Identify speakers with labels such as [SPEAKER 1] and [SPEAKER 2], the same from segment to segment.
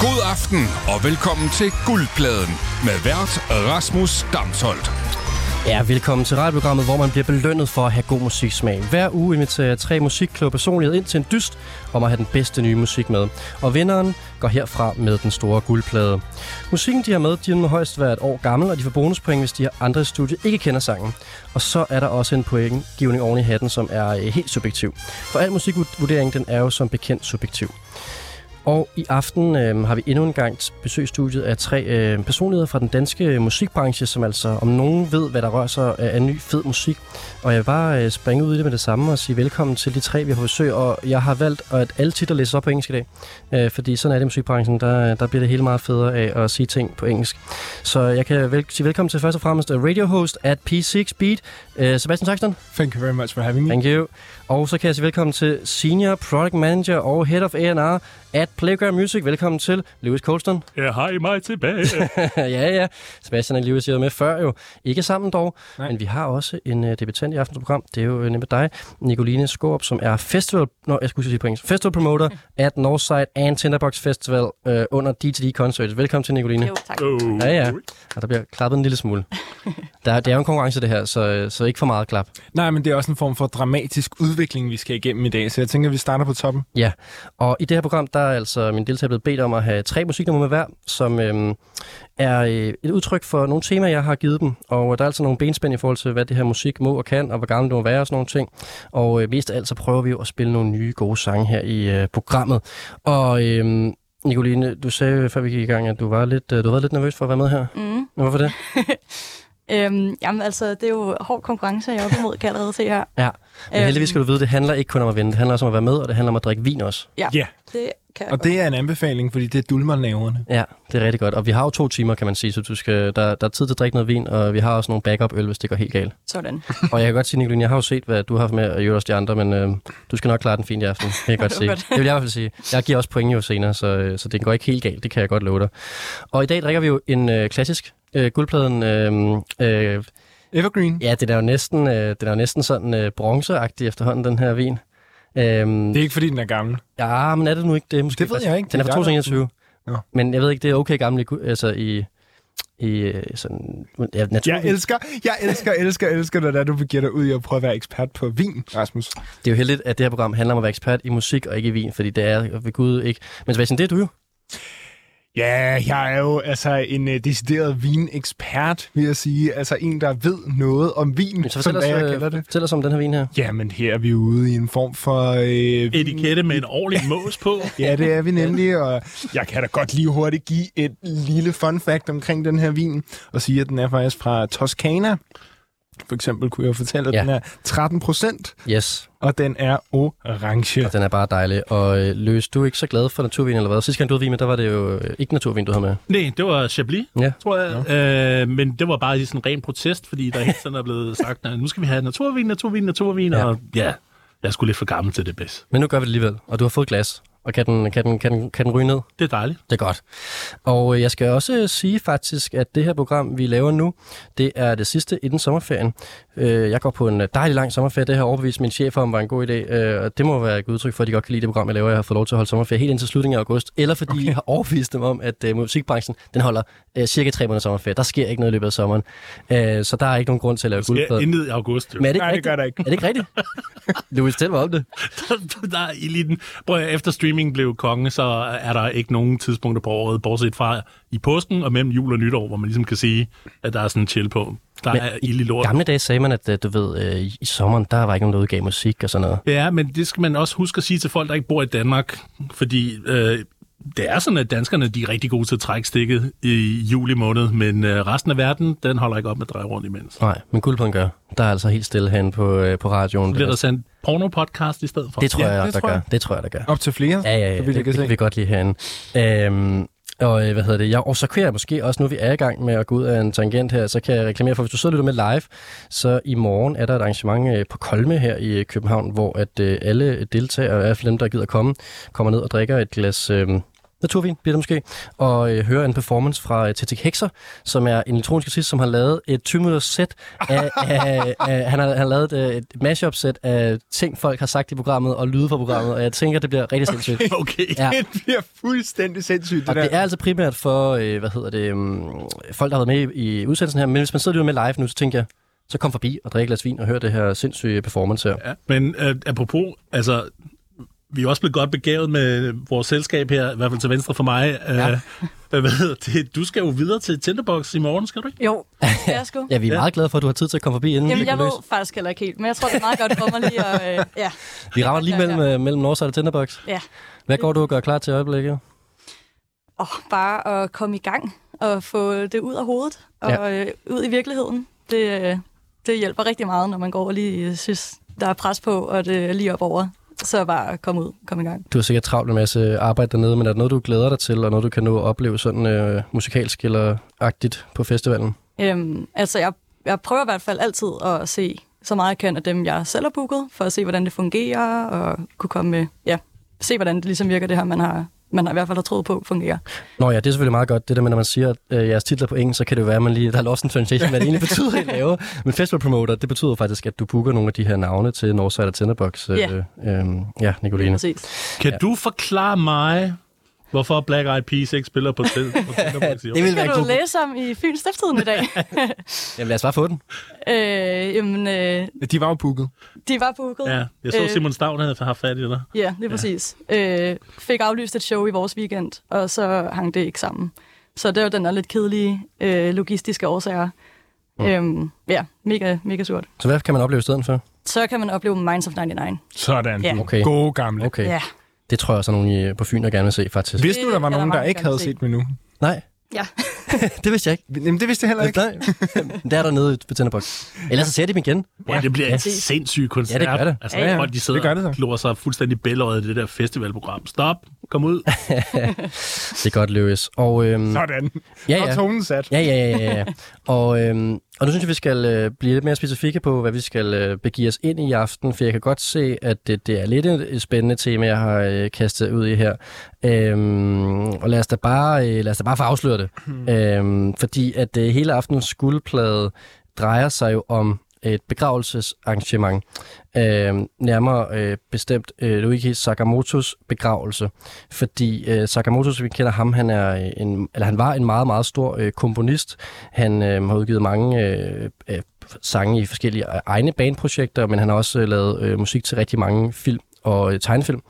[SPEAKER 1] God aften og velkommen til Guldpladen med vært Rasmus Damsholdt.
[SPEAKER 2] Ja, velkommen til radioprogrammet, hvor man bliver belønnet for at have god musiksmag. Hver uge inviterer jeg tre musikklubber personlighed ind til en dyst om at have den bedste nye musik med. Og vinderen går herfra med den store guldplade. Musikken, de har med, de må højst være et år gammel, og de får bonuspoint, hvis de har andre i studiet ikke kender sangen. Og så er der også en pointgivning oven i hatten, som er øh, helt subjektiv. For al musikvurdering, den er jo som bekendt subjektiv. Og i aften øh, har vi endnu en gang besøgsstudiet af tre øh, personligheder fra den danske musikbranche, som altså om nogen ved, hvad der rører sig af, af ny fed musik. Og jeg vil bare øh, springe ud i det med det samme og sige velkommen til de tre, vi har besøg. Og jeg har valgt at alle titler læses op på engelsk i dag, øh, fordi sådan er det i musikbranchen. Der, der bliver det hele meget federe af at sige ting på engelsk. Så jeg kan vel, sige velkommen til først og fremmest radio host at P6 Beat, øh, Sebastian Saxton.
[SPEAKER 3] Thank you very much for having me.
[SPEAKER 2] Thank you. Og så kan jeg sige velkommen til Senior Product Manager og Head of A&R at Playground Music. Velkommen til Lewis Colston.
[SPEAKER 4] Ja, hej mig tilbage.
[SPEAKER 2] ja, ja. Sebastian og Lewis er med før jo. Ikke sammen dog,
[SPEAKER 3] Nej.
[SPEAKER 2] men vi har også en uh, debutant i aftens program. Det er jo uh, nemlig dig, Nicoline Skåb, som er festival... Nå, jeg skulle sige på engelsk. Festival promoter at Northside and Tinderbox Festival uh, under DTD Concert. Velkommen til, Nicoline.
[SPEAKER 5] Jo, tak.
[SPEAKER 4] oh.
[SPEAKER 2] Ja, ja. Og der bliver klappet en lille smule. Der, det er jo en konkurrence, det her, så, så ikke for meget klap.
[SPEAKER 3] Nej, men det er også en form for dramatisk udvikling, vi skal igennem i dag, så jeg tænker, at vi starter på toppen.
[SPEAKER 2] Ja, og i det her program, der er altså min deltager blevet bedt om at have tre musiknumre med hver, som øhm, er øh, et udtryk for nogle temaer, jeg har givet dem. Og der er altså nogle benspænd i forhold til, hvad det her musik må og kan, og hvor gammel det må være og sådan nogle ting. Og øh, mest af alt, så prøver vi jo at spille nogle nye gode sange her i øh, programmet. Og øhm, Nicoline, du sagde før vi gik i gang, at du var lidt, øh, du var lidt nervøs for at være med her.
[SPEAKER 5] Mm.
[SPEAKER 2] Hvorfor det?
[SPEAKER 5] Øhm, jamen altså, det er jo hård konkurrence, jeg er oppe imod, kan jeg allerede se her.
[SPEAKER 2] Ja, men heldigvis skal du vide, det handler ikke kun om at vinde. Det handler også om at være med, og det handler om at drikke vin også.
[SPEAKER 5] Ja,
[SPEAKER 3] Ja.
[SPEAKER 5] det kan
[SPEAKER 3] Og det er en anbefaling, fordi det dulmer naverne.
[SPEAKER 2] Ja, det er rigtig godt. Og vi har jo to timer, kan man sige, så du skal, der, der er tid til at drikke noget vin, og vi har også nogle backup-øl, hvis det går helt galt.
[SPEAKER 5] Sådan.
[SPEAKER 2] Og jeg kan godt sige, Nicoline, jeg har jo set, hvad du har haft med, og jo også de andre, men øh, du skal nok klare den fint i aften, kan jeg godt
[SPEAKER 5] Det
[SPEAKER 2] sige.
[SPEAKER 5] var
[SPEAKER 2] Det vil jeg i hvert fald sige. Jeg giver også point jo senere, så, øh, så det går ikke helt galt, det kan jeg godt love dig. Og i dag drikker vi jo en øh, klassisk øh, guldpladen. Øh, øh,
[SPEAKER 3] Evergreen.
[SPEAKER 2] ja, det er jo næsten, øh, den er jo næsten sådan øh, bronzeagtig efterhånden, den her vin. Øhm,
[SPEAKER 3] Det er ikke, fordi den er gammel.
[SPEAKER 2] Ja, men er det nu ikke det? Måske
[SPEAKER 3] Det ved jeg ikke.
[SPEAKER 2] Den er
[SPEAKER 3] Det
[SPEAKER 2] fra
[SPEAKER 3] er der.
[SPEAKER 2] 2021.
[SPEAKER 3] Nå.
[SPEAKER 2] Men jeg ved ikke, det er okay gammel altså i, i øh, sådan, ja, natur.
[SPEAKER 3] Jeg elsker, jeg elsker, elsker, elsker, når det er, du begiver dig ud i at prøve at være ekspert på vin, Rasmus.
[SPEAKER 2] Det er jo heldigt, at det her program handler om at være ekspert i musik og ikke i vin, fordi det er ved Gud ikke. Men Sebastian, det er du jo.
[SPEAKER 3] Ja, jeg er jo altså en uh, decideret vinekspert, vil jeg sige. Altså en, der ved noget om vin,
[SPEAKER 2] Men så
[SPEAKER 3] som
[SPEAKER 2] fortæl os,
[SPEAKER 3] hvad jeg
[SPEAKER 2] øh,
[SPEAKER 3] kalder det.
[SPEAKER 2] fortæl os om den her vin her.
[SPEAKER 3] Jamen, her er vi ude i en form for... Øh,
[SPEAKER 4] Etikette med en ordentlig mås på.
[SPEAKER 3] Ja, det er vi nemlig, og jeg kan da godt lige hurtigt give et lille fun fact omkring den her vin, og sige, at den er faktisk fra Toscana. For eksempel kunne jeg fortælle, at
[SPEAKER 2] ja.
[SPEAKER 3] den er 13 procent,
[SPEAKER 2] Yes,
[SPEAKER 3] og den er orange.
[SPEAKER 2] og den er bare dejlig. Og øh, Løs, du er ikke så glad for naturvin eller hvad? Sidste gang du havde vin med, der var det jo øh, ikke naturvin, du havde med.
[SPEAKER 4] Nej, det var Chablis,
[SPEAKER 2] Ja.
[SPEAKER 4] tror jeg. Øh, men det var bare sådan en ren protest, fordi der hele tiden er blevet sagt, nu skal vi have naturvin, naturvin, naturvin.
[SPEAKER 2] Ja.
[SPEAKER 4] Ja. Og ja, jeg er sgu lidt for gammel til det bedst.
[SPEAKER 2] Men nu gør vi det alligevel, og du har fået glas. Og kan den, kan den, kan den, kan den ryge ned?
[SPEAKER 4] Det er dejligt.
[SPEAKER 2] Det er godt. Og øh, jeg skal også sige faktisk, at det her program, vi laver nu, det er det sidste inden sommerferien. Øh, Jeg går på en dejlig lang sommerferie. Det har overbevist min chef om var en god idé. Øh, Og det må være et udtryk for, at de godt kan lide det program, jeg laver. Jeg har fået lov til at holde sommerferie helt indtil slutningen af august. Eller fordi okay. jeg har overbevist dem om, at øh, musikbranchen den holder øh, cirka tre måneder sommerferie. Der sker ikke noget i løbet af sommeren. Øh, Så der er ikke nogen grund til at lave guldplade.
[SPEAKER 4] indled i august. Jo.
[SPEAKER 2] Men er det ikke
[SPEAKER 3] Nej, det gør der ikke.
[SPEAKER 2] Er det ikke rigtigt? Louis, fortæl mig om det.
[SPEAKER 4] der er i. Prøv at, efter streaming blev konge, så er der ikke nogen tidspunkter på året, bortset fra i påsken og mellem jul og nytår, hvor man ligesom kan sige, at der er sådan en chill på. Der
[SPEAKER 2] Men
[SPEAKER 4] er ild i lort.
[SPEAKER 2] gamle dage sagde man, at øh, du ved, øh, i sommeren, der var ikke nogen, der udgav musik og sådan noget.
[SPEAKER 4] Ja, men det skal man også huske at sige til folk, der ikke bor i Danmark, fordi øh, det er sådan, at danskerne de er rigtig gode til at trække stikket i juli måned, men øh, resten af verden, den holder ikke op med at dreje rundt imens.
[SPEAKER 2] Nej, men guldpladen gør. Der er altså helt stille hen på, øh, på radioen.
[SPEAKER 4] Bliver der sendt porno-podcast i stedet for?
[SPEAKER 2] Det tror
[SPEAKER 3] Ja,
[SPEAKER 2] jeg,
[SPEAKER 3] det
[SPEAKER 2] der
[SPEAKER 3] tror
[SPEAKER 2] gør.
[SPEAKER 3] jeg.
[SPEAKER 2] Det tror jeg, der gør.
[SPEAKER 3] Op til flere,
[SPEAKER 2] Ja, ja, ja.
[SPEAKER 3] så
[SPEAKER 2] Det,
[SPEAKER 3] vidt
[SPEAKER 2] det, det kan vi godt lide herinde. Øhm, og øh, hvad hedder det? Ja, og så kan jeg måske også, nu vi er i gang med at gå ud af en tangent her, så kan jeg reklamere for, hvis du sidder lytter med live, så i morgen er der et arrangement øh, på Kolme her i øh, København, hvor at alle deltagere, i hvert fald dem, der gider komme, kommer ned og drikker et glas... Øh, naturvin bliver det måske, og øh, høre en performance fra øh, Tetik Hexer, som er en elektronisk artist, som har lavet et 20 minutters sæt af, af, af, han har, han har lavet et, øh, et mashup sæt af ting, folk har sagt i programmet, og lyde fra programmet, og jeg tænker, det bliver rigtig sindssygt.
[SPEAKER 4] Okay.
[SPEAKER 2] Ja.
[SPEAKER 3] Det bliver fuldstændig sindssygt, det
[SPEAKER 2] Og
[SPEAKER 3] der.
[SPEAKER 2] det er altså primært for, øh, hvad hedder det, um, folk, der har været med i, i udsendelsen her, men hvis man sidder lige med live nu, så tænker jeg, så kom forbi og drik et glas vin og hør det her sindssyge performance her.
[SPEAKER 4] Ja. Men øh, apropos, altså, vi er også blevet godt begavet med vores selskab her, i hvert fald til venstre for mig. Ja. Øh, hvad hedder det? Du skal jo videre til Tinderbox i morgen, skal du ikke?
[SPEAKER 5] Jo, det jeg sgu.
[SPEAKER 2] Ja, vi er
[SPEAKER 4] Ja.
[SPEAKER 2] meget glade for, at du har tid til at komme forbi inden
[SPEAKER 5] Jamen,
[SPEAKER 2] vi
[SPEAKER 5] jeg ved
[SPEAKER 2] løs.
[SPEAKER 5] faktisk heller ikke helt, men jeg tror, det er meget godt for mig lige at... Øh, ja.
[SPEAKER 2] Vi rammer lige mellem,
[SPEAKER 5] ja.
[SPEAKER 2] øh, mellem Northside og Tinderbox.
[SPEAKER 5] Ja.
[SPEAKER 2] Hvad går du og gør klar til øjeblikket?
[SPEAKER 5] Og bare at komme i gang og få det ud af hovedet og ja. øh, ud i virkeligheden. Det, øh, det hjælper rigtig meget, når man går og lige synes, der er pres på, og det er lige op over. Så bare komme ud, komme i gang.
[SPEAKER 2] Du har sikkert travlt med en masse arbejde dernede, men er det noget, du glæder dig til, og noget, du kan nå at opleve sådan øh, musikalsk eller agtigt på festivalen?
[SPEAKER 5] Øhm, altså, jeg, jeg prøver i hvert fald altid at se så meget jeg kan af dem, jeg selv har booket, for at se, hvordan det fungerer, og kunne komme med, ja, se, hvordan det ligesom virker, det her, man har, man har i hvert fald har troet på, fungerer.
[SPEAKER 2] Nå ja, det er selvfølgelig meget godt. Det der med, når man siger øh, jeres titler på engelsk, så kan det jo være, at man lige der er lost in translation, hvad det egentlig betyder, I laver. Men festival promoter, det betyder faktisk, at du booker nogle af de her navne til Northside og Tinderbox. Øh,
[SPEAKER 5] Ja.
[SPEAKER 2] øh, ja, Nicoline.
[SPEAKER 5] Præcis.
[SPEAKER 4] Kan
[SPEAKER 2] Ja.
[SPEAKER 4] ja. du forklare mig, hvorfor Black Eyed Peas ikke spiller på, til?
[SPEAKER 2] Det vil
[SPEAKER 5] Det
[SPEAKER 2] være
[SPEAKER 5] du læse om i Fyns Stiftstiden i dag.
[SPEAKER 2] Jamen lad os bare få den.
[SPEAKER 5] øh, jamen, øh,
[SPEAKER 3] De var jo booket.
[SPEAKER 5] de var booket.
[SPEAKER 4] Ja, jeg så
[SPEAKER 5] Øh,
[SPEAKER 4] Simon Stavn havde haft fat i dig.
[SPEAKER 5] Ja, det er præcis. Øh, fik aflyst et show i vores weekend, og så hang det ikke sammen. Så det var den der lidt kedelige øh, logistiske årsager. Mm. Øhm, ja, mega, mega surt.
[SPEAKER 2] Så hvad kan man opleve i stedet for?
[SPEAKER 5] Så kan man opleve Minds of 99.
[SPEAKER 3] Sådan.
[SPEAKER 5] Ja.
[SPEAKER 2] Okay.
[SPEAKER 3] Gode gamle.
[SPEAKER 2] Okay.
[SPEAKER 5] Ja.
[SPEAKER 2] Det tror jeg også er nogen i- på Fyn, der gerne vil se, faktisk.
[SPEAKER 3] Vidste du, der var
[SPEAKER 5] Det der
[SPEAKER 3] nogen, der
[SPEAKER 5] mange,
[SPEAKER 3] ikke
[SPEAKER 5] der
[SPEAKER 3] havde
[SPEAKER 5] se.
[SPEAKER 3] set mig nu?
[SPEAKER 2] Nej,
[SPEAKER 5] Ja.
[SPEAKER 2] det vidste jeg ikke.
[SPEAKER 3] Jamen, det vidste jeg heller ikke.
[SPEAKER 2] Nej, det er dernede på Tinderbox. Ellers så ser de dem igen.
[SPEAKER 4] Ja, det bliver
[SPEAKER 2] Ja.
[SPEAKER 4] en sindssyg koncert.
[SPEAKER 2] Ja, det gør det.
[SPEAKER 4] Altså,
[SPEAKER 5] Ja,
[SPEAKER 3] ja.
[SPEAKER 4] folk de sidder
[SPEAKER 3] Det gør det så.
[SPEAKER 4] og glor sig fuldstændig bælgerøjet i det der festivalprogram. Stop, kom ud.
[SPEAKER 2] Det er godt, Lewis. Og, øhm,
[SPEAKER 3] Sådan.
[SPEAKER 2] ja,
[SPEAKER 3] Og
[SPEAKER 2] ja.
[SPEAKER 3] tonen sat.
[SPEAKER 2] Ja, ja, ja, ja. ja. Og, øhm, og nu synes jeg, vi skal øh, blive lidt mere specifikke på, hvad vi skal øh, begive os ind i aften, for jeg kan godt se, at det, det er lidt et, spændende tema, jeg har øh, kastet ud i her. Øhm, og lad os da bare, øh, lad os da bare få afsløret det. Øhm, fordi at øh, hele aftenens guldplade drejer sig jo om et begravelsesarrangement. Øh, nærmere øh, bestemt øh, Luigi Sakamotos begravelse. Fordi øh, Sakamoto, som vi kender ham, han, er øh, en, eller han var en meget, meget stor øh, komponist. Han øh, har udgivet mange øh, øh, sange i forskellige øh, egne bandprojekter, men han har også øh, lavet øh, musik til rigtig mange film og øh, tegnefilm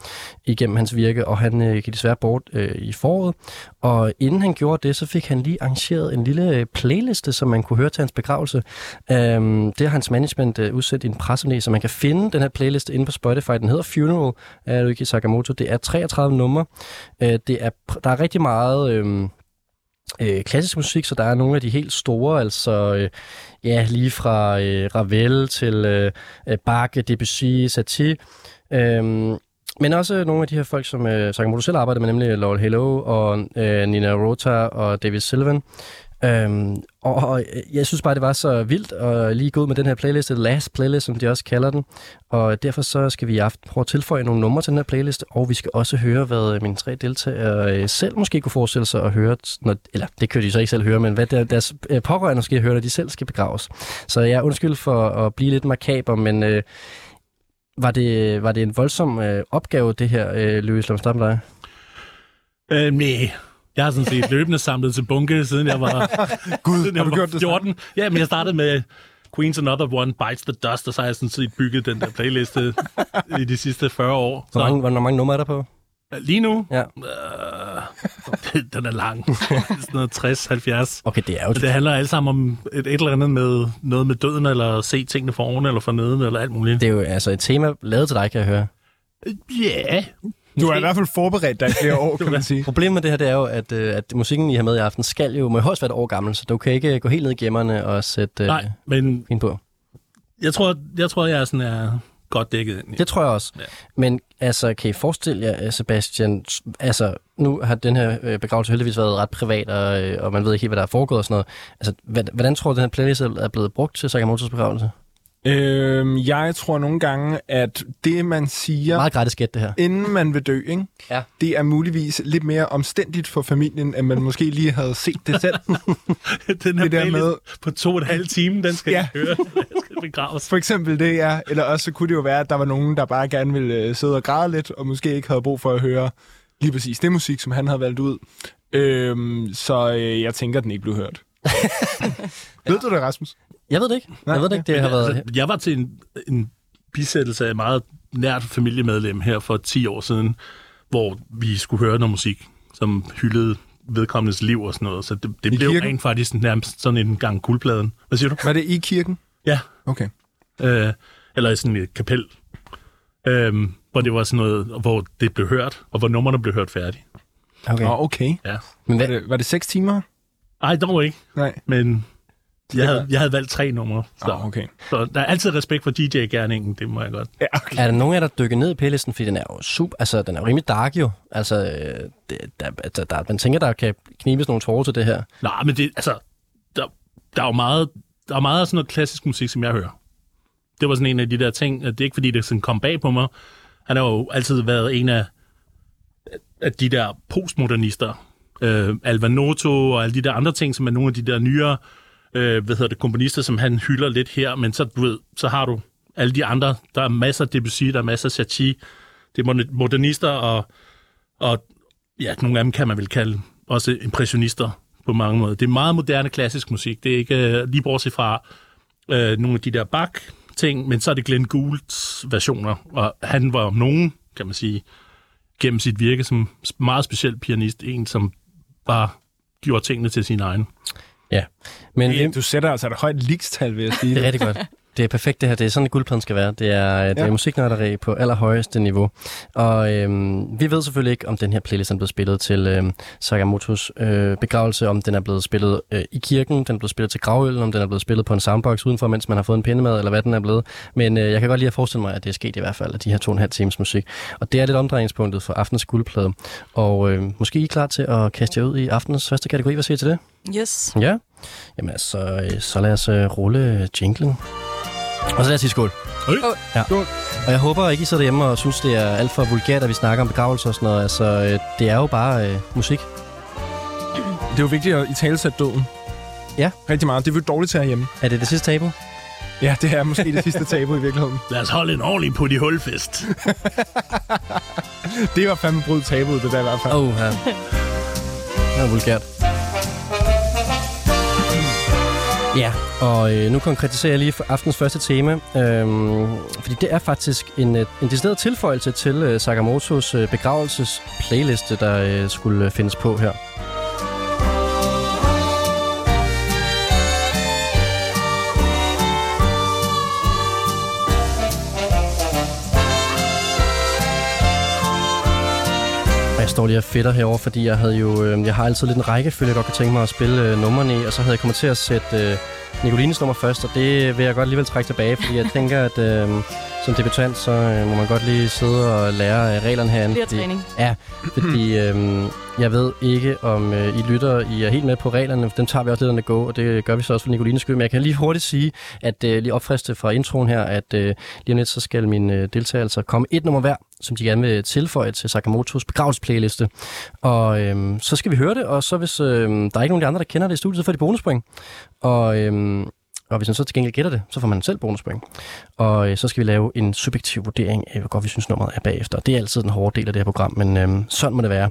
[SPEAKER 2] igennem hans virke, og han øh, gik desværre bort øh, i foråret. Og inden han gjorde det, så fik han lige arrangeret en lille øh, playliste, som man kunne høre til hans begravelse. Øhm, det har hans management øh, udsendt i en pressemeddelelse, så man kan finde den her playliste inde på Spotify. Den hedder Funeral af Yuki Sakamoto. Det er 33 numre. Øh, det er, der er rigtig meget... Øh, øh, klassisk musik, så der er nogle af de helt store, altså øh, ja, lige fra øh, Ravel til øh, øh Bach, Debussy, Satie. Øhm, men også nogle af de her folk, som øh, Sakamoto selv arbejder med, nemlig Laurel Hello og øh, Nina Rota og David Sylvan. Øhm, og, og øh, jeg synes bare, det var så vildt at lige gå ud med den her playliste, Last Playlist, som de også kalder den. Og derfor så skal vi i aften prøve at tilføje nogle numre til den her playliste, og vi skal også høre, hvad mine tre deltagere øh, selv måske kunne forestille sig at høre, når, eller det kan de så ikke selv høre, men hvad der, deres øh, pårørende skal høre, når de selv skal begraves. Så jeg er undskyld for at blive lidt markaber, men øh, var, det, var det en voldsom øh, opgave, det her, øh, Louis? Med dig.
[SPEAKER 4] Øh, nej. Jeg har sådan set løbende samlet til bunke, siden jeg var,
[SPEAKER 3] Gud,
[SPEAKER 4] siden
[SPEAKER 3] har
[SPEAKER 4] jeg
[SPEAKER 3] du
[SPEAKER 4] var
[SPEAKER 3] gjort det
[SPEAKER 4] 14. Ja, men jeg startede med Queen's Another One Bites the Dust, og så har jeg sådan set bygget den der playliste i de sidste 40 år.
[SPEAKER 2] Hvor mange, hvor mange numre er der på?
[SPEAKER 4] Lige nu,
[SPEAKER 2] Ja.
[SPEAKER 4] øh, den er lang. sådan noget 60-70.
[SPEAKER 2] Okay, det er jo...
[SPEAKER 4] Det handler alt sammen om et, et eller andet med noget med døden, eller se tingene for oven, eller for neden, eller alt muligt.
[SPEAKER 2] Det er jo altså et tema lavet til dig, kan jeg høre.
[SPEAKER 4] Ja.
[SPEAKER 3] Du har i hvert fald forberedt dig i flere år, kan man sige.
[SPEAKER 2] Problemet med det her, det er jo, at, øh, at musikken, I har med i aften, skal jo, må jo højst være et år gammel, så du kan ikke gå helt ned i gemmerne og sætte øh,
[SPEAKER 4] Nej, men
[SPEAKER 2] på.
[SPEAKER 4] jeg tror, jeg, tror, jeg er sådan er godt dækket ind.
[SPEAKER 2] Det tror jeg også.
[SPEAKER 4] Ja.
[SPEAKER 2] Men altså, kan I forestille jer, øh, Sebastian, altså, nu har den her øh, begravelse heldigvis været ret privat, og, øh, og man ved ikke helt, hvad der er foregået og sådan noget. Altså, hvordan tror du, den her playlist er blevet brugt til Sakamotos begravelse?
[SPEAKER 3] Øhm, jeg tror nogle gange, at det, man siger,
[SPEAKER 2] Meget gratis gæt, det her.
[SPEAKER 3] inden man vil dø, ikke?
[SPEAKER 2] Ja.
[SPEAKER 3] det er muligvis lidt mere omstændigt for familien, end man måske lige havde set det selv.
[SPEAKER 4] den her
[SPEAKER 3] Det der med-
[SPEAKER 4] på to og en halv time, den skal
[SPEAKER 3] Ja.
[SPEAKER 4] høre. Den skal begraves.
[SPEAKER 3] For eksempel det, ja. Eller også så kunne det jo være, at der var nogen, der bare gerne ville øh, sidde og græde lidt, og måske ikke havde brug for at høre lige præcis det musik, som han havde valgt ud. Øhm, så øh, jeg tænker, at den ikke blev hørt. Ved du det, Rasmus?
[SPEAKER 2] Jeg ved det ikke.
[SPEAKER 3] Nej,
[SPEAKER 2] jeg ved det ikke. Det har været...
[SPEAKER 4] Altså, jeg var til en, en bisættelse af et meget nært familiemedlem her for 10 år siden, hvor vi skulle høre noget musik, som hyldede vedkommendes liv og sådan noget. Så det, det
[SPEAKER 3] I
[SPEAKER 4] blev
[SPEAKER 3] kirken?
[SPEAKER 4] rent faktisk nærmest sådan en gang guldpladen. Hvad siger du?
[SPEAKER 3] Var det i kirken?
[SPEAKER 4] Ja.
[SPEAKER 3] Okay.
[SPEAKER 4] Øh, eller i sådan et kapel. Øh, hvor det var sådan noget, hvor det blev hørt, og hvor numrene blev hørt færdigt.
[SPEAKER 2] Okay.
[SPEAKER 3] Nå, okay.
[SPEAKER 4] Ja.
[SPEAKER 2] Men
[SPEAKER 3] Var det, var det seks timer?
[SPEAKER 4] Ej, dog ikke,
[SPEAKER 3] Nej.
[SPEAKER 4] men jeg havde, jeg havde valgt tre numre. Så,
[SPEAKER 3] Ah, okay.
[SPEAKER 4] så der er altid respekt for DJ-gerningen, det må jeg godt.
[SPEAKER 3] Ja, okay.
[SPEAKER 2] er der nogen af jer, der dykker ned i playlisten? Fordi den er jo super... Altså, den er jo rimelig dark jo. Altså, øh, det, der, altså der, man tænker, der kan knibes nogle tårer til det her.
[SPEAKER 4] Nej, men det, altså, der, der er jo meget, der er meget af sådan noget klassisk musik, som jeg hører. Det var sådan en af de der ting, at det er ikke fordi, det sådan kom bag på mig. Han har jo altid været en af, af de der postmodernister. Øh, Alva Noto og alle de der andre ting, som er nogle af de der nyere øh, hvad hedder det, komponister, som han hylder lidt her. Men så, du ved, så har du alle de andre. Der er masser af Debussy, der er masser af Satie. Det er modernister, og, og ja, nogle af dem kan man vel kalde også impressionister på mange måder. Det er meget moderne klassisk musik. Det er ikke øh, lige bortset fra øh, nogle af de der Bach-ting, men så er det Glenn Goulds versioner, og han var om nogen, kan man sige, gennem sit virke som meget speciel pianist, en som bare gjorde tingene til sin egen.
[SPEAKER 2] Ja. Men
[SPEAKER 3] du sætter altså et højt likstal, vil jeg sige.
[SPEAKER 2] det er rigtig godt. Det er perfekt det her. Det er sådan, at guldpladen skal være. Det er, det er
[SPEAKER 3] Ja.
[SPEAKER 2] musiknørderi på allerhøjeste niveau. Og øhm, vi ved selvfølgelig ikke, om den her playlist er blevet spillet til øhm, Sakamotos øh, begravelse, om den er blevet spillet øh, i kirken, den er blevet spillet til gravøllen, om den er blevet spillet på en soundbox udenfor, mens man har fået en pindemad, eller hvad den er blevet. Men øh, jeg kan godt lide at forestille mig, at det er sket i hvert fald, at de her to og en halv times musik. Og det er lidt omdrejningspunktet for aftens guldplade. Og øh, måske I er klar til at kaste jer ud i aftens første kategori. Hvad siger I til det?
[SPEAKER 5] Yes.
[SPEAKER 2] Ja? Jamen altså, øh, så lad os øh, rulle jinglen. Og så lad os sige skål.
[SPEAKER 4] Hey.
[SPEAKER 2] Ja.
[SPEAKER 3] Skål.
[SPEAKER 2] Og jeg håber ikke, I sidder hjemme og synes, det er alt for vulgært, at vi snakker om begravelser og sådan noget. Altså, øh, det er jo bare øh, musik.
[SPEAKER 3] Det er jo vigtigt at i talesætte døden.
[SPEAKER 2] Ja.
[SPEAKER 3] Rigtig meget. Det er vi jo dårligt til herhjemme.
[SPEAKER 2] Er det det sidste tabu?
[SPEAKER 3] Ja, det er måske det sidste tabu i virkeligheden.
[SPEAKER 4] Lad os holde en ordentlig på de hulfest.
[SPEAKER 3] Det var fandme brud tabuet, det der i hvert fald.
[SPEAKER 2] Åh, oh, ja. Det er vulgært. Ja, og øh, nu konkretiserer jeg lige for aftens første tema, øhm, fordi det er faktisk en, øh, en decideret tilføjelse til øh, Sakamotos øh, begravelses-playliste, der øh, skulle øh, findes på her. Står lige og fedter herover, fordi jeg havde jo, øh, jeg har altid lidt en rækkefølge, jeg godt kan tænke mig at spille øh, numrene i, og så havde jeg kommet til at sætte øh, Nicolines nummer først, og det vil jeg godt alligevel trække tilbage, fordi jeg tænker, at øh, som debutant, så øh, må man godt lige sidde og lære øh, reglerne herinde.
[SPEAKER 5] Flere
[SPEAKER 2] fordi-
[SPEAKER 5] træning.
[SPEAKER 2] Ja, fordi øh, jeg ved ikke, om øh, I lytter, I er helt med på reglerne. Dem tager vi også lidt at gå, og det gør vi så også for Nicolines skyld. Men jeg kan lige hurtigt sige, at øh, lige opfriste fra introen her, at øh, lige om lidt, så skal mine øh, deltagere altså komme et nummer hver, som de gerne vil tilføje til Sakamotos begravelsesplayliste. Og øh, så skal vi høre det, og så hvis øh, der er ikke nogen af de andre, der kender det i studiet, så får de bonuspoint. Og øh, og hvis man så til gengæld gætter det, så får man selv bonuspoint. Og øh, så skal vi lave en subjektiv vurdering af, hvor godt vi synes nummeret er bagefter. Det er altid den hårde del af det her program, men øh, sådan må det være.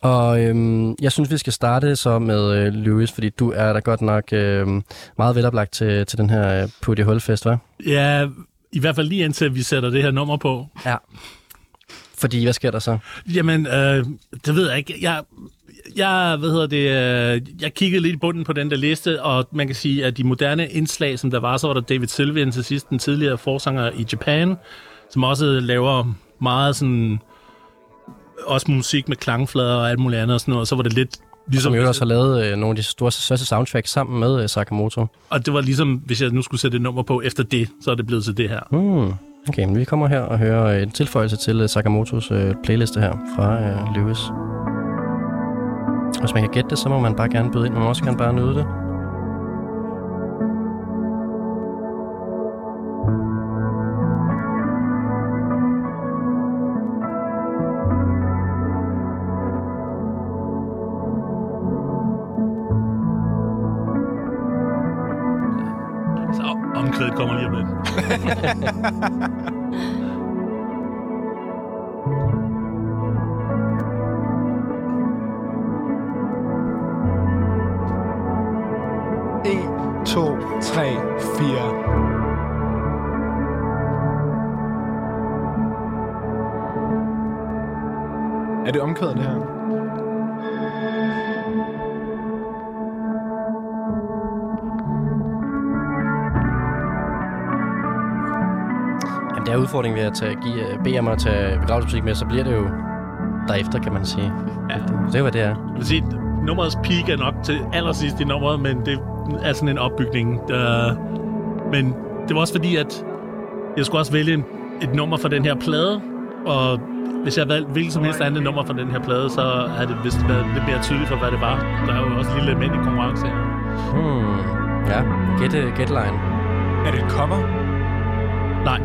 [SPEAKER 2] Og øh, jeg synes, vi skal starte så med øh, Louis, fordi du er da godt nok øh, meget veloplagt til, til den her øh, Putty Hulfest, hva'?
[SPEAKER 4] ja, i hvert fald lige indtil vi sætter det her nummer på.
[SPEAKER 2] Ja. Fordi, hvad sker der så?
[SPEAKER 4] Jamen, øh, det ved jeg ikke. Jeg, jeg, hvad hedder det, øh, jeg kiggede lidt i bunden på den der liste, og man kan sige, at de moderne indslag, som der var, så var der David Sylvian til sidst, den tidligere forsanger i Japan, som også laver meget sådan, også musik med klangflader og alt muligt andet og sådan noget, og så var det lidt ligesom,
[SPEAKER 2] Som jo også har lavet øh, nogle af de store, største soundtracks sammen med øh, Sakamoto.
[SPEAKER 4] og det var ligesom, hvis jeg nu skulle sætte et nummer på efter det, så er det blevet til det her.
[SPEAKER 2] Hmm. Okay, men vi kommer her og hører en tilføjelse til øh, Sakamotos øh, playliste her fra øh, Lewis. Hvis man kan gætte det, så må man bare gerne byde ind. Man må også gerne bare nyde det.
[SPEAKER 4] omkvædet kommer lige om lidt.
[SPEAKER 3] to, tre, fire. Er det omkvædet, det her?
[SPEAKER 2] Jamen, det er udfordringen ved at tage, give, øh, bede om at tage begravelsesmusik med, så bliver det jo derefter, kan man sige.
[SPEAKER 4] Ja.
[SPEAKER 2] Det, det er jo, hvad det er.
[SPEAKER 4] Jeg vil sige, nummerets peak er nok til allersidst i nummeret, men det er sådan en opbygning. Der... Men det var også fordi, at jeg skulle også vælge et nummer for den her plade, og hvis jeg valgte hvilket som helst andet nummer for den her plade, så havde det vist været lidt mere tydeligt for, hvad det var. Der er jo også et lille element i konkurrence her.
[SPEAKER 2] Hmm. Ja, get, uh, get line.
[SPEAKER 3] Er det et cover?
[SPEAKER 4] Nej,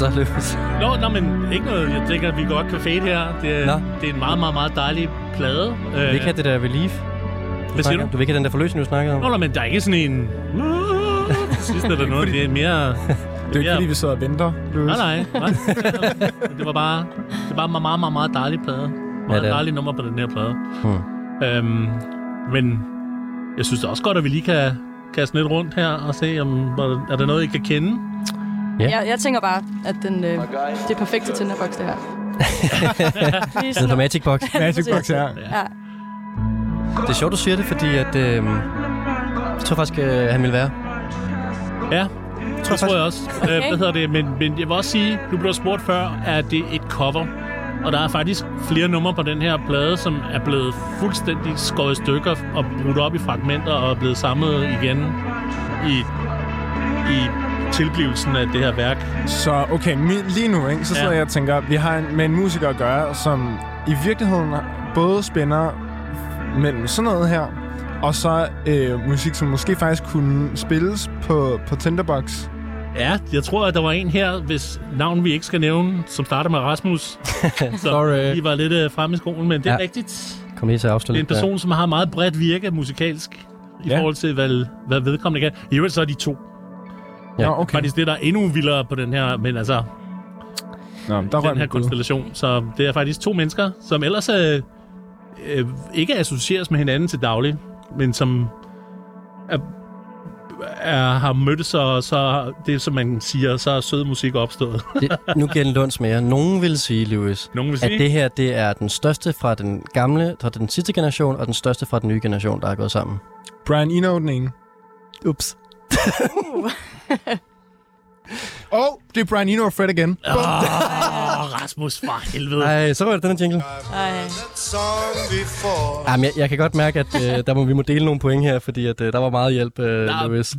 [SPEAKER 2] så, Løbes?
[SPEAKER 4] Nå, nå, men ikke noget. Jeg tænker, at vi godt kan fade her. Det,
[SPEAKER 2] Nå.
[SPEAKER 4] er- det er en meget, meget, meget dejlig plade.
[SPEAKER 2] Du vil ikke have det der relief?
[SPEAKER 4] Hvad siger du?
[SPEAKER 2] Du vil ikke have den der forløsning, du snakkede om?
[SPEAKER 4] Nå, nå, men der er ikke sådan en... Sidst er der noget. Det er mere...
[SPEAKER 3] Det er ikke,
[SPEAKER 4] Ja.
[SPEAKER 3] fordi vi sidder og venter, Louis.
[SPEAKER 4] Nej, nej. det var bare, det var en meget, meget, meget dejlig plade. Meget
[SPEAKER 2] det er.
[SPEAKER 4] dejlig nummer på den her plade.
[SPEAKER 2] Hmm.
[SPEAKER 4] Øhm, men jeg synes da også godt, at vi lige kan kaste lidt rundt her og se, om er der noget, I kan kende.
[SPEAKER 2] Ja.
[SPEAKER 5] Jeg, jeg tænker bare, at den, øh, det er perfekte Tinderbox, det her. Sådan,
[SPEAKER 2] på Magic Box.
[SPEAKER 3] Magic Box her.
[SPEAKER 5] ja.
[SPEAKER 2] Det er sjovt, du siger det, fordi at... Øh, jeg tror faktisk, øh, han ville være.
[SPEAKER 4] Ja, det tror jeg også. Okay.
[SPEAKER 5] Okay.
[SPEAKER 4] hvad hedder det? Men, men jeg vil også sige, nu blev der spurgt før, at det er et cover. Og der er faktisk flere numre på den her plade, som er blevet fuldstændig skåret i stykker og brudt op i fragmenter og er blevet samlet igen i, i tilblivelsen af det her værk.
[SPEAKER 3] Så okay, mi- lige nu, ikke, så sidder
[SPEAKER 4] Ja.
[SPEAKER 3] jeg og tænker, vi har en, med en musiker at gøre, som i virkeligheden både spænder mellem sådan noget her, og så øh, musik, som måske faktisk kunne spilles på, på Tinderbox.
[SPEAKER 4] Ja, jeg tror, at der var en her, hvis navn vi ikke skal nævne, som starter med Rasmus. Så
[SPEAKER 2] Sorry.
[SPEAKER 4] vi var lidt øh, fremme i skolen, men det er
[SPEAKER 2] Ja.
[SPEAKER 4] rigtigt.
[SPEAKER 2] Kom lige til at
[SPEAKER 4] Det er en person, som har meget bredt virke musikalsk i
[SPEAKER 3] ja.
[SPEAKER 4] forhold til, hvad, hvad vedkommende kan. I øvrigt så er de to.
[SPEAKER 2] Ja.
[SPEAKER 3] Nå, okay.
[SPEAKER 4] Faktisk det, der er endnu vildere på den her, men altså,
[SPEAKER 3] Nå, der
[SPEAKER 4] den her konstellation. Så det er faktisk to mennesker, som ellers øh, øh, ikke associeres med hinanden til daglig, men som er, er, har mødtes, og så det, som man siger, så er sød musik opstået.
[SPEAKER 2] Det, nu giver den lunds mere. Nogen vil sige, Lewis,
[SPEAKER 4] Nogen vil
[SPEAKER 2] at
[SPEAKER 4] sige.
[SPEAKER 2] det her det er den største fra den gamle, fra den sidste generation, og den største fra den nye generation, der er gået sammen.
[SPEAKER 3] Brian Eno den ene.
[SPEAKER 2] Ups.
[SPEAKER 3] Og det er Brian Eno og Fred igen.
[SPEAKER 4] Åh, Rasmus, for helvede.
[SPEAKER 2] Ej, så var det den her jingle.
[SPEAKER 5] Ej.
[SPEAKER 2] Jamen, jeg, jeg kan godt mærke, at øh, der må, vi må dele nogle point her, fordi at, øh, der var meget hjælp, øh,
[SPEAKER 4] Der
[SPEAKER 2] Lewis.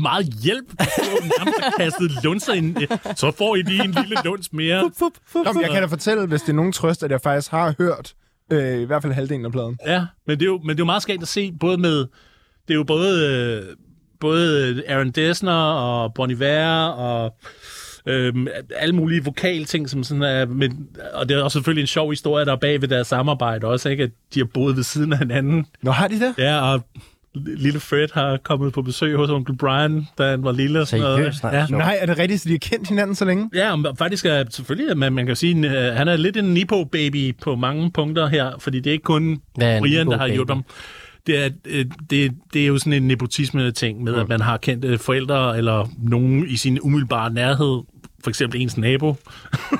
[SPEAKER 4] Meget hjælp. Du har nærmest har kastet lunser ind. Så får I lige en lille luns mere.
[SPEAKER 3] Nå, men jeg kan da fortælle, hvis det er nogen trøst, at jeg faktisk har hørt øh, i hvert fald halvdelen af pladen.
[SPEAKER 4] Ja, men det er jo, men det er jo meget skægt at se, både med... Det er jo både, øh, både Aaron Dessner og Bon Iver og øhm, alle mulige vokalting, som sådan er... Men, og det er også selvfølgelig en sjov historie, der er bag ved deres samarbejde også, ikke? At de har boet ved siden af hinanden.
[SPEAKER 3] Nå, har de det?
[SPEAKER 4] Ja, og lille Fred har kommet på besøg hos onkel Brian, da han var lille. og sådan noget.
[SPEAKER 2] Seriøst? Nej,
[SPEAKER 4] Ja.
[SPEAKER 3] Nej, er det rigtigt, så de har kendt hinanden så længe?
[SPEAKER 4] Ja, og faktisk er selvfølgelig, man, man kan sige, at han er lidt en Nipo-baby på mange punkter her, fordi det er ikke kun
[SPEAKER 2] Hvad
[SPEAKER 4] Brian, der har hjulpet ham. Det er, øh, det, det er jo sådan en nepotisme-ting med, at man har kendte forældre eller nogen i sin umiddelbare nærhed, for eksempel ens nabo,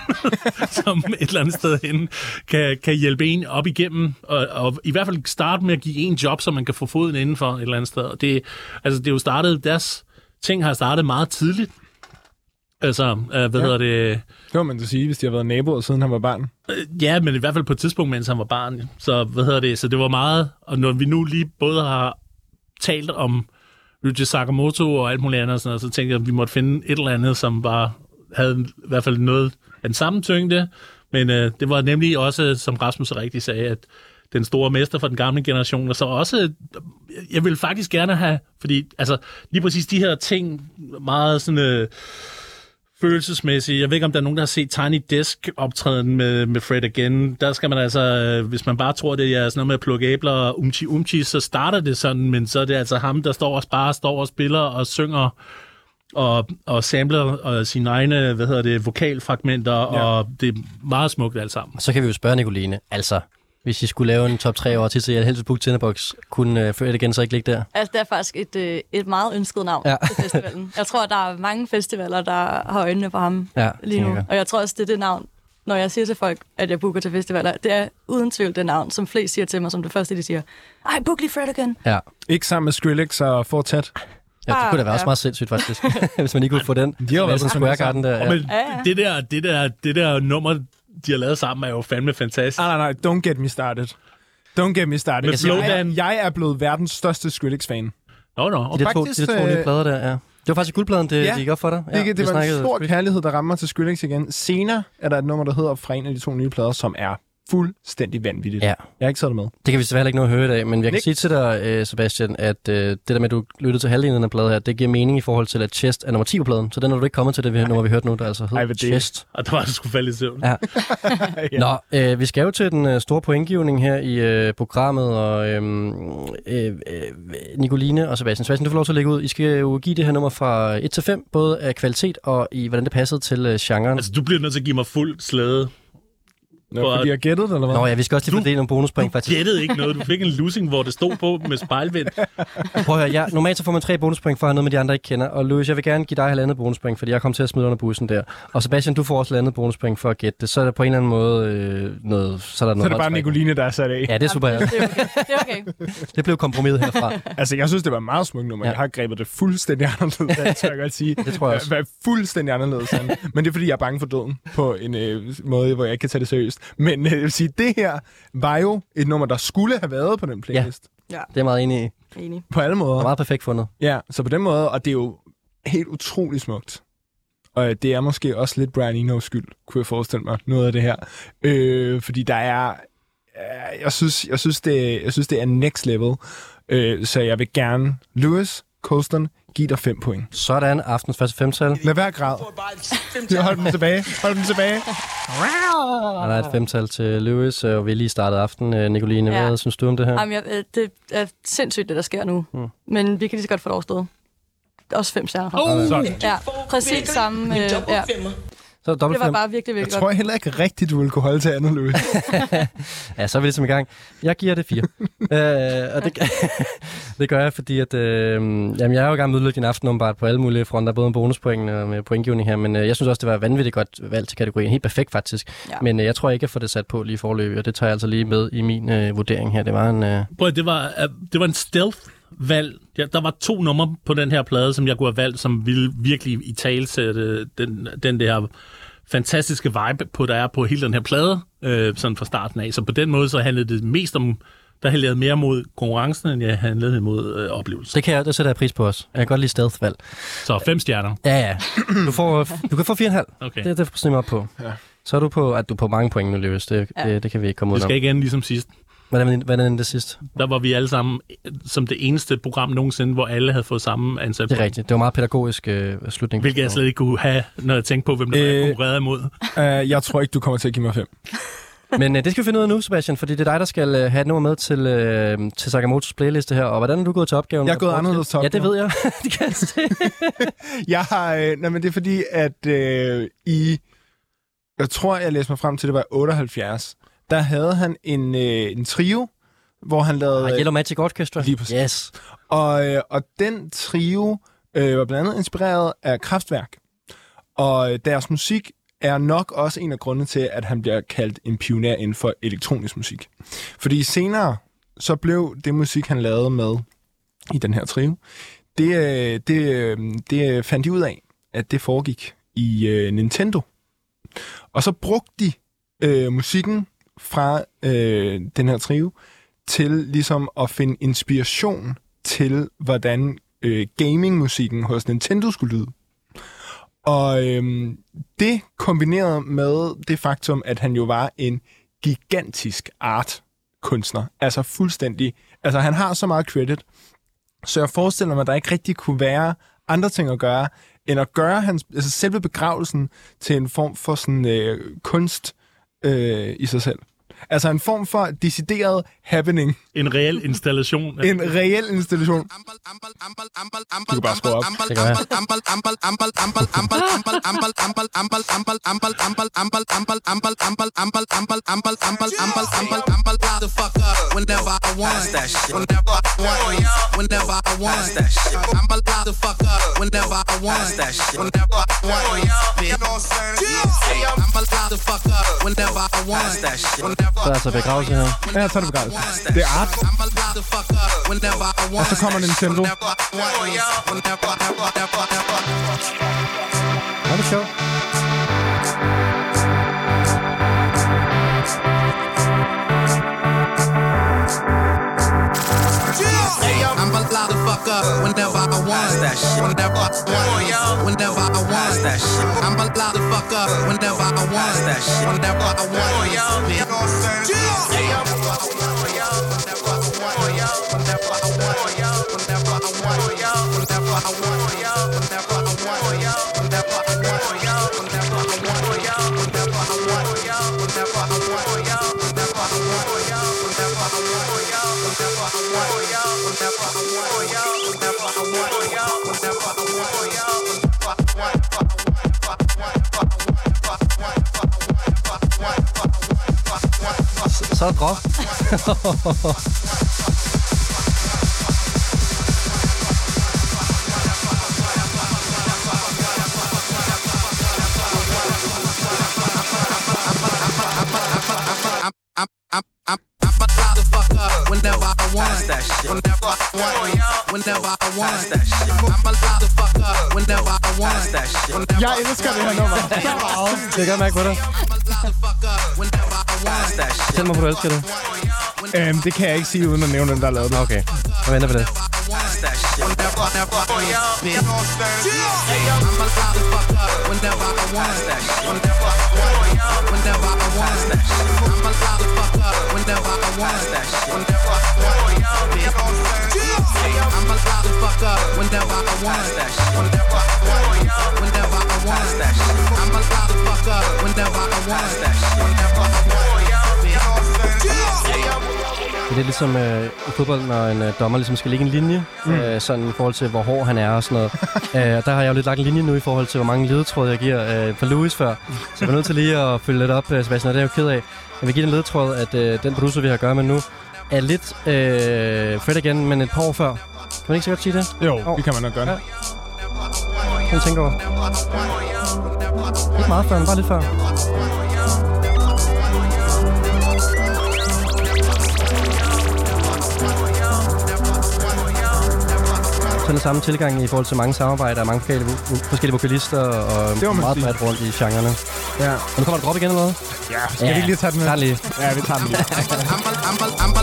[SPEAKER 4] som et eller andet sted hen kan, kan hjælpe en op igennem, og, og i hvert fald starte med at give en job, så man kan få foden indenfor et eller andet sted. Det, altså, det er jo startet, deres ting har startet meget tidligt. Altså, øh, hvad ja. hedder det?
[SPEAKER 3] Det må man da sige, hvis de har været naboer, siden han var barn.
[SPEAKER 4] Øh, Ja, men i hvert fald på et tidspunkt, mens han var barn. Så hvad hedder det? Så det var meget, og når vi nu lige både har talt om Ryuji Sakamoto og alt muligt andet, og sådan noget, så tænkte jeg, at vi måtte finde et eller andet, som bare havde i hvert fald noget af den samme tyngde. Men øh, det var nemlig også, som Rasmus rigtigt sagde, at den store mester for den gamle generation, og så også, jeg vil faktisk gerne have, fordi altså, lige præcis de her ting, meget sådan... Øh, følelsesmæssigt. Jeg ved ikke, om der er nogen, der har set Tiny Desk optræden med, med Fred again. Der skal man altså, øh, hvis man bare tror, det er sådan noget med at plukke æbler og umchi umchi, så starter det sådan, men så er det altså ham, der står og bare står og spiller og synger og, og samler og sine egne, hvad hedder det, vokalfragmenter, ja. og det er meget smukt alt sammen.
[SPEAKER 2] Så kan vi jo spørge Nicoline, altså, hvis I skulle lave en top 3 over til jeg helst book Tinderbox, kunne uh, Fred igen så ikke ligge der?
[SPEAKER 5] Altså, det er faktisk et, øh, et meget ønsket navn
[SPEAKER 2] Ja.
[SPEAKER 5] til festivalen. Jeg tror, der er mange festivaler, der har øjnene på ham
[SPEAKER 2] Ja,
[SPEAKER 5] lige nu.
[SPEAKER 2] jeg.
[SPEAKER 5] Og jeg tror også, det er det navn, når jeg siger til folk, at jeg booker til festivaler, det er uden tvivl det navn, som flest siger til mig som det første, de siger, ej, book lige Fred igen.
[SPEAKER 2] Ja.
[SPEAKER 3] Ikke sammen med Skrillex og Fortet.
[SPEAKER 2] Ja, det kunne da være
[SPEAKER 5] Ah,
[SPEAKER 2] også
[SPEAKER 5] ja.
[SPEAKER 2] meget sindssygt, faktisk. Hvis man ikke kunne få den.
[SPEAKER 3] De har været
[SPEAKER 2] Madison
[SPEAKER 3] på
[SPEAKER 2] Square Garden der.
[SPEAKER 4] Og
[SPEAKER 2] Ja.
[SPEAKER 4] men
[SPEAKER 5] Ja, ja.
[SPEAKER 4] det, der, det, der, det der nummer, de har lavet sammen, er jo fandme fantastisk.
[SPEAKER 3] Nej, nej, nej. Don't get me started. Don't get me started.
[SPEAKER 4] Flowdan.
[SPEAKER 3] jeg, jeg er blevet verdens største Skrillex-fan.
[SPEAKER 4] Nå, nå.
[SPEAKER 2] De
[SPEAKER 4] Okay.
[SPEAKER 2] der to, de
[SPEAKER 3] faktisk,
[SPEAKER 2] der to nye
[SPEAKER 3] øh,
[SPEAKER 2] plader der, ja. Det var faktisk guldpladen, det,
[SPEAKER 3] Ja.
[SPEAKER 2] det gik op for dig.
[SPEAKER 3] Ja, det, det var en stor
[SPEAKER 2] Skrillex.
[SPEAKER 3] kærlighed, der rammer til Skrillex igen. Senere er der et nummer, der hedder fra en af de to nye plader, som er fuldstændig vanvittigt.
[SPEAKER 2] Ja.
[SPEAKER 3] Jeg har ikke taget det med.
[SPEAKER 2] Det kan vi desværre ikke nå at høre i dag, men jeg kan
[SPEAKER 3] Nick?
[SPEAKER 2] sige til dig, øh, Sebastian, at øh, det der med, at du lyttede til halvdelen af den plade her, det giver mening i forhold til, at Chest er nummer 10 på pladen. Så den er du ikke kommet til, det vi- nummer, vi hørte nu, der altså
[SPEAKER 3] Ej,
[SPEAKER 2] hedder
[SPEAKER 3] det-
[SPEAKER 2] Chest.
[SPEAKER 4] Og der var jeg sgu falde i søvn.
[SPEAKER 2] Ja.
[SPEAKER 3] Ja.
[SPEAKER 2] Nå, øh, vi skal jo til den øh, store pointgivning her i øh, programmet, og øh, øh, øh, Nicoline og Sebastian. Sebastian, du får lov til at lægge ud. I skal jo give det her nummer fra 1 til 5, både af kvalitet og i, hvordan det passede til øh, genren.
[SPEAKER 4] Altså, du bliver nødt til at give mig fuld slæde.
[SPEAKER 3] Nå, fordi jeg gættede det, eller hvad?
[SPEAKER 2] Nå ja, vi skal også lige
[SPEAKER 4] Du-
[SPEAKER 2] fordele nogle bonuspoint,
[SPEAKER 4] Du
[SPEAKER 2] faktisk.
[SPEAKER 4] gættede ikke noget. Du fik en losing, hvor det stod på med spejlvind.
[SPEAKER 2] Prøv at høre, ja, normalt så får man tre bonuspoint for at have noget med de andre ikke kender. Og Louis, jeg vil gerne give dig halvandet bonuspoint, fordi jeg kom til at smide under bussen der. Og Sebastian, du får også halvandet bonuspoint for at gætte det. Så er der på en eller anden måde øh, noget... Så er der
[SPEAKER 3] Så
[SPEAKER 2] noget
[SPEAKER 3] er det bare. Nicoline, der er sat af.
[SPEAKER 2] Ja, det er super. Ja.
[SPEAKER 5] Det er okay. Det er okay.
[SPEAKER 2] Det blev kompromis herfra.
[SPEAKER 3] Altså, jeg synes, det var et meget smukt nummer.
[SPEAKER 2] Ja.
[SPEAKER 3] Jeg har grebet det fuldstændig anderledes, det tør jeg godt sige.
[SPEAKER 2] Det tror jeg også.
[SPEAKER 3] Hvad fuldstændig anderledes. Men det er, fordi jeg er bange for døden på en øh, måde, hvor jeg ikke kan tage det seriøst. Men øh, jeg vil sige, det her var jo et nummer, der skulle have været på den playlist.
[SPEAKER 5] Ja,
[SPEAKER 2] Det er meget enig i.
[SPEAKER 5] Enig.
[SPEAKER 3] På alle
[SPEAKER 2] er
[SPEAKER 3] måder.
[SPEAKER 2] meget perfekt fundet.
[SPEAKER 3] Ja, så på den måde, og det er jo helt utrolig smukt. Og det er måske også lidt Brian Eno's skyld, kunne jeg forestille mig, noget af det her. Øh, fordi der er... Øh, jeg, synes, jeg, synes, det, jeg synes, det er next level. Øh, så jeg vil gerne, Lewis Colston, give dig fem point.
[SPEAKER 2] Sådan, aftens første femtal.
[SPEAKER 3] Lad være græd. Hold dem tilbage. Hold dem tilbage.
[SPEAKER 2] Og der er et femtal til Lewis, og vi er lige startet aften. Øh, Nicoline,
[SPEAKER 5] Ja.
[SPEAKER 2] hvad synes du om det her?
[SPEAKER 5] Jamen, jeg, øh, det er sindssygt, det der sker nu.
[SPEAKER 2] Mm.
[SPEAKER 5] Men vi kan lige så godt få det overstået. Også fem stjerner.
[SPEAKER 4] Oh.
[SPEAKER 5] Ja, præcis samme. Øh, ja.
[SPEAKER 2] Så er
[SPEAKER 5] Det
[SPEAKER 2] dobbelt
[SPEAKER 5] var
[SPEAKER 2] fem.
[SPEAKER 5] bare virkelig,
[SPEAKER 3] Jeg
[SPEAKER 5] virkelig
[SPEAKER 3] tror
[SPEAKER 5] godt.
[SPEAKER 3] heller ikke rigtigt, du ville kunne holde til andet, Lewis.
[SPEAKER 2] Ja, så er vi ligesom i gang. Jeg giver det fire. øh, og det, det gør jeg, fordi at, øh, jamen, jeg er jo i gang med at udlykke din aften åbenbart på alle mulige fronter, både med bonuspoint og med pointgivning her, men øh, jeg synes også, det var vanvittigt godt valg til kategorien. Helt perfekt faktisk.
[SPEAKER 5] Ja.
[SPEAKER 2] Men øh, jeg tror ikke, jeg får det sat på lige forløbig, og det tager jeg altså lige med i min øh, vurdering her. Det var en... Øh,
[SPEAKER 4] Prøv, det var, øh, det var en stealth-valg. Ja, der var to numre på den her plade, som jeg kunne have valgt, som ville virkelig i tale sætte den, den der fantastiske vibe, på der er på hele den her plade, øh, sådan fra starten af. Så på den måde, så handlede det mest om, der handlede jeg mere mod konkurrencen, end jeg handlede mod øh, oplevelsen.
[SPEAKER 2] det, kan jeg, det sætter jeg pris på også. Jeg kan godt lide stealth-valg.
[SPEAKER 4] Så fem stjerner.
[SPEAKER 2] Ja, ja. Du, får, du kan få 4,5.
[SPEAKER 4] Okay.
[SPEAKER 2] Det, det sniger op på.
[SPEAKER 3] Ja.
[SPEAKER 2] Så er du på, at du er på mange point nu, Løs. Det,
[SPEAKER 5] Ja.
[SPEAKER 2] det, det, kan vi ikke komme ud
[SPEAKER 4] Det
[SPEAKER 2] om.
[SPEAKER 4] skal ikke ende ligesom sidst.
[SPEAKER 2] Hvordan, hvordan endte det sidst?
[SPEAKER 4] Der var vi alle sammen øh, som det eneste program nogensinde, hvor alle havde fået samme ansat.
[SPEAKER 2] Det er rigtigt. Det var meget pædagogisk øh, slutning.
[SPEAKER 4] Hvilket jeg slet ikke kunne have, når jeg tænkte på, hvem der
[SPEAKER 3] Øh,
[SPEAKER 4] øh, konkurrerede imod.
[SPEAKER 3] uh, jeg tror ikke, du kommer til at give mig fem.
[SPEAKER 2] Men øh, det skal vi finde ud af nu, Sebastian, fordi det er dig, der skal øh, have et nummer med til, øh, til Sakamotos playliste her. Og hvordan er du gået til opgaven?
[SPEAKER 3] Jeg er gået anderledes til
[SPEAKER 2] Ja, det
[SPEAKER 3] opgaven.
[SPEAKER 2] ved jeg. det kan jeg se.
[SPEAKER 3] Jeg har... Øh, nej, men det er fordi, at øh, i... Jeg tror, jeg læste mig frem til, det var 78. Der havde han en, øh, en trio, hvor han lavede...
[SPEAKER 2] Og Yellow Magic Orchestra.
[SPEAKER 3] Lige præcis.
[SPEAKER 2] Yes.
[SPEAKER 3] Og, øh, og den trio øh, var blandt andet inspireret af Kraftværk. Og øh, deres musik er nok også en af grundene til, at han bliver kaldt en pioner inden for elektronisk musik. Fordi senere, så blev det musik, han lavede med i den her trio, det, øh, det, øh, det fandt de ud af, at det foregik i øh, Nintendo. Og så brugte de øh, musikken fra øh, den her trio til ligesom at finde inspiration til, hvordan øh, gamingmusikken hos Nintendo skulle lyde. Og øhm, det kombineret med det faktum, at han jo var en gigantisk art-kunstner. Altså fuldstændig. Altså han har så meget credit. Så jeg forestiller mig, at der ikke rigtig kunne være andre ting at gøre, end at gøre hans, altså selve begravelsen til en form for sådan øh, kunst øh, i sig selv. Altså en form for decideret happening.
[SPEAKER 4] En reel installation.
[SPEAKER 3] En reel installation. Du kan bare skrue op.
[SPEAKER 2] Det
[SPEAKER 6] up whenever I want that shit. Whenever I want,
[SPEAKER 2] Så er altså begravelse her.
[SPEAKER 3] Ja, så er det begravelsen. Det er art. Og så kommer Nintendo.
[SPEAKER 2] Nå, det sjovt.
[SPEAKER 6] I'm allowed to fuck up whenever I want. That shit. Whenever I want, whenever I want. That shit. I'ma fuck up whenever I want. That shit. Whenever I want, bitch.
[SPEAKER 2] Så er
[SPEAKER 6] allowed to fuck up whenever I want that shit.
[SPEAKER 2] Fortæl mig, hvor du elsker det.
[SPEAKER 3] Øhm, det kan jeg ikke sige, uden at nævne, hvem der har lavet det.
[SPEAKER 2] Okay, jeg venter på det.
[SPEAKER 6] want that shit. Whenever, whenever, bitch. I'm allowed to fuck up whenever I want that shit.
[SPEAKER 2] Det er lidt ligesom øh, i fodbold, når en øh, dommer ligesom skal lægge en linje, mm. øh, sådan i forhold til, hvor hård han er og sådan noget. øh, og der har jeg jo lidt lagt en linje nu i forhold til, hvor mange ledetråde jeg giver øh, for Louis før. Så jeg er nødt til lige at følge lidt op, øh, Sebastian, og det er jeg jo ked af. Jeg vil give den ledetråd, at øh, den producer, vi har at gøre med nu, er lidt øh, Fred igen, men et par år før. Kan man ikke så godt sige det?
[SPEAKER 3] Jo,
[SPEAKER 2] Jo.
[SPEAKER 3] det kan man nok gøre.
[SPEAKER 2] Ja. Kan man tænke over. Ikke meget før, men bare lidt før. Sådan en samme tilgang i forhold til mange samarbejder og mange forskellige, vo- forskellige vokalister og
[SPEAKER 3] Det
[SPEAKER 2] meget bredt rundt i genrerne.
[SPEAKER 3] Ja.
[SPEAKER 2] Og nu kommer der drop igen eller noget?
[SPEAKER 3] ja. Skal vi ikke lige tage den med?
[SPEAKER 2] Tag den lige.
[SPEAKER 3] Ja, vi tager den lige.
[SPEAKER 6] I'm,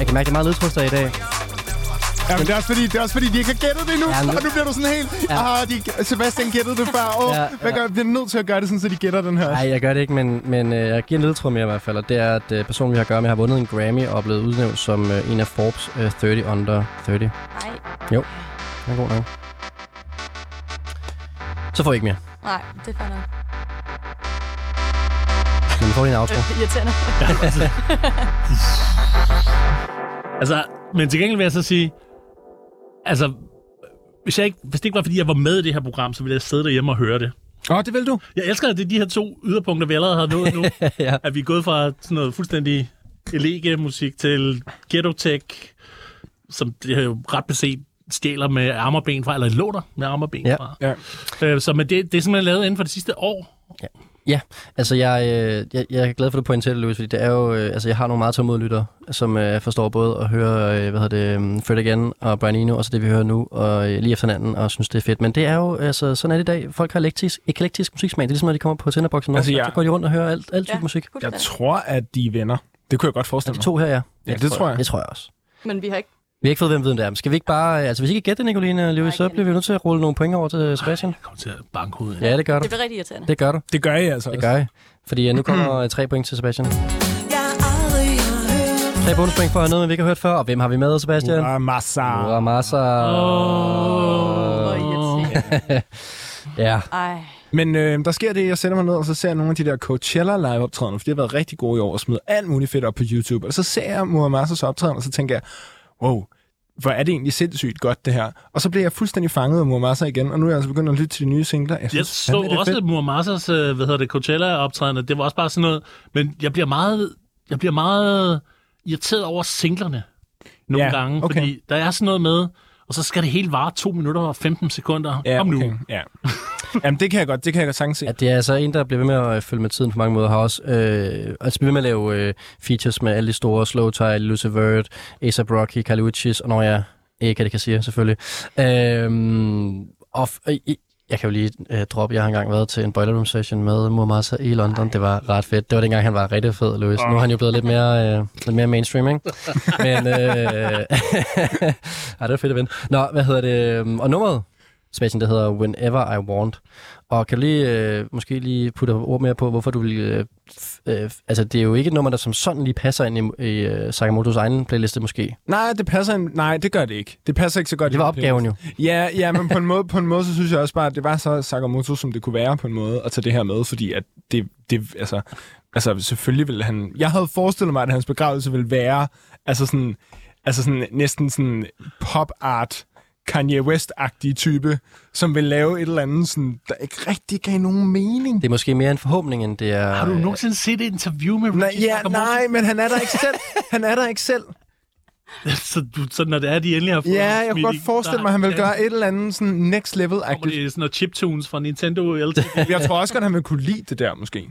[SPEAKER 2] Jeg kan mærke, det er meget ledtryster i dag.
[SPEAKER 3] Ja, men det er, også fordi, det er også fordi, de ikke har gættet det endnu.
[SPEAKER 2] Ja, nu-
[SPEAKER 3] Og nu bliver du sådan helt... Ah, de, Sebastian gættede det før. Åh,
[SPEAKER 2] Ja,
[SPEAKER 3] ja, hvad gør, bliver nødt til at gøre det sådan, så de gætter den her?
[SPEAKER 2] Nej, jeg gør det ikke, men, men øh, jeg giver en ledtråd mere i hvert fald, og det er, at øh, personen, vi har at gøre med, har vundet en Grammy og er blevet udnævnt som øh, en af Forbes øh, 30 Under 30.
[SPEAKER 5] Nej.
[SPEAKER 2] Den er god nok. Så får I ikke mere.
[SPEAKER 5] Nej, det er fair nok.
[SPEAKER 2] Men får lige en outro.
[SPEAKER 5] Øh, irriterende.
[SPEAKER 4] Altså, men til gengæld vil jeg så sige, altså, hvis, jeg ikke, hvis det ikke var, fordi jeg var med i det her program, så ville jeg sidde derhjemme og høre det.
[SPEAKER 3] Åh, oh, det vil du.
[SPEAKER 4] Jeg elsker, at det er de her to yderpunkter, vi allerede har nået nu.
[SPEAKER 2] Ja.
[SPEAKER 4] At vi er gået fra sådan noget fuldstændig elege musik til ghetto tech, som det er jo ret beset stjæler med arme og ben fra, eller låter med arme og ben
[SPEAKER 2] Ja.
[SPEAKER 4] fra.
[SPEAKER 3] Ja.
[SPEAKER 4] Øh, så men det, det er simpelthen lavet inden for det sidste år.
[SPEAKER 2] Ja, altså jeg, øh, jeg, jeg er glad for, at du pointerer det, Louis, fordi det er jo, øh, altså jeg har nogle meget tålmodige lyttere, som øh, forstår både at høre, øh, hvad hedder det, um, Fred Again og Brian Eno, og så det vi hører nu, og øh, lige efter hinanden, og synes det er fedt. Men det er jo, altså sådan er det i dag. Folk har eklektisk, eklektisk musiksmag. Det er ligesom, når de kommer på Tinderboksen,
[SPEAKER 3] Altså, jeg-
[SPEAKER 2] så går de rundt og hører alt, alt
[SPEAKER 5] Ja.
[SPEAKER 2] ja. musik.
[SPEAKER 3] Jeg tror, at de er venner. Det kunne jeg godt forestille
[SPEAKER 2] de
[SPEAKER 3] mig.
[SPEAKER 2] to her, ja.
[SPEAKER 3] Ja, det tror jeg.
[SPEAKER 2] Det tror jeg også.
[SPEAKER 5] Men vi har ikke...
[SPEAKER 2] Vi har ikke fået, hvem ved det er. Men Skal vi ikke bare... Altså, hvis I ikke kan gætte det, Nicoline og Louis,
[SPEAKER 5] Nej,
[SPEAKER 2] så bliver vi nødt til at rulle nogle point over til Sebastian.
[SPEAKER 4] Jeg kommer til at banke hovedet.
[SPEAKER 2] Ja, det gør du.
[SPEAKER 5] Det bliver rigtig irriterende.
[SPEAKER 2] Det gør du.
[SPEAKER 3] Det gør jeg altså
[SPEAKER 2] Det gør jeg. Fordi øh, nu kommer øh, tre point til Sebastian. Tre bonuspoint for at have noget, vi ikke har hørt før. Og hvem har vi med, Sebastian?
[SPEAKER 3] Ura Massa.
[SPEAKER 2] Ura Massa.
[SPEAKER 5] Irriterende.
[SPEAKER 2] Ja.
[SPEAKER 5] Ej.
[SPEAKER 3] Men øh, der sker det, jeg sætter mig ned, og så ser jeg nogle af de der Coachella live optrædener, for de har været rigtig gode i år, og smider alt muligt fedt op på YouTube. Og så ser jeg Muhammad's optræden, og så tænker jeg, wow, hvor er det egentlig sindssygt godt, det her. Og så bliver jeg fuldstændig fanget af Muhammad igen, og nu er jeg altså begyndt at lytte til de nye singler. Jeg,
[SPEAKER 4] Jeg
[SPEAKER 3] synes,
[SPEAKER 4] så
[SPEAKER 3] det
[SPEAKER 4] også
[SPEAKER 3] fedt.
[SPEAKER 4] Muammasas, øh, hvad hedder det, Coachella-optrædende. Det var også bare sådan noget, men jeg bliver meget, jeg bliver meget irriteret over singlerne nogle
[SPEAKER 3] Ja,
[SPEAKER 4] gange,
[SPEAKER 3] okay.
[SPEAKER 4] fordi der er sådan noget med, og så skal det hele vare 2 minutter og 15 sekunder.
[SPEAKER 3] Ja,
[SPEAKER 4] nu.
[SPEAKER 3] okay. Ja. Jamen, det kan jeg godt, det kan jeg godt sagtens se.
[SPEAKER 2] Ja, det er altså en, der bliver ved med at øh, følge med tiden på mange måder. Har også øh, altså bliver ved med at lave øh, features med alle de store, Slow Tide, Lucifer Vert, A$AP Rocky, Kali Uchis, og når jeg ikke det kan sige, selvfølgelig. Øhm, og f- øh, i- jeg kan jo lige øh, droppe, jeg har engang været til en Boiler Room session med Muammar i London. Det var ret fedt. Det var dengang, han var rigtig fed, Louis. Nu er han jo blevet lidt mere, øh, lidt mere mainstream, ikke? Men, øh, ej, det var fedt at vinde. Nå, hvad hedder det? øhm, Og nummeret, Sebastian, det hedder Whenever I Want. Og kan du lige, øh, måske lige putte ord mere på, hvorfor du vil... Øh, øh, altså, det er jo ikke et nummer, der som sådan lige passer ind i, i øh, Sakamotos egen playliste, måske.
[SPEAKER 3] Nej, det passer en... Nej, det gør det ikke. Det passer ikke så godt.
[SPEAKER 2] Det var opgaven jo.
[SPEAKER 3] Ja, ja, men på en måde, på en måde så synes jeg også bare, at det var så Sakamoto, som det kunne være på en måde, at tage det her med, fordi at det, det altså, altså selvfølgelig ville han... Jeg havde forestillet mig, at hans begravelse ville være, altså sådan, altså sådan næsten sådan pop-art, Kanye West-agtige type, som vil lave et eller andet, sådan, der ikke rigtig gav nogen mening.
[SPEAKER 2] Det er måske mere en forhåbning, end det er...
[SPEAKER 4] Har du nogensinde set et interview med
[SPEAKER 3] Nej,
[SPEAKER 4] Ricky
[SPEAKER 3] ja, nej, men han er der ikke selv. Han er der ikke selv.
[SPEAKER 4] så, du, så når det er, de endelig har fået
[SPEAKER 3] Ja, jeg kunne godt forestille mig, at han vil gøre et eller andet sådan next
[SPEAKER 4] Kommer
[SPEAKER 3] level-agtigt.
[SPEAKER 4] det sådan noget chiptunes fra Nintendo LTV?
[SPEAKER 3] Jeg tror også godt, han vil kunne lide det der, måske.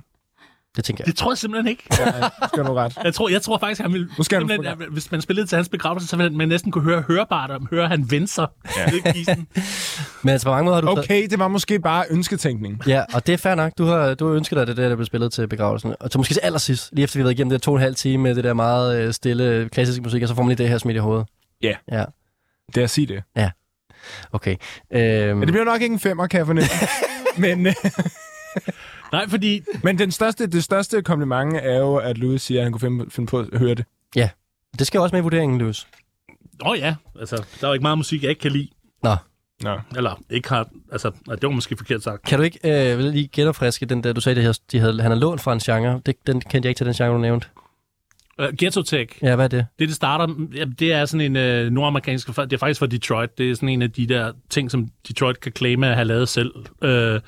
[SPEAKER 2] Det tænker jeg.
[SPEAKER 4] Det tror jeg simpelthen ikke.
[SPEAKER 3] Ja, skal du ret.
[SPEAKER 4] Jeg tror, jeg tror faktisk, han vil...
[SPEAKER 3] Måske er han
[SPEAKER 4] at hvis man spillede til hans begravelse, så ville man næsten kunne høre hørbart om, høre han vende sig. Ja.
[SPEAKER 2] Men altså, på mange måder har du...
[SPEAKER 3] Okay, det var måske bare ønsketænkning.
[SPEAKER 2] Ja, og det er fair nok. Du har, du har ønsket dig det der, der blev spillet til begravelsen. Og så måske til allersidst, lige efter vi har været igennem det der to og en halv time med det der meget øh, stille klassiske musik, og så får man lige det her smidt i hovedet.
[SPEAKER 3] Ja.
[SPEAKER 2] Ja,
[SPEAKER 3] Det er at sige det.
[SPEAKER 2] okay. Øhm,
[SPEAKER 3] Men det bliver nok ikke en femmer, kan jeg fornemme. men, øh,
[SPEAKER 4] Nej, fordi...
[SPEAKER 3] men den største, det største kompliment er jo, at Louis siger, at han kunne finde, finde på at høre det.
[SPEAKER 2] det skal jo også med i vurderingen, Løs.
[SPEAKER 4] Åh oh, ja, altså, der er jo ikke meget musik, jeg ikke kan lide.
[SPEAKER 2] Nå,
[SPEAKER 3] Nå.
[SPEAKER 4] Eller ikke har... Altså, det var måske forkert sagt.
[SPEAKER 2] kan du ikke øh, lige genopfriske den der, du sagde, det her, de havde, han har lånt fra en genre. Det, den kendte jeg ikke til, den genre, du nævnte.
[SPEAKER 4] Uh, Ghetto Tech,
[SPEAKER 2] Ja, hvad er det?
[SPEAKER 4] det det starter... Ja, det er sådan en uh, nordamerikansk... Det er faktisk fra Detroit. Det er sådan en af de der ting, som Detroit kan claime at have lavet selv. Uh,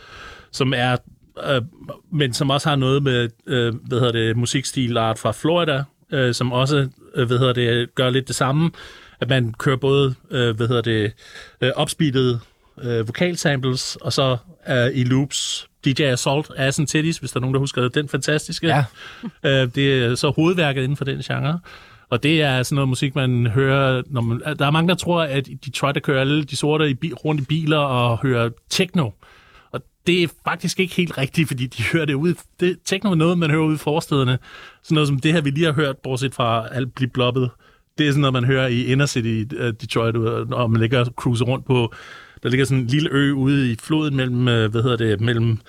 [SPEAKER 4] som er... Uh, men som også har noget med, uh, hvad hedder det, musikstilart fra Florida, uh, som også, uh, hvad hedder det, gør lidt det samme. At man kører både, uh, hvad hedder det, uh, upspeedede uh, vokalsamples, og så uh, i loops DJ Assault, Ass and Titties, hvis der er nogen, der husker den fantastiske.
[SPEAKER 2] Ja.
[SPEAKER 4] Øh, det er så hovedværket inden for den genre. Og det er sådan noget musik, man hører... Når man, der er mange, der tror, at de try at køre alle de sorte i, rundt i biler og høre techno det er faktisk ikke helt rigtigt, fordi de hører det ud... Det, techno er noget, man hører ud i forstederne. Sådan noget som det her, vi lige har hørt, bortset fra alt blive bloppet. det er sådan noget, man hører i Inner City uh, Detroit, og man ligger og cruiser rundt på, der ligger sådan en lille ø ude i floden mellem, øh, hvad hedder det, mellem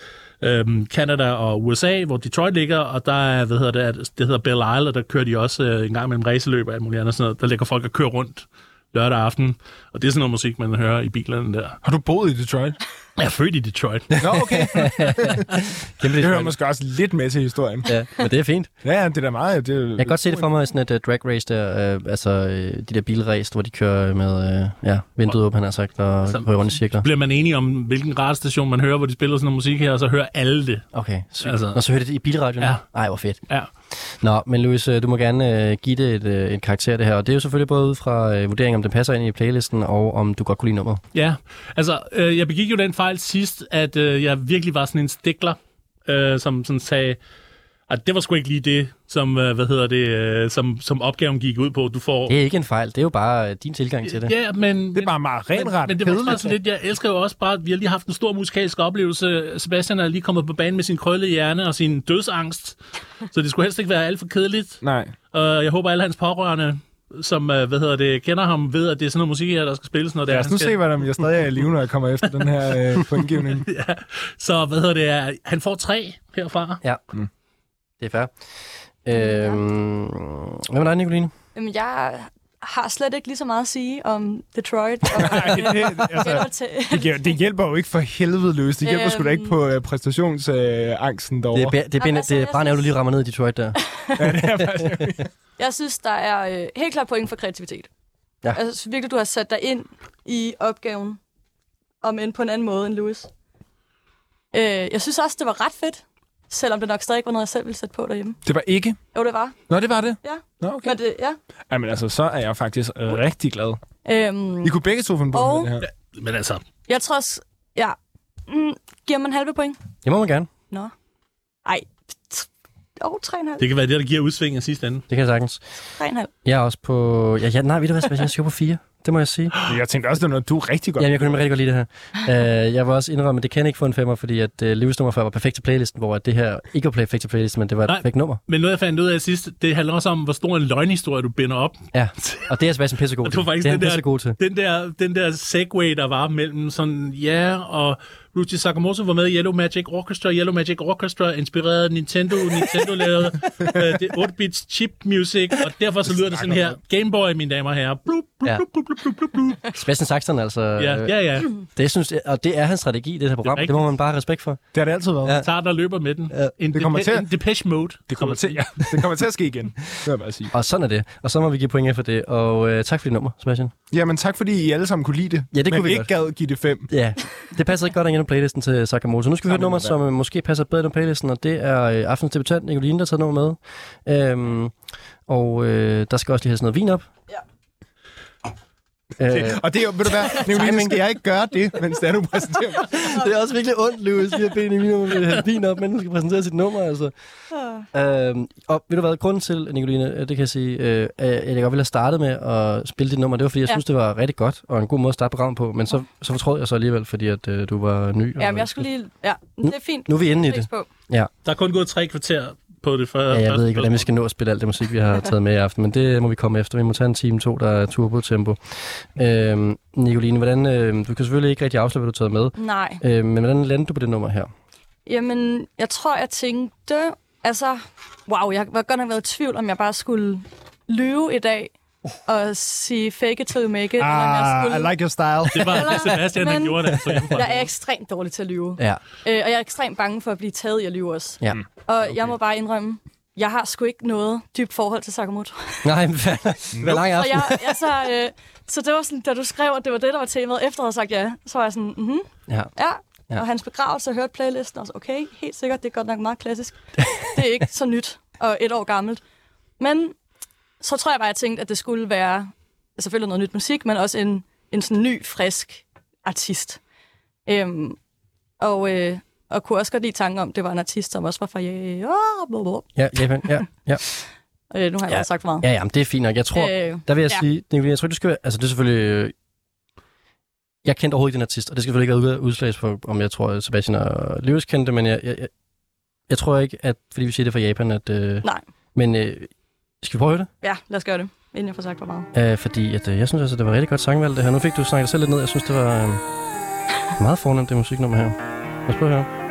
[SPEAKER 4] øhm, Canada og USA, hvor Detroit ligger, og der er, hvad hedder det, det hedder Belle Isle, og der kører de også øh, en gang mellem raceløb og alt muligt andet sådan noget. Der ligger folk og kører rundt lørdag aften, og det er sådan noget musik, man hører i bilerne der.
[SPEAKER 3] Har du boet i Detroit?
[SPEAKER 4] Jeg er født i Detroit.
[SPEAKER 3] Nå, okay.
[SPEAKER 2] Kæmpe
[SPEAKER 3] Det hører måske også lidt med til historien.
[SPEAKER 2] Ja, men det er fint.
[SPEAKER 3] Ja, det er da meget... Det,
[SPEAKER 2] Jeg kan godt se det for mig i sådan et uh, drag race der, uh, altså uh, de der bilrace, hvor de kører med uh, ja, vinduet op, han har sagt, og
[SPEAKER 4] Så-
[SPEAKER 2] kører rundt i cirkler.
[SPEAKER 4] Bliver man enige om, hvilken radiostation man hører, hvor de spiller sådan noget musik her, og så hører alle det.
[SPEAKER 2] Okay, sygt.
[SPEAKER 4] Altså-
[SPEAKER 2] Altså, og så hører det i bilradioen?
[SPEAKER 4] Ja.
[SPEAKER 2] Ej, hvor fedt.
[SPEAKER 4] Ja.
[SPEAKER 2] Nå, men Louis, du må gerne øh, give det et, øh, et karakter det her, og det er jo selvfølgelig både ud fra øh, vurderingen, om det passer ind i playlisten, og om du godt kunne lide nummeret.
[SPEAKER 4] Ja, altså, øh, jeg begik jo den fejl sidst, at øh, jeg virkelig var sådan en stikler, øh, som sådan sagde, at det var sgu ikke lige det, som, øh, hvad hedder det, øh, som, som opgaven gik ud på. Du får...
[SPEAKER 2] Det er ikke en fejl, det er jo bare øh, din tilgang til det.
[SPEAKER 4] Ja, men...
[SPEAKER 3] det er bare meget ren
[SPEAKER 4] men,
[SPEAKER 3] ret
[SPEAKER 4] men det var også lidt, jeg elsker jo også bare, vi har lige haft en stor musikalsk oplevelse. Sebastian er lige kommet på banen med sin krølle hjerne og sin dødsangst. Så det skulle helst ikke være alt for kedeligt.
[SPEAKER 3] Nej.
[SPEAKER 4] Og jeg håber, alle hans pårørende, som hvad hedder det, kender ham, ved, at det er sådan noget musik her, der skal spilles, når det
[SPEAKER 3] Lad
[SPEAKER 4] er.
[SPEAKER 3] os nu
[SPEAKER 4] skal-
[SPEAKER 3] se, hvordan jeg stadig er i live, når jeg kommer efter den her øh, pointgivning.
[SPEAKER 4] ja. Så hvad hedder det, er- han får tre herfra.
[SPEAKER 2] Ja,
[SPEAKER 3] Mm.
[SPEAKER 2] Det er fair. Øhm, hvad med dig, Nicoline?
[SPEAKER 5] Jamen, jeg har slet ikke lige så meget at sige om Detroit. Og,
[SPEAKER 3] Nej, det, altså, det, det hjælper jo ikke for helvede løs. Det hjælper sgu da ikke
[SPEAKER 5] Øhm.
[SPEAKER 3] på øh, præstationsangsten
[SPEAKER 2] Det
[SPEAKER 3] derovre.
[SPEAKER 2] er, det er,
[SPEAKER 5] Jamen,
[SPEAKER 2] ben-
[SPEAKER 5] altså,
[SPEAKER 2] det er bare ærgerligt, du lige rammer ned i Detroit der.
[SPEAKER 3] ja, det er faktisk,
[SPEAKER 5] jeg synes, der er øh, helt klart point for kreativitet.
[SPEAKER 2] Ja.
[SPEAKER 5] Jeg synes virkelig, du har sat dig ind i opgaven, om end på en anden måde end Louis. Øh, jeg synes også, det var ret fedt, selvom det nok stadig ikke var noget, jeg selv ville sætte på derhjemme.
[SPEAKER 3] det var ikke.
[SPEAKER 5] Jo, det var.
[SPEAKER 3] Nå, det var det?
[SPEAKER 5] Ja.
[SPEAKER 3] Nå, okay.
[SPEAKER 5] Men det, ja.
[SPEAKER 3] Jamen altså, så er jeg faktisk øh, rigtig glad.
[SPEAKER 5] Øhm,
[SPEAKER 3] I kunne begge to finde på
[SPEAKER 5] Og-
[SPEAKER 3] det her.
[SPEAKER 4] Men altså,
[SPEAKER 5] jeg tror også, ja, mm, giver man halve point?
[SPEAKER 2] Det må man gerne.
[SPEAKER 5] Nå. Ej, oh, 3,5.
[SPEAKER 4] det kan være det, der giver udsving i sidste ende.
[SPEAKER 2] Det kan jeg sagtens.
[SPEAKER 5] 3,5.
[SPEAKER 2] Jeg er også på... Ja, ja, nej, ved du hvad, Sebastian? Jeg skal på fire. Det må jeg sige.
[SPEAKER 3] Jeg tænkte også, det var noget, du rigtig godt
[SPEAKER 2] Ja, jeg kunne nemlig rigtig godt lide det her. Uh, jeg vil også indrømme, at det kan ikke få en femmer, fordi at uh, Lewis nummer før var perfekt til playlisten, hvor at det her ikke var perfekt til playlisten, men det var et
[SPEAKER 4] Nej.
[SPEAKER 2] perfekt nummer.
[SPEAKER 4] Men noget, jeg fandt ud af sidst, det handler også om, hvor stor en løgnhistorie, du binder op.
[SPEAKER 2] Ja, og det er Sebastian pissegod til.
[SPEAKER 4] det var faktisk
[SPEAKER 2] det er
[SPEAKER 4] den der-
[SPEAKER 2] pissegod til.
[SPEAKER 4] Den der, den der segway, der var mellem sådan, ja, og Ruchi Sakamoto var med i Yellow Magic Orchestra. Yellow Magic Orchestra inspirerede Nintendo. Nintendo lavede uh, det 8-bits chip music, og derfor så lyder det sådan her. Game Boy, mine damer og herrer. Blup, blup,
[SPEAKER 2] Ja.
[SPEAKER 4] blup, blup, blup, blup, blup.
[SPEAKER 2] Sebastian Saxton, altså.
[SPEAKER 4] Ja,
[SPEAKER 2] øh,
[SPEAKER 4] ja, ja.
[SPEAKER 2] Det, synes, jeg- og det er hans strategi, det her program. Det, det må man bare have respekt for.
[SPEAKER 3] Det har det altid været.
[SPEAKER 2] Ja.
[SPEAKER 3] Ja.
[SPEAKER 4] Tager der løber med den.
[SPEAKER 2] Ja,
[SPEAKER 4] En
[SPEAKER 3] det kommer
[SPEAKER 4] Depe-
[SPEAKER 3] til-
[SPEAKER 4] En Depeche Mode.
[SPEAKER 3] Det kommer til, ja, det kommer til at ske igen, det vil jeg bare sige.
[SPEAKER 2] Og sådan er det. Og så må vi give point for det. Og øh, tak for dit nummer, Sebastian.
[SPEAKER 3] Jamen tak, fordi I alle sammen kunne lide det.
[SPEAKER 2] Ja, det
[SPEAKER 3] men
[SPEAKER 2] kunne vi
[SPEAKER 3] ikke
[SPEAKER 2] godt.
[SPEAKER 3] gad give det fem.
[SPEAKER 2] Ja, det passer ikke godt i playlisten til Sakamoto. Nu skal vi høre et nummer, som måske passer bedre i playlisten, og det er øh, aftens debutant, Nicoline, der har taget nummer med. Øhm, og øh, der skal også lige have sådan noget vin op.
[SPEAKER 5] Ja.
[SPEAKER 2] Øh,
[SPEAKER 3] Og det er jo, ved du hvad, Nicoline, skal jeg ikke gøre det, mens det er, du præsenterer
[SPEAKER 2] det er også virkelig ondt, Louis, lige at bede Nicoline om at have vin op, men skal præsentere sit nummer, altså. Øhm, og ved du hvad, grunden til, Nicoline, øh, det kan jeg sige, øh, at jeg godt ville have startet med at spille dit nummer, det var, fordi jeg
[SPEAKER 5] Ja.
[SPEAKER 2] synes, det var rigtig godt, og en god måde at starte programmet på, men så, så fortrød jeg så alligevel, fordi at øh, du var ny.
[SPEAKER 5] Ja, men jeg skulle lige... Ja, det er fint.
[SPEAKER 2] Nu er vi inde i det.
[SPEAKER 5] På.
[SPEAKER 4] Der er kun gået tre kvarter på det før.
[SPEAKER 2] Ja, jeg ved ikke, hvordan vi skal nå at spille alt det musik, vi har taget med i aften, men det må vi komme efter. Vi må tage en time, to, der er turbo-tempo. Øhm, Nicoline, hvordan, øh, du kan selvfølgelig ikke rigtig afsløre, hvad du har taget med,
[SPEAKER 5] Nej.
[SPEAKER 2] øh, men hvordan landede du på det nummer her?
[SPEAKER 5] Jamen, jeg tror, jeg tænkte... Altså, wow, jeg var godt nok været i tvivl, om jeg bare skulle lyve i dag og sige fake it till you make it, eller
[SPEAKER 3] Ah,
[SPEAKER 5] skulle...
[SPEAKER 3] I like your style.
[SPEAKER 4] Det var
[SPEAKER 5] Eller-
[SPEAKER 4] Sebastian,
[SPEAKER 5] men-
[SPEAKER 4] gjorde det. Så.
[SPEAKER 5] Jeg er ekstremt dårlig til at lyve.
[SPEAKER 2] Ja.
[SPEAKER 5] Øh, og jeg er ekstremt bange for at blive taget i at lyve også.
[SPEAKER 2] Ja.
[SPEAKER 5] Og okay. jeg må bare indrømme, jeg har sgu ikke noget dybt forhold til Sakamoto.
[SPEAKER 2] Nej, men hvad, lang
[SPEAKER 5] Så,
[SPEAKER 2] aften.
[SPEAKER 5] jeg, altså, øh, så det var sådan, da du skrev, at det var det, der var temaet, efter at have sagt ja, så var jeg sådan, mhm,
[SPEAKER 2] Ja.
[SPEAKER 5] ja.
[SPEAKER 2] Ja.
[SPEAKER 5] ja. Og hans begravelse, hørte playlisten, og så, okay, helt sikkert, det er godt nok meget klassisk. det er ikke så nyt og et år gammelt. Men så tror jeg bare, jeg tænkte, at det skulle være altså selvfølgelig noget nyt musik, men også en, en sådan ny, frisk artist. Øhm, og, øh, og kunne også godt lide tanken om, at det var en artist, som også var fra ja, blablabla.
[SPEAKER 2] Ja, Japan, ja, ja.
[SPEAKER 5] Øh, nu har jeg
[SPEAKER 2] Ja.
[SPEAKER 5] ja. sagt for meget.
[SPEAKER 2] Ja, jamen, det er fint nok. Jeg tror,
[SPEAKER 5] Øh,
[SPEAKER 2] der vil jeg
[SPEAKER 5] ja.
[SPEAKER 2] sige, jeg tror, du skal være, altså det er selvfølgelig, øh, jeg kendte overhovedet ikke den artist, og det skal selvfølgelig ikke være ud- udslags for, om jeg tror, Sebastian og Lewis kendte men jeg, jeg, jeg, jeg tror ikke, at, fordi vi siger det fra Japan, at... Øh,
[SPEAKER 5] Nej.
[SPEAKER 2] Men øh, skal vi prøve at høre det?
[SPEAKER 5] Ja, lad os gøre det. inden jeg får sagt for meget.
[SPEAKER 2] Øh, fordi at, øh, jeg synes altså, det var rigtig godt sangvalg det her. Nu fik du snakket selv lidt ned. Jeg synes, det var øh, meget fornemt, det musiknummer her. Lad os prøve at høre.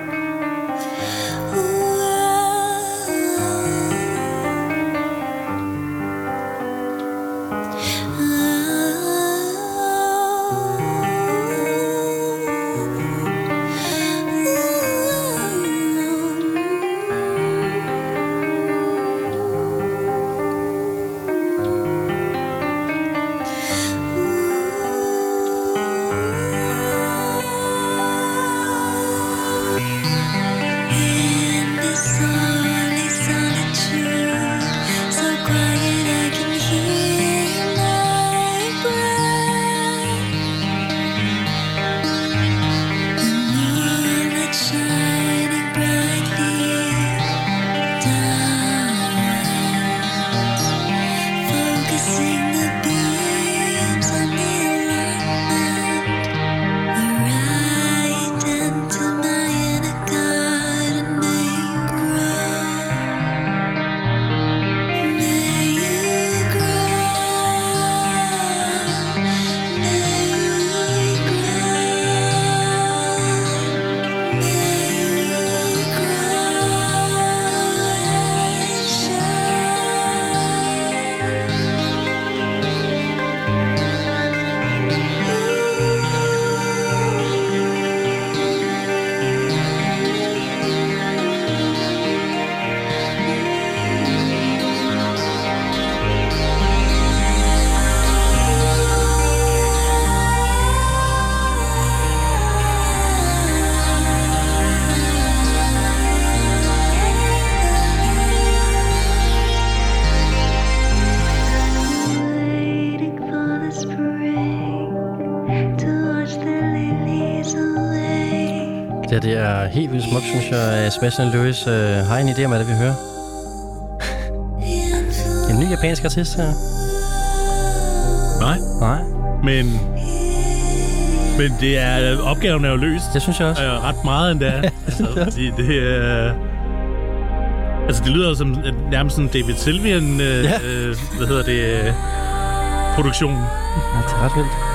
[SPEAKER 2] Helt vildt smukt, synes jeg. Sebastian Lewis øh, har I en idé om, hvad det vi hører? En ny japansk artist her?
[SPEAKER 4] Nej,
[SPEAKER 2] Nej,
[SPEAKER 4] men... Men det er, opgaven er jo løst.
[SPEAKER 2] det synes jeg også.
[SPEAKER 4] Øh, ret meget endda. altså, fordi det er... Altså, det lyder som nærmest sådan David Sylvian, øh,
[SPEAKER 2] Ja.
[SPEAKER 4] øh, hvad hedder det, øh, produktion.
[SPEAKER 2] Ja, det er ret vildt.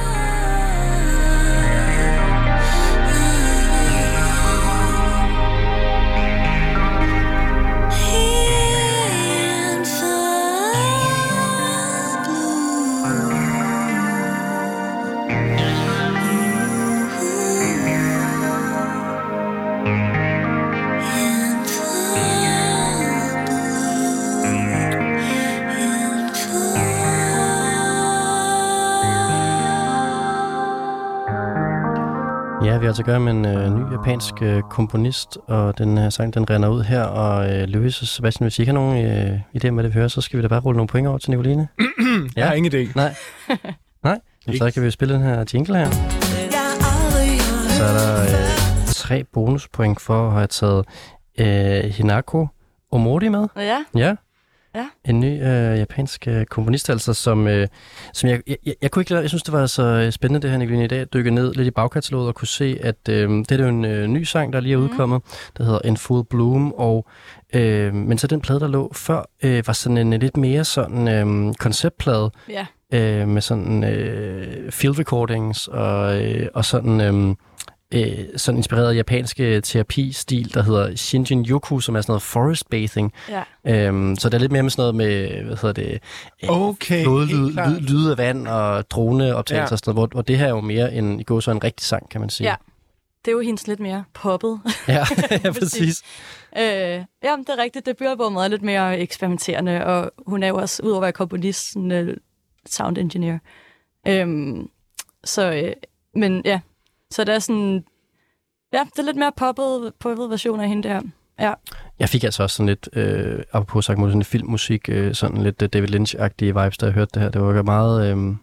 [SPEAKER 2] Vi har altså at gøre med en øh, ny japansk øh, komponist, og den her sang, den render ud her, og øh, Louis og Sebastian, hvis I ikke har nogen øh, idé om, hvad det vil høre, så skal vi da bare rulle nogle point over til Nicoline.
[SPEAKER 3] Jeg har ingen idé.
[SPEAKER 2] Nej. Nej, Jamen, så kan vi jo spille den her jingle her. Så er der øh, tre bonuspoint for at have taget øh, Hinako Omori med.
[SPEAKER 5] Ja,
[SPEAKER 2] Ja.
[SPEAKER 5] Ja.
[SPEAKER 2] En ny øh, japansk øh, komponist, altså, som, øh, som jeg, jeg, jeg, jeg kunne ikke lade, jeg synes, det var så øh, spændende, det her, Nicoline, i dag, at dykke ned lidt i bagkataloget og kunne se, at øh, det er jo en øh, ny sang, der lige er udkommet, der hedder In Full Bloom, og øh, men så den plade, der lå før, øh, var sådan en øh, lidt mere sådan øh, konceptplade,
[SPEAKER 5] ja.
[SPEAKER 2] øh, med sådan øh, field recordings og, øh, og sådan, øh, øh, sådan inspireret japanske terapistil, der hedder Shinjin Yoku, som er sådan noget forest bathing.
[SPEAKER 5] ja.
[SPEAKER 2] Øhm, så det er lidt mere med sådan noget med, hvad hedder det, øh,
[SPEAKER 3] Okay,
[SPEAKER 2] flodlyd, lyd, lyd af vand og droneoptagelser
[SPEAKER 3] Ja.
[SPEAKER 2] og sådan noget, hvor, hvor det her er jo mere en, i går så en rigtig sang, kan man sige.
[SPEAKER 5] Ja. Det er jo hendes lidt mere poppet.
[SPEAKER 2] ja, ja præcis.
[SPEAKER 5] Øh, jamen, det er rigtigt. Debutalbummet er lidt mere eksperimenterende, og hun er jo også, udover at være komponist, sådan, uh, sound engineer. Øhm, så, øh, men ja, så det er sådan, ja, det er lidt mere poppet, poppet version af hende der. Ja,
[SPEAKER 2] Jeg fik altså også sådan lidt, øh, apropos sagt mod sådan lidt filmmusik, øh, sådan lidt øh, David Lynch-agtige vibes, da jeg hørte det her. Det var meget, øh,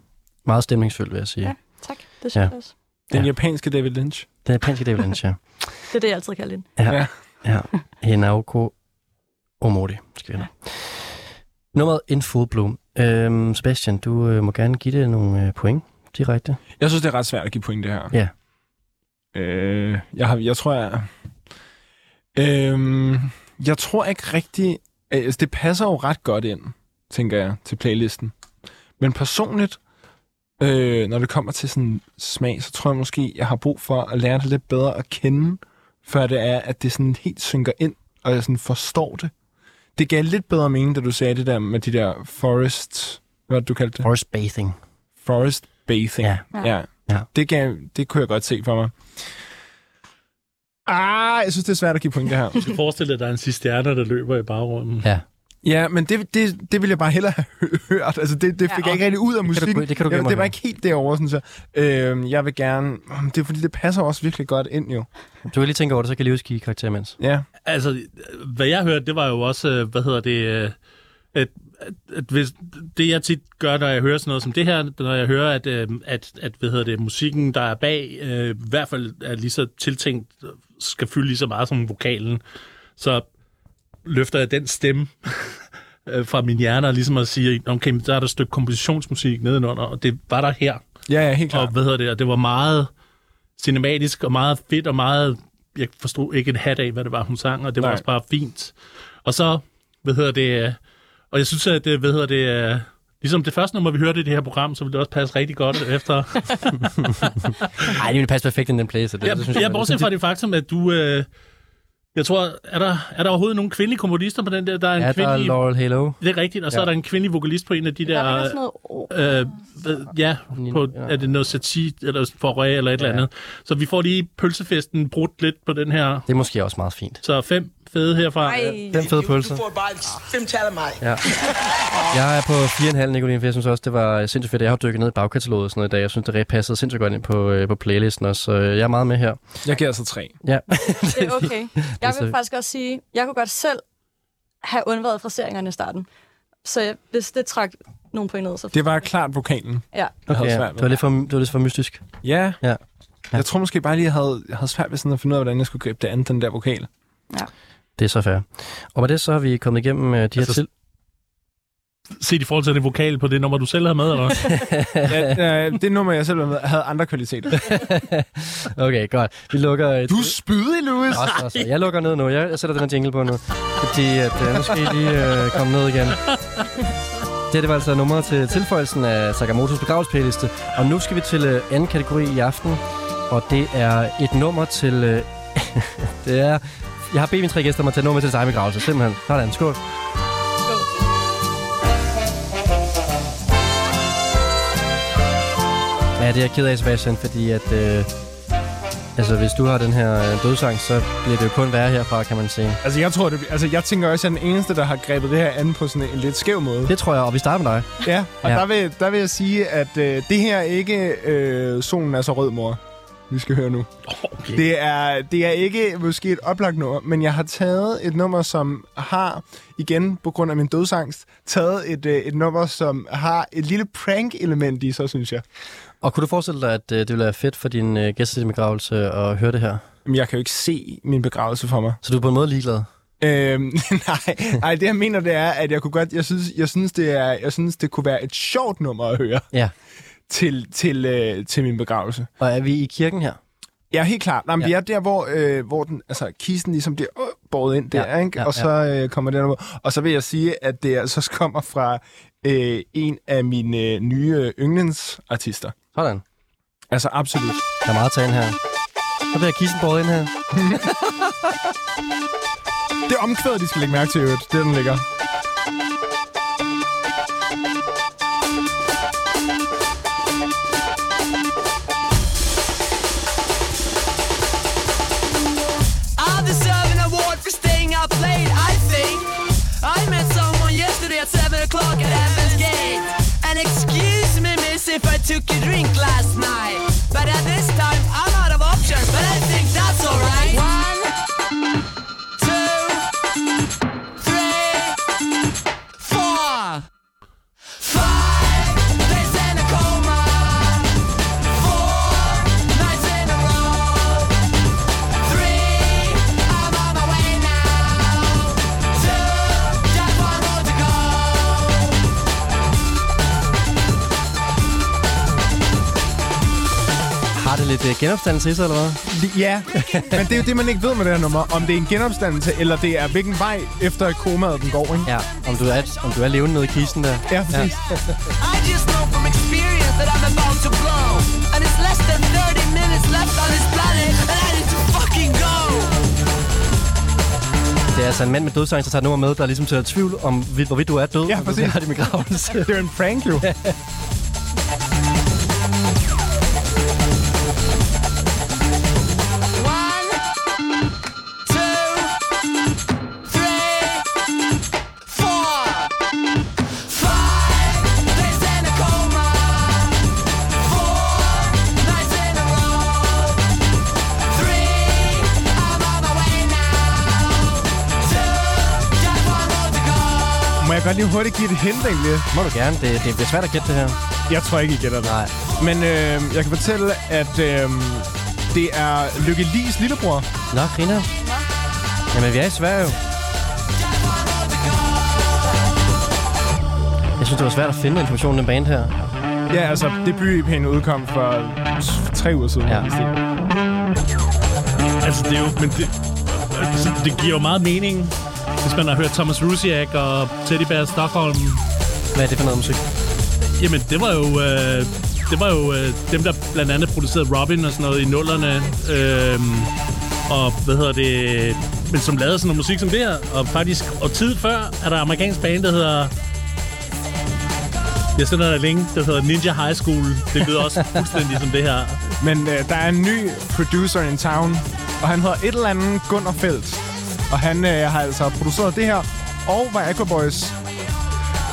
[SPEAKER 2] meget stemningsfyldt, vil jeg sige.
[SPEAKER 5] Ja. Tak. Det synes
[SPEAKER 2] Ja.
[SPEAKER 5] ja. jeg også.
[SPEAKER 3] Den
[SPEAKER 2] Ja.
[SPEAKER 3] japanske David Lynch.
[SPEAKER 2] Den japanske David Lynch, ja.
[SPEAKER 5] Det er det, jeg altid kalder hende.
[SPEAKER 2] Ja.
[SPEAKER 3] Ja.
[SPEAKER 2] ja. Hinaoko Omori, skal vi ja. Nummeret In Full Bloom. Øhm, Sebastian, du øh, må gerne give det nogle øh, point direkte.
[SPEAKER 3] Jeg synes, det er ret svært at give point, det her.
[SPEAKER 2] Ja.
[SPEAKER 3] Øh, jeg, har, jeg tror, jeg... Øh, jeg tror ikke rigtig... Altså, det passer jo ret godt ind, tænker jeg, til playlisten. Men personligt, øh, når det kommer til sådan smag, så tror jeg måske, jeg har brug for at lære det lidt bedre at kende, før det er, at det sådan helt synker ind, og jeg sådan forstår det. Det gav lidt bedre mening, da du sagde det der med de der forest... Hvad du kaldte det?
[SPEAKER 2] Forest bathing.
[SPEAKER 3] Forest bathing.
[SPEAKER 2] Ja.
[SPEAKER 3] ja.
[SPEAKER 2] Ja.
[SPEAKER 3] Det, gav, det kunne jeg godt se for mig. Ah, jeg synes, det er svært at give point, det her.
[SPEAKER 4] Du skal forestille dig, at der er en cisterner, der løber i baggrunden.
[SPEAKER 2] Ja.
[SPEAKER 3] Ja, men det, det, det ville jeg bare hellere have hørt. Altså, det, det fik
[SPEAKER 5] Ja.
[SPEAKER 3] jeg ikke rigtig ud af
[SPEAKER 2] kan du-
[SPEAKER 3] musikken.
[SPEAKER 2] det kan du glemme
[SPEAKER 3] det var ikke helt derovre, sådan så. Øh, jeg vil gerne... Det er fordi, det passer også virkelig godt ind, jo.
[SPEAKER 2] Du kan lige tænke over det, så kan Lewis give karakter imens.
[SPEAKER 3] Ja.
[SPEAKER 4] Altså, hvad jeg hørte, det var jo også, øh, hvad hedder det, øh, at, hvis, det jeg tit gør, når jeg hører sådan noget som det her, når jeg hører, at, øh, at, at hvad hedder det, musikken, der er bag, øh, i hvert fald er lige så tiltænkt, øh, skal fylde lige så meget som vokalen, så løfter jeg den stemme øh, fra min hjerne, og ligesom at sige, okay, der er der et stykke kompositionsmusik nedenunder, og det var der her.
[SPEAKER 3] Ja, ja, helt
[SPEAKER 4] Og
[SPEAKER 3] klart.
[SPEAKER 4] hvad hedder det, og det var meget cinematisk og meget fedt og meget... Jeg forstod ikke en hat af, hvad det var, hun sang, og det var
[SPEAKER 3] Nej.
[SPEAKER 4] også bare fint. Og så, hvad hedder det... øh, Og jeg synes, at det, hvad hedder det... øh, Ligesom det første nummer, vi hørte i det her program, så ville det også passe rigtig godt efter...
[SPEAKER 2] Nej, det ville passe perfekt i den play, så det,
[SPEAKER 4] Ja,
[SPEAKER 2] det synes
[SPEAKER 4] jeg
[SPEAKER 2] jeg.
[SPEAKER 4] bortset fra det faktum, at du... Øh, jeg tror, er der, er der overhovedet nogen kvindelige komponister på den der? Der er en
[SPEAKER 2] Ja, der er
[SPEAKER 4] kvindelig...
[SPEAKER 2] Laurel Halo.
[SPEAKER 4] Det er rigtigt, og så
[SPEAKER 2] Ja.
[SPEAKER 4] er der en kvindelig vokalist på en af de
[SPEAKER 5] Der er
[SPEAKER 4] der...
[SPEAKER 5] sådan noget...
[SPEAKER 4] Øh, hvad- ja, på,
[SPEAKER 2] Ja.
[SPEAKER 4] er det noget sati eller forræ eller et eller
[SPEAKER 2] Ja.
[SPEAKER 4] andet. Så vi får lige pølsefesten brudt lidt på den her.
[SPEAKER 2] Det er måske også meget fint.
[SPEAKER 4] Så fem fede herfra.
[SPEAKER 5] Ej,
[SPEAKER 2] Den fede pølse.
[SPEAKER 7] får bare fem tal af mig.
[SPEAKER 2] Ja. Jeg er på 4,5, Nicolene, for jeg synes også, det var sindssygt fedt. Jeg har dykket ned i bagkataloget og sådan noget i dag. Jeg synes, det passede sindssygt godt ind på, øh, på playlisten også. Så øh, jeg er meget med her.
[SPEAKER 3] Jeg giver altså tre.
[SPEAKER 2] Ja.
[SPEAKER 5] det er okay. Jeg vil faktisk også sige, jeg kunne godt selv have undværet fraseringerne i starten. Så jeg, hvis det trak nogle point ned, så...
[SPEAKER 3] Det var klart vokalen.
[SPEAKER 5] Ja.
[SPEAKER 2] Okay, ja.
[SPEAKER 3] svært
[SPEAKER 2] det, var lidt for, det var lidt for mystisk.
[SPEAKER 3] Ja.
[SPEAKER 2] Ja.
[SPEAKER 3] Jeg tror måske bare lige, jeg havde, jeg havde svært ved sådan at finde ud af, hvordan jeg skulle gribe det an, den der vokal.
[SPEAKER 2] Det er så fair. Og med det så har vi kommet igennem øh, de her
[SPEAKER 4] Altså,
[SPEAKER 2] til...
[SPEAKER 4] Set i forhold til det vokal på det nummer, du selv havde med, eller
[SPEAKER 3] ja, øh, det nummer, jeg selv var med, havde andre kvaliteter.
[SPEAKER 2] Okay, godt. Vi lukker... Et...
[SPEAKER 3] Du er spydig, Louis!
[SPEAKER 2] Også, også. Jeg lukker ned nu. Jeg, jeg sætter den her jingle på nu. Fordi at, øh, nu skal I lige øh, komme ned igen. Det, her, det var altså nummeret til tilføjelsen af Sakamotos begravelsesplayliste. Og nu skal vi til øh, anden kategori i aften. Og det er et nummer til... Øh, det er... Jeg har bedt mine tre gæster om at tage et nummer til deres begravelse. Simpelthen. Sådan. Skål. Ja, det er jeg ked af, Sebastian, fordi at... Øh, altså, hvis du har den her øh, dødsang, så bliver det jo kun værre herfra, kan man sige.
[SPEAKER 3] Altså, jeg tror, det, altså, jeg tænker også, at jeg er den eneste, der har grebet det her an på sådan en lidt skæv måde.
[SPEAKER 2] Det tror jeg, og vi starter med dig.
[SPEAKER 3] Ja, og
[SPEAKER 2] Ja.
[SPEAKER 3] ja. Der, vil, der vil jeg sige, at øh, det her er ikke øh, Solen er så rød, mor. Vi skal høre nu.
[SPEAKER 4] Okay.
[SPEAKER 3] Det er, det er ikke måske et oplagt nummer, men jeg har taget et nummer, som har, igen på grund af min dødsangst, taget et, øh, et nummer, som har et lille prank-element i, så synes jeg.
[SPEAKER 2] Og kunne du forestille dig, at øh, det ville være fedt for din øh, til begravelse at høre det her?
[SPEAKER 3] Men jeg kan jo ikke se min begravelse for mig.
[SPEAKER 2] Så du er på en måde ligeglad?
[SPEAKER 3] Øhm, nej, nej, det jeg mener, det er, at jeg kunne godt, jeg synes, jeg synes, det er, jeg synes, det kunne være et sjovt nummer at høre
[SPEAKER 2] Ja.
[SPEAKER 3] Til, til, øh, til min begravelse.
[SPEAKER 2] Og er vi i kirken her?
[SPEAKER 3] Ja, helt klart. Nej, men
[SPEAKER 2] Ja.
[SPEAKER 3] vi er der, hvor, øh, hvor den, altså, kisten ligesom bliver øh, båret ind der,
[SPEAKER 2] Ja,
[SPEAKER 3] ikke?
[SPEAKER 2] ja,
[SPEAKER 3] og så øh, kommer den over. Og så vil jeg sige, at det altså kommer fra øh, en af mine øh, nye yndlingsartister.
[SPEAKER 2] Sådan.
[SPEAKER 3] Altså absolut.
[SPEAKER 2] Der er meget at her. Så bliver kissen båret ind her.
[SPEAKER 3] Det er omkvædet, de skal lægge mærke til, øvrigt. Det er, den ligger.
[SPEAKER 7] O'clock at Heaven's Gate. And excuse me, miss, if I took a drink last night. But at this time, I'm
[SPEAKER 2] lidt uh, genopstandelse i sig, eller hvad?
[SPEAKER 3] Ja, men det er jo det, man ikke ved med det her nummer. Om det er en genopstandelse, eller det er hvilken vej efter komaet den går, ikke?
[SPEAKER 2] Ja, om du er, om du er levende nede i kisten der.
[SPEAKER 3] Ja, præcis.
[SPEAKER 7] I just know from experience that I'm about to blow. And it's less than 30 minutes left on this planet, and I need to fucking go.
[SPEAKER 2] Det er altså en mand med dødsangst, der tager et nummer med, der ligesom tager tvivl om, hvor- hvorvidt du er død.
[SPEAKER 3] Ja,
[SPEAKER 2] og du
[SPEAKER 3] præcis.
[SPEAKER 2] har det med gravelse.
[SPEAKER 3] Det er en prank, jo. godt lige hurtigt give et hint, egentlig?
[SPEAKER 2] Må du gerne. Det, det bliver svært at gætte det her.
[SPEAKER 3] Jeg tror ikke, I gætter det.
[SPEAKER 2] Nej.
[SPEAKER 3] Men øh, jeg kan fortælle, at øh, det er Lykke Lis lillebror.
[SPEAKER 2] Nå, griner. Jamen, vi er i Sverige jo. Jeg synes, det var svært at finde informationen den band her.
[SPEAKER 3] Ja, altså, debut-EP'en udkom for tre uger siden.
[SPEAKER 2] Ja.
[SPEAKER 3] det-
[SPEAKER 4] Altså, det er jo... Men det, altså, det giver jo meget mening, hvis man har hørt Thomas Rusiak og Teddy Bear Stockholm.
[SPEAKER 2] Hvad er det for noget musik?
[SPEAKER 4] Jamen, det var jo... Øh, det var jo øh, dem, der blandt andet producerede Robin og sådan noget i nullerne. Øh, og hvad hedder det... Men som lavede sådan noget musik som det her. Og faktisk, og tid før, er der amerikansk band, der hedder... Jeg sender dig link, der hedder Ninja High School. Det lyder også fuldstændig som det her.
[SPEAKER 3] Men øh, der er en ny producer in town, og han hedder et eller andet Gunnar Feldt. Og han øh, har altså produceret det her, og var Aquaboys.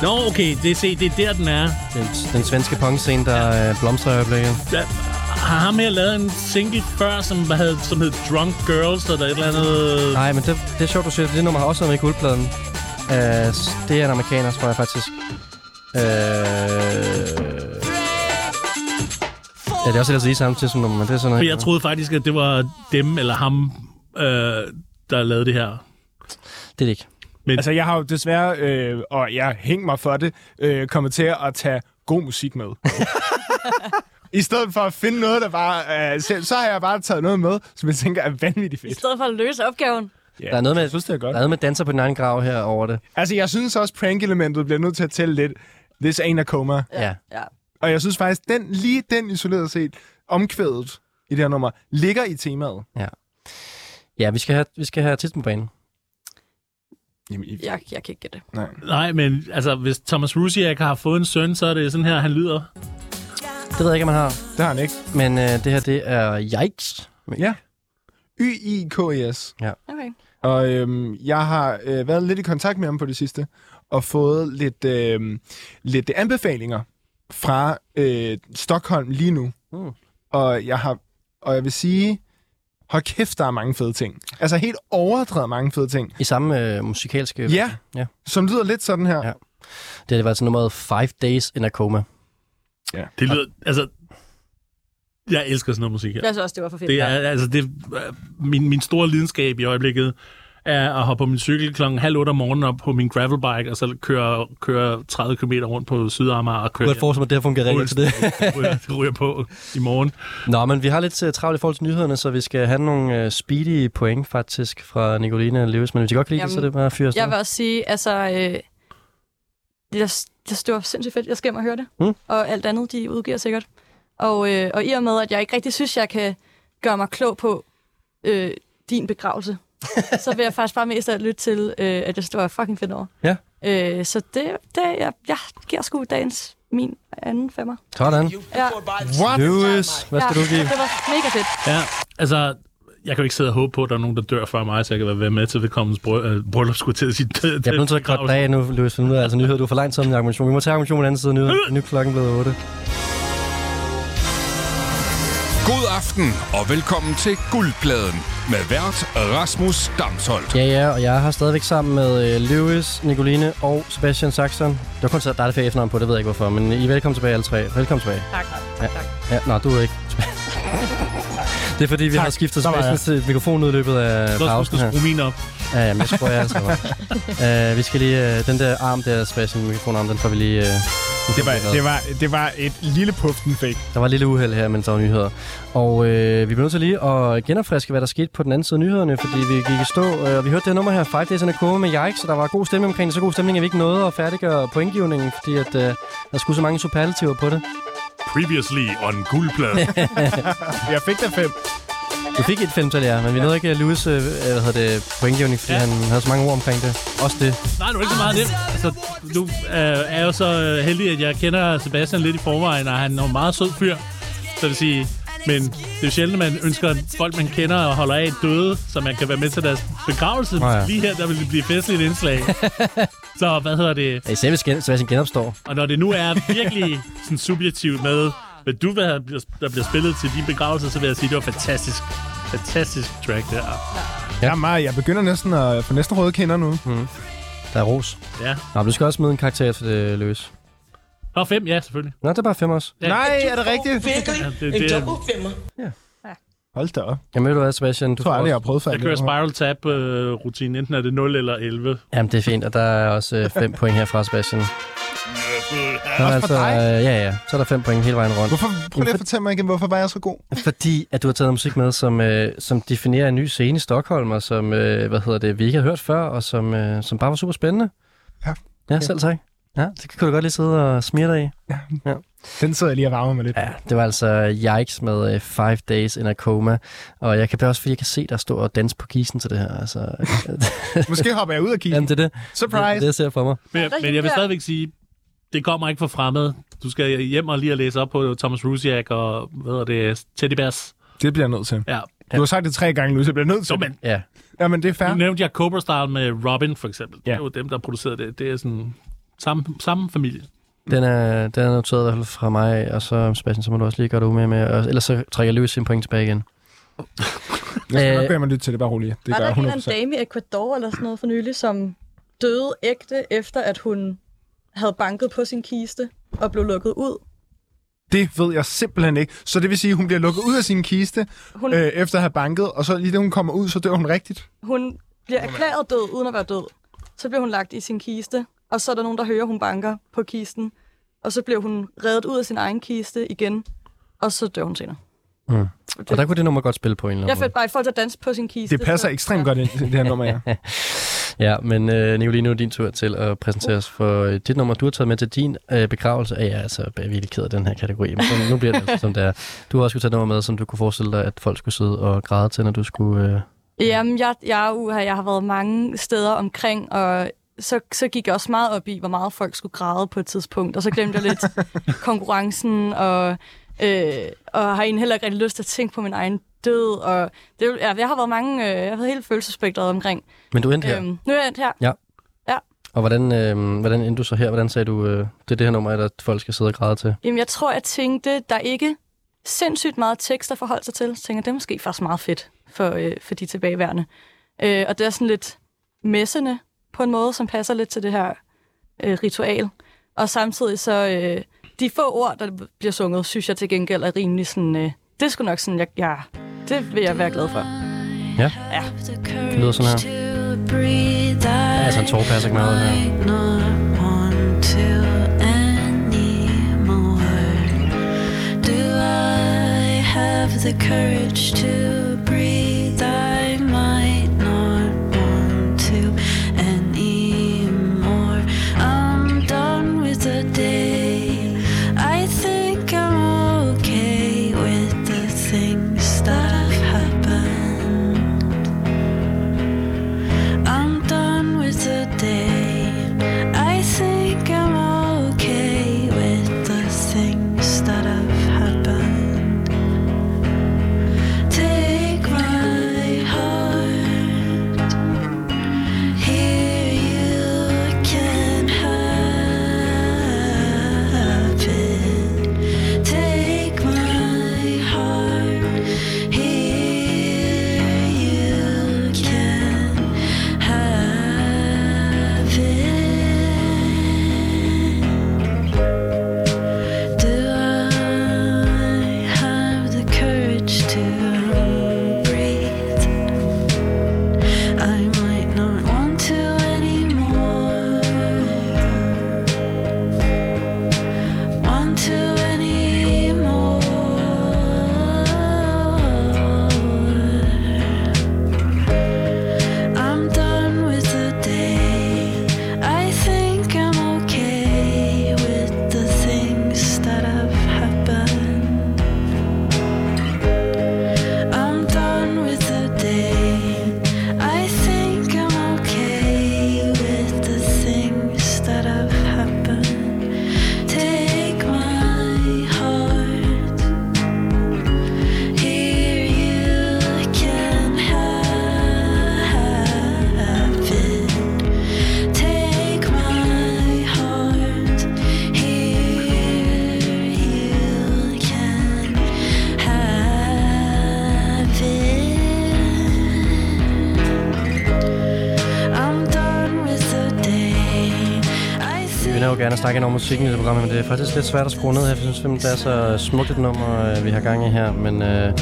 [SPEAKER 4] Nå, okay, det, se, det er der, den er.
[SPEAKER 2] Den, den svenske punkscene, der øh, blomstrer i øjeblikket.
[SPEAKER 4] Der, har ham her lavet en single før, som, havde, som hed Drunk Girls, eller et eller andet...
[SPEAKER 2] Nej, men det, det er sjovt, du siger det. Det nummer har også været med i guldpladen. Uh, det er en amerikaner, tror jeg faktisk. Uh, ja, det er også ellers lige samme til som nummer, men det er sådan noget.
[SPEAKER 4] For jeg troede faktisk, at det var dem eller ham, øh, der lavede det her.
[SPEAKER 2] Det er det ikke.
[SPEAKER 3] Altså, jeg har jo desværre, øh, og jeg hænger mig for det, øh, kommet til at tage god musik med. I stedet for at finde noget, der bare... Øh, selv, så har jeg bare taget noget med, som jeg tænker er vanvittigt
[SPEAKER 5] I
[SPEAKER 3] fedt.
[SPEAKER 5] stedet for at løse opgaven.
[SPEAKER 3] Ja,
[SPEAKER 2] Der er noget med-
[SPEAKER 3] jeg synes, det er godt.
[SPEAKER 2] Der er noget med danser på din egen grav her over det.
[SPEAKER 3] Altså, jeg synes også, prank-elementet bliver nødt til at tælle lidt. This ain't a coma.
[SPEAKER 2] Ja.
[SPEAKER 5] Ja.
[SPEAKER 3] Og jeg synes faktisk, den, lige den isoleret set, omkvædet i det her nummer, ligger i temaet.
[SPEAKER 2] Ja, vi skal have, vi skal have artisten på banen.
[SPEAKER 3] Jamen, i,
[SPEAKER 5] Jeg, jeg kan ikke gætte det.
[SPEAKER 3] nej.
[SPEAKER 4] Nej, men altså, hvis Thomas Rusiak har fået en søn, så er det sådan her, han lyder.
[SPEAKER 2] Det ved jeg ikke, om man har.
[SPEAKER 3] Det har han ikke.
[SPEAKER 2] Men øh, det her, det er Yikes.
[SPEAKER 3] Ja. Y-I-K-E-S.
[SPEAKER 5] Okay.
[SPEAKER 3] Og øhm, jeg har øh, været lidt i kontakt med ham på det sidste, og fået lidt, øh, lidt anbefalinger fra øh, Stockholm lige nu.
[SPEAKER 2] Mm.
[SPEAKER 3] Og jeg har, og jeg vil sige, hold kæft, der er mange fede ting. Altså helt overdrevet mange fede ting.
[SPEAKER 2] I samme øh, musikalske...
[SPEAKER 3] Ja,
[SPEAKER 2] ja.
[SPEAKER 3] som lyder lidt sådan her.
[SPEAKER 2] Ja. Det var altså nummeret Five Days in a Coma.
[SPEAKER 4] Det lyder, altså... Jeg elsker sådan noget musik her.
[SPEAKER 5] Jeg synes også, det var for fedt.
[SPEAKER 4] Det er, altså, det, min, min store lidenskab i øjeblikket er at hoppe på min cykel klokken halv otte om morgenen op på min gravelbike, og så køre, køre 30 km rundt på Sydamager og
[SPEAKER 2] Jeg
[SPEAKER 4] køre
[SPEAKER 2] kunne godt forestille mig, at det her fungerer rigtig til det.
[SPEAKER 4] ryger, ryger på i morgen.
[SPEAKER 2] Nå, men vi har lidt uh, travlt i forhold til nyhederne, så vi skal have nogle uh, speedy point faktisk fra Nicoline og Lewis. Men hvis I godt kan lide det, så er det bare at fyre afsted.
[SPEAKER 5] Jeg vil også sige, altså... Øh, jeg, jeg synes, det var sindssygt fedt. Jeg skal hjem og høre det.
[SPEAKER 2] Mm.
[SPEAKER 5] Og alt andet, de udgiver sikkert. Og, øh, og i og med, at jeg ikke rigtig synes, jeg kan gøre mig klog på øh, din begravelse, så vil jeg faktisk bare mest af alt lytte til, øh, at jeg det var fucking fedt over.
[SPEAKER 2] Ja.
[SPEAKER 5] Øh, så det, det jeg, jeg giver sgu dagens min anden femmer.
[SPEAKER 2] Sådan.
[SPEAKER 5] Ja,
[SPEAKER 3] What?
[SPEAKER 2] Lewis, hvad skal
[SPEAKER 5] ja,
[SPEAKER 2] du give?
[SPEAKER 5] Det var mega fedt.
[SPEAKER 4] Ja, altså, jeg kan jo ikke sidde og håbe på, at der er nogen, der dør før mig, så jeg kan være med til vedkommens brø- øh, bryllup, skulle til at sige.
[SPEAKER 2] Jeg bliver nødt til at korte af nu, for nu er altså nyheder. Du er for lang tid om argumentation. Vi må tage argumentation på den anden side nyheder. Nu er klokken blevet 8.
[SPEAKER 1] God aften og velkommen til Guldpladen med vært Rasmus Damsholdt.
[SPEAKER 2] Ja, ja, og jeg har stadigvæk sammen med øh, Lewis, Nicoline og Sebastian Saxon. Det var kun der er det ferie efternavn på, det ved jeg ikke hvorfor, men I er velkommen tilbage alle tre. Velkommen tilbage.
[SPEAKER 5] Tak, tak, tak.
[SPEAKER 2] Ja, nej, du er ikke. det er fordi, vi
[SPEAKER 3] Tak,
[SPEAKER 2] har skiftet
[SPEAKER 3] så var jeg.
[SPEAKER 2] Sebastian til mikrofon i løbet af
[SPEAKER 4] skal
[SPEAKER 2] pausen
[SPEAKER 4] du
[SPEAKER 2] her.
[SPEAKER 4] skrue min op.
[SPEAKER 2] Ja, ja, men jeg tror, jeg altså uh, Vi skal lige... Uh, den der arm der, Sebastian, mikrofonarm, den får vi lige... Uh,
[SPEAKER 3] Det var, det, var, det var et lille puff, den fik.
[SPEAKER 2] Der var et lille uheld her, mens der var nyheder. Og øh, vi bliver nødt til lige at genopfriske, hvad der skete på den anden side af nyhederne, fordi vi gik i stå, øh, og vi hørte det her nummer her, Five Days in a Coma med Yikes, så der var god stemning omkring det. Så god stemning, at vi ikke nåede at færdiggøre pointgivningen, fordi at, øh, der skulle så mange superlativer på det.
[SPEAKER 4] Previously on guldpladen.
[SPEAKER 3] Jeg fik da fem.
[SPEAKER 2] Du fik et filmtal, ja, men vi nåede ikke at Louis, øh, hvad hedder det, pointgivning, fordi
[SPEAKER 4] Ja.
[SPEAKER 2] ja. han havde så mange ord omkring det. Også det.
[SPEAKER 4] Nej, det var ikke så meget nemt. Altså, nu øh, er jo så øh, heldig, at jeg kender Sebastian lidt i forvejen, og han er en meget sød fyr. Så det vil sige, men det er jo sjældent, at man ønsker at folk, man kender og holder af døde, så man kan være med til deres begravelse.
[SPEAKER 2] Nå ja.
[SPEAKER 4] Lige her, der vil det blive festligt indslag. så hvad hedder det?
[SPEAKER 2] Ja, især hvis Sebastian genopstår.
[SPEAKER 4] Og når det nu er virkelig sådan subjektivt med, hvad du have, der bliver spillet til din begravelse, så vil jeg sige, det var fantastisk. Fantastisk track der.
[SPEAKER 3] Ja. Jeg, er meget, jeg begynder næsten at få næsten røde kinder nu.
[SPEAKER 2] Der er ros.
[SPEAKER 4] Ja.
[SPEAKER 2] Nå, men du skal også smide en karakter det, Louis.
[SPEAKER 4] Nå, fem, ja, selvfølgelig.
[SPEAKER 2] Nå, det er bare fem også.
[SPEAKER 4] Ja.
[SPEAKER 3] Nej, er det rigtigt?
[SPEAKER 4] Ja, det, det, det,
[SPEAKER 3] Hold da op.
[SPEAKER 2] Jamen ved du hvad, Sebastian? Du
[SPEAKER 3] Jeg tror aldrig, jeg har prøvet før.
[SPEAKER 4] jeg kører spiral tab øh, rutine, enten er det 0 eller 11.
[SPEAKER 2] Jamen, det er fint, og der er også øh, fem point herfra, Sebastian. Så,
[SPEAKER 3] Også
[SPEAKER 2] altså,
[SPEAKER 3] for dig?
[SPEAKER 2] øh, ja, ja. Så er der fem point hele vejen rundt.
[SPEAKER 3] Hvorfor, prøv lige at fortælle mig igen, hvorfor var jeg så god?
[SPEAKER 2] Fordi at du har taget noget musik med, som, øh, som definerer en ny scene i Stockholm, og som øh, hvad hedder det, vi ikke har hørt før, og som, øh, som bare var super spændende.
[SPEAKER 3] Ja.
[SPEAKER 2] Ja, selv tak. Ja, det kan du godt lige sidde og smire dig i.
[SPEAKER 3] Den sidder jeg lige og varmer mig lidt.
[SPEAKER 2] Ja, det var altså Yikes med øh, Five Days in a Coma. Og jeg kan også, fordi jeg kan se, der står og danse på kisen til det her. Altså,
[SPEAKER 3] Måske hopper jeg ud af kisten.
[SPEAKER 2] jamen, det er det.
[SPEAKER 3] Surprise!
[SPEAKER 2] Det, det jeg ser for mig.
[SPEAKER 4] Men, men jeg vil stadigvæk sige, det kommer ikke fra fremmed. Du skal hjem og lige at læse op på Thomas Rusiak og hvad er det, Teddy Bears.
[SPEAKER 3] Det bliver jeg nødt til.
[SPEAKER 4] Ja.
[SPEAKER 3] Du har sagt det tre gange, Louise. Jeg bliver nødt til
[SPEAKER 4] Så,
[SPEAKER 3] det.
[SPEAKER 4] men,
[SPEAKER 2] Ja,
[SPEAKER 3] Jamen, det er fair.
[SPEAKER 4] nu nævnte jeg Cobra Style med Robin, for eksempel.
[SPEAKER 3] Ja.
[SPEAKER 4] Det er jo dem, der producerede det. Det er sådan samme, samme familie.
[SPEAKER 2] den er, den er noteret i hvert fald fra mig, og så Sebastian, så må du også lige gøre det umage med. Og, ellers så trækker Louis sin point tilbage igen.
[SPEAKER 3] Jeg skal nok
[SPEAKER 2] Øh,
[SPEAKER 3] bede mig lytte til det, bare roligt. Det
[SPEAKER 5] Var
[SPEAKER 3] gør
[SPEAKER 5] der
[SPEAKER 3] jeg
[SPEAKER 5] ikke en eller
[SPEAKER 3] 100%.
[SPEAKER 5] anden dame i Ecuador eller sådan noget for nylig, som døde ægte, efter at hun havde banket på sin kiste og blev lukket ud?
[SPEAKER 3] Det ved jeg simpelthen ikke. Så det vil sige, at hun bliver lukket ud af sin kiste,
[SPEAKER 5] Hun,
[SPEAKER 3] øh, efter at have banket, og så lige da hun kommer ud, så dør hun rigtigt.
[SPEAKER 5] hun bliver erklæret død, uden at være død. Så bliver hun lagt i sin kiste, og så er der nogen, der hører, hun banker på kisten. Og så bliver hun reddet ud af sin egen kiste igen, og så dør hun senere.
[SPEAKER 2] Mm.
[SPEAKER 5] Det,
[SPEAKER 2] Og der kunne det nummer godt spille på en eller
[SPEAKER 5] jeg
[SPEAKER 2] anden
[SPEAKER 5] følte bare, i forhold til at danse på sin kiste.
[SPEAKER 3] Det passer
[SPEAKER 5] så-
[SPEAKER 3] ekstremt godt ind det her nummer, ja.
[SPEAKER 2] Ja, men øh, Nicoline, nu er din tur til at præsentere os for øh, dit nummer, du har taget med til din øh, begravelse. Ja, jeg er altså virkelig ked af den her kategori, men nu bliver det altså, som det er. Du har også skulle tage et nummer med, som du kunne forestille dig, at folk skulle sidde og græde til, når du skulle... Øh...
[SPEAKER 5] Jamen, jeg, jeg, uh, jeg har været mange steder omkring, og så, så gik jeg også meget op i, hvor meget folk skulle græde på et tidspunkt. Og så glemte jeg lidt konkurrencen, og, øh, og har egentlig heller ikke rigtig lyst til at tænke på min egen død. Og det, er ja, jeg har været mange, øh, jeg har været helt følelsesspektret omkring.
[SPEAKER 2] Men du endte her.
[SPEAKER 5] Øhm, nu er jeg endt her.
[SPEAKER 2] Og hvordan, øh, hvordan endte du så her? Hvordan sagde du, øh, det er det her nummer, at folk skal sidde og græde til?
[SPEAKER 5] Jamen, jeg tror, jeg tænkte, der er ikke sindssygt meget tekst at forholde sig til. Så tænker jeg, det er måske faktisk meget fedt for, øh, for de tilbageværende. Øh, og det er sådan lidt messende på en måde, som passer lidt til det her øh, ritual. Og samtidig så, øh, de få ord, der bliver sunget, synes jeg til gengæld er rimelig sådan, øh, det sgu nok sådan, jeg, ja, det vil jeg være glad for.
[SPEAKER 2] Ja,
[SPEAKER 5] Ja.
[SPEAKER 2] det lyder sådan her. Ja, altså en tårer passer ikke meget her.
[SPEAKER 8] The courage to
[SPEAKER 2] snakke ind over musikken i det program, men det er faktisk lidt svært at skrue ned her. Jeg synes simpelthen, det er så smukt et nummer, øh, vi har gang i her. Men øh,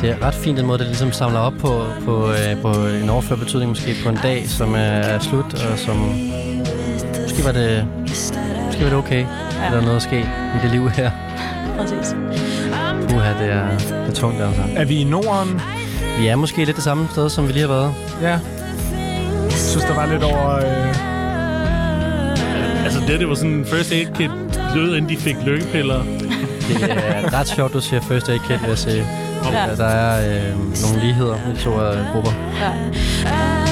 [SPEAKER 2] det er ret fint den måde, det ligesom samler op på, på, øh, på en overført betydning måske på en dag, som er, er slut, og som måske var det, måske var det okay, ja. der er noget at ske i det liv her.
[SPEAKER 5] Præcis.
[SPEAKER 2] Uha, det er, det er tungt altså.
[SPEAKER 3] Er vi i Norden?
[SPEAKER 2] Vi er måske lidt det samme sted, som vi lige har været.
[SPEAKER 3] Ja. Jeg synes, der var lidt over... Øh...
[SPEAKER 4] Altså det, det var sådan en first aid kit lød, inden de fik lykkepiller.
[SPEAKER 2] Det er ret sjovt, du siger first aid kit, vil jeg sige.
[SPEAKER 5] Ja.
[SPEAKER 2] Der er øh, nogle ligheder i de to øh, grupper.
[SPEAKER 5] Ja.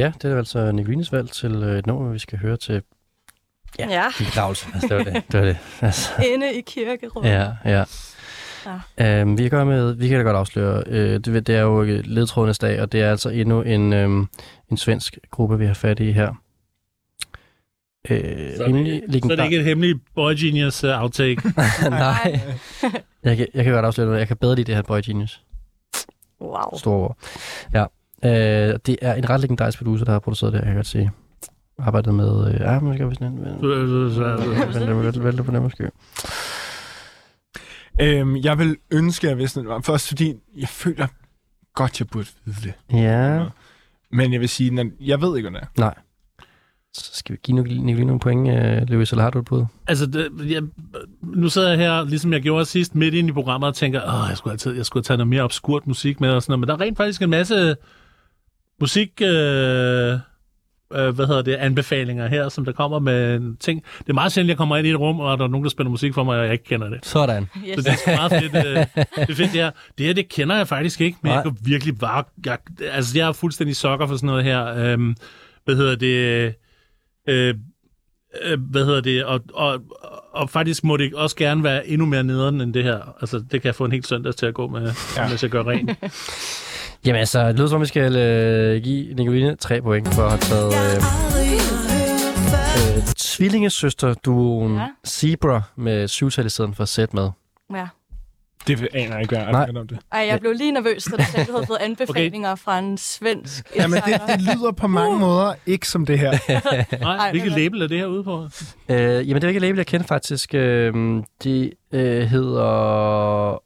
[SPEAKER 2] Ja, det er altså Nicolines valg til øh, et nummer, vi skal høre til Ja.
[SPEAKER 5] ja.
[SPEAKER 2] begravelse. Altså, det var det. det, var det. Altså,
[SPEAKER 5] Inde i kirkerummet.
[SPEAKER 2] ja, ja.
[SPEAKER 5] Ja.
[SPEAKER 2] Øhm, vi kan gøre med, vi kan da godt afsløre, øh, det, det er jo ledtrådenes dag, og det er altså endnu en, øhm, en svensk gruppe, vi har fat i her. Øh,
[SPEAKER 4] Så er
[SPEAKER 2] rimelig
[SPEAKER 4] det, så er det ikke et hemmeligt Boy Genius uh, outtake.
[SPEAKER 2] Nej. jeg, kan, jeg kan godt afsløre noget. Jeg kan bedre lide det her Boy Genius.
[SPEAKER 5] Wow.
[SPEAKER 2] Store ord. Ja. Øh, det er en ret legendarisk producer, der har produceret det, her, kan jeg godt sige. Arbejdet med... Øh, ja, måske vi sådan en... Vælg vælg- vælg det på det, måske.
[SPEAKER 3] Øhm, jeg vil ønske, at jeg vidste noget. Først fordi, jeg føler godt, jeg burde vide det.
[SPEAKER 2] Ja.
[SPEAKER 3] Men jeg vil sige, når, jeg ved ikke, hvad det er.
[SPEAKER 2] Nej. Så skal vi give Nicoline nogle point, øh, Louis, eller har du et bud?
[SPEAKER 4] altså, det, jeg, nu sidder jeg her, ligesom jeg gjorde sidst, midt ind i programmet og tænker, åh, jeg skulle, altid, jeg skulle tage noget mere obskurt musik med og sådan noget. Men der er rent faktisk en masse musik... Øh, øh, hvad hedder det, anbefalinger her, som der kommer med ting. Det er meget sjældent, jeg kommer ind i et rum, og der er nogen, der spiller musik for mig, og jeg ikke kender det.
[SPEAKER 2] Sådan.
[SPEAKER 4] Så
[SPEAKER 5] Yes.
[SPEAKER 4] det er meget fedt. øh, Det er fedt, det her. Det her, det kender jeg faktisk ikke, men
[SPEAKER 2] Nej.
[SPEAKER 4] jeg kan virkelig bare... Jeg, altså, jeg er fuldstændig sokker for sådan noget her. Øhm, hvad hedder det... Øh, øh, hvad hedder det? Og, og, og faktisk må det også gerne være endnu mere nederen end det her. Altså, det kan jeg få en helt søndag til at gå med, ja. mens jeg gør rent.
[SPEAKER 2] Jamen altså, det lyder som om, vi skal øh, give Nicoline tre point for at have taget øh, øh, tvillingesøster-duoen
[SPEAKER 5] Ja.
[SPEAKER 2] Zebra med syvtal i stedet for sæt med.
[SPEAKER 5] Ja.
[SPEAKER 3] Det aner jeg ikke, hvad jeg om det.
[SPEAKER 5] Ej, jeg blev lige nervøs, da du sagde, du havde fået anbefalinger okay. fra en svensk
[SPEAKER 3] Jamen, det, det lyder på mange måder ikke som det her.
[SPEAKER 4] Nej,
[SPEAKER 5] Ej,
[SPEAKER 4] hvilket label er det her ude på?
[SPEAKER 2] Øh, jamen, det er ikke et label, jeg kender faktisk. Øh, de øh, hedder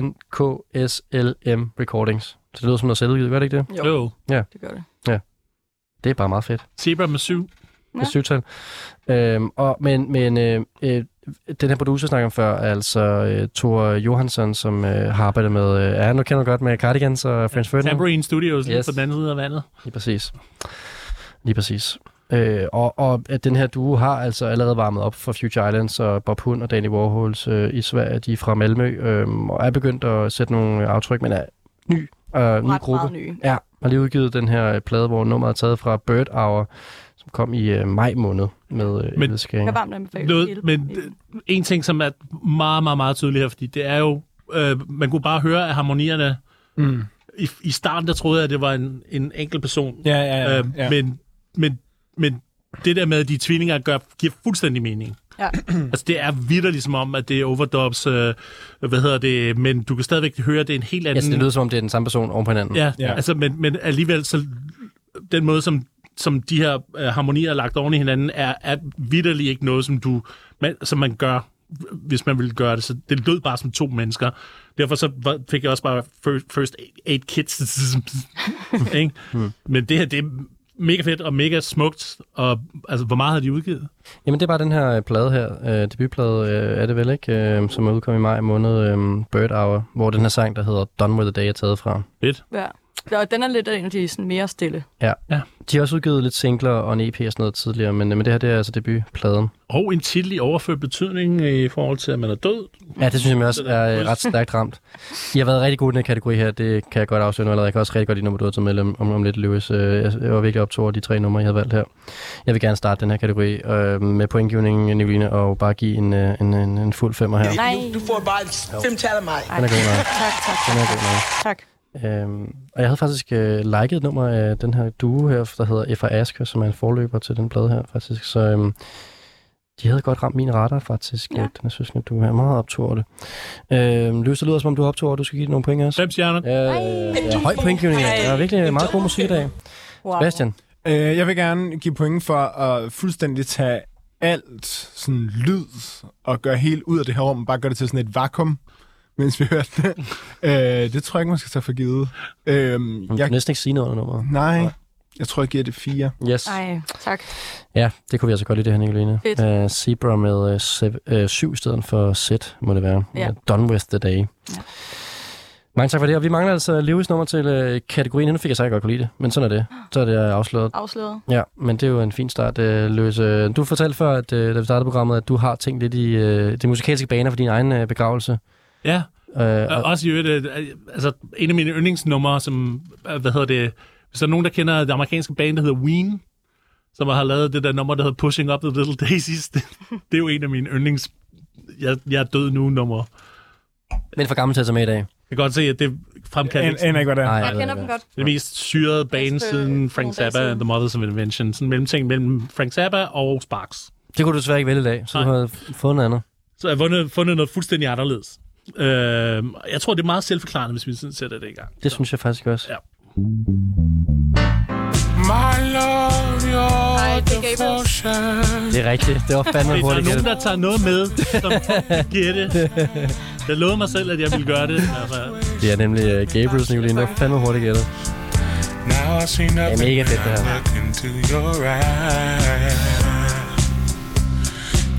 [SPEAKER 2] PNKSLM Recordings. Så det lyder som noget selvudgivet, gør det ikke det?
[SPEAKER 5] Jo,
[SPEAKER 4] Jo.
[SPEAKER 5] det gør det.
[SPEAKER 2] Det er bare meget fedt.
[SPEAKER 4] Zebra med syv.
[SPEAKER 2] med
[SPEAKER 5] Ja.
[SPEAKER 2] syvtal. Øhm, og, men men øh, øh, den her producer, snakker om før, er altså øh, Thor Johansson, som øh, har arbejdet med, øh, ja, nu kender du godt med Cardigans og French Ferdinand.
[SPEAKER 4] Tambourine Studios, yes.
[SPEAKER 2] Yes.
[SPEAKER 4] på den anden side af vandet.
[SPEAKER 2] Lige præcis. Lige præcis. Øh, og, og at den her duo har altså allerede varmet op for Future Islands og Bob Hund og Danny Warhols øh, i Sverige. De er fra Malmø øh, og er begyndt at sætte nogle aftryk, men er ny, øh, ny
[SPEAKER 5] Ret
[SPEAKER 2] gruppe.
[SPEAKER 5] meget nye.
[SPEAKER 2] Ja, har lige udgivet den her øh, plade, hvor nummeret er taget fra Bird Hour, som kom i øh, maj måned med øh,
[SPEAKER 4] Men-
[SPEAKER 5] anbefale
[SPEAKER 4] Noget, men en ting, som er meget, meget, meget tydeligt her, fordi det er jo, øh, man kunne bare høre, at harmonierne,
[SPEAKER 3] Mm.
[SPEAKER 4] i, i starten, der troede jeg, at det var en, en enkelt person.
[SPEAKER 3] Ja, ja, ja.
[SPEAKER 4] øh,
[SPEAKER 3] ja.
[SPEAKER 4] men, men, men det der med, at de er tvillinger, gør, giver fuldstændig mening.
[SPEAKER 5] Ja.
[SPEAKER 4] altså, det er vidderligt som om, at det er overdubs, øh, hvad hedder det, men du kan stadigvæk høre, at det er en helt anden...
[SPEAKER 2] Altså, det lyder som om, det er den samme person oven på hinanden.
[SPEAKER 4] Ja,
[SPEAKER 3] Ja.
[SPEAKER 4] ja. altså, men, men alligevel, så den måde, som, som de her øh, harmonier er lagt oven i hinanden, er, er vidderligt ikke noget, som, du, man, som man gør, hvis man ville gøre det. Så det lød bare som to mennesker. Derfor så var- fik jeg også bare first, first eight kids. ikke? Men det her, det er mega fedt og mega smukt. Og altså, hvor meget har de udgivet?
[SPEAKER 2] Jamen, det er bare den her øh, plade her, øh, debutplade øh, er det vel ikke, øh, som er udkommet i maj måned, øh, Bird Hour, hvor den her sang, der hedder Done With The Day, er taget fra.
[SPEAKER 5] Ja. Og den er lidt en af de sådan, mere stille.
[SPEAKER 2] Ja.
[SPEAKER 4] Ja.
[SPEAKER 2] De har også udgivet lidt singler og en EP og sådan noget tidligere, men, men det her det er altså debutpladen.
[SPEAKER 4] Og en titel i overført betydning i forhold til, at man er død.
[SPEAKER 2] Ja, det synes jeg også er øh, ret stærkt ramt. I har været rigtig gode i den her kategori her, det kan jeg godt afsløre nu allerede. Jeg kan også rigtig godt lide nummer, du har taget med om, om lidt, Lewis. Øh, Jeg var virkelig optog over de tre numre, jeg havde valgt her. Jeg vil gerne starte den her kategori øh, med pointgivning, Nicoline, og bare give en, øh, en, en, en fuld femmer her.
[SPEAKER 5] Nej.
[SPEAKER 9] Du får bare et femtal af mig.
[SPEAKER 2] Den er god nok.
[SPEAKER 5] Tak, tak,
[SPEAKER 2] Den er god nok.
[SPEAKER 5] tak.
[SPEAKER 2] Øhm, og jeg havde faktisk øh, liket et nummer af den her duo her, der hedder F.A. Asker, som er en forløber til den plade her, faktisk. Så øhm, de havde godt ramt min radar, faktisk.
[SPEAKER 5] Ja.
[SPEAKER 2] Den er søskende, du er meget optur over det. Øhm, Løs, det lyder som om, du er optur over, du skal give det nogle point også.
[SPEAKER 4] Fem stjerner.
[SPEAKER 2] Ja, ja, høj pointgivning. Det er virkelig meget god musik i dag.
[SPEAKER 5] Wow.
[SPEAKER 2] Sebastian,
[SPEAKER 3] Øh, jeg vil gerne give point for at fuldstændig tage alt sådan lyd og gøre helt ud af det her rum, bare gøre det til sådan et vakuum, mens vi hørte det. øh, det tror jeg ikke, man skal tage for givet. Øh,
[SPEAKER 2] jeg kan næsten ikke sige noget under nummeret.
[SPEAKER 3] nej, jeg tror, jeg giver det fire.
[SPEAKER 2] Yes.
[SPEAKER 5] Ej, tak.
[SPEAKER 2] Ja, det kunne vi altså godt lide det her, Nicoline.
[SPEAKER 5] Fedt.
[SPEAKER 2] Uh, Zebra med uh, sev, uh, syv i stedet for set, må det være.
[SPEAKER 5] Ja.
[SPEAKER 2] Uh, done with the day.
[SPEAKER 5] Ja.
[SPEAKER 2] Mange tak for det, og vi mangler altså Lewis nummer til uh, kategorien. Nu fik jeg så ikke godt kunne lide det, men sådan er det. Så er det afsløret.
[SPEAKER 5] Afsløret.
[SPEAKER 2] Ja, men det er jo en fin start, uh, Lewis. Du fortalte før, at, uh, da vi startede programmet, at du har tænkt lidt i uh, de musikalske baner for din egen uh, begravelse.
[SPEAKER 4] Ja,
[SPEAKER 2] Uh,
[SPEAKER 4] og
[SPEAKER 2] og,
[SPEAKER 4] også i øvrigt, øh, altså en af mine yndlingsnumre, som, øh, hvad hedder det, hvis der er nogen, der kender det amerikanske band, der hedder Ween, som har lavet det der nummer, der hedder Pushing Up the Little Daisies, det, det er jo en af mine yndlings, jeg, jeg er død nu nummer.
[SPEAKER 2] men for gammel til at tage med i dag.
[SPEAKER 4] Jeg kan godt se, at det fremkalder
[SPEAKER 3] En, en ikke, hvad det er.
[SPEAKER 5] Jeg kender
[SPEAKER 2] ikke,
[SPEAKER 5] dem godt.
[SPEAKER 4] det mest syrede
[SPEAKER 5] øh,
[SPEAKER 4] siden Frank Zappa and The Mothers of Invention. Sådan en mellemting mellem Frank Zappa og Sparks.
[SPEAKER 2] Det kunne du desværre ikke vælge i dag, så
[SPEAKER 4] Nej.
[SPEAKER 2] du har noget andet.
[SPEAKER 4] Så jeg har fundet, fundet noget fuldstændig anderledes. Øh, jeg tror, det er meget selvforklarende, hvis vi sådan sætter det i gang.
[SPEAKER 2] Det synes jeg faktisk også.
[SPEAKER 4] Ja.
[SPEAKER 6] My love, your
[SPEAKER 5] Ej, det er Gabriel.
[SPEAKER 2] Det er rigtigt. Det var fandme
[SPEAKER 4] Hvis der er
[SPEAKER 2] hurtigt
[SPEAKER 4] nogen, der tager noget med, som gætte. Jeg lovede mig selv, at jeg ville gøre det. Altså,
[SPEAKER 2] Det er nemlig uh, Gabriels. Det var fandme hurtigt gættet.
[SPEAKER 6] See nothing
[SPEAKER 2] mega fedt, det her.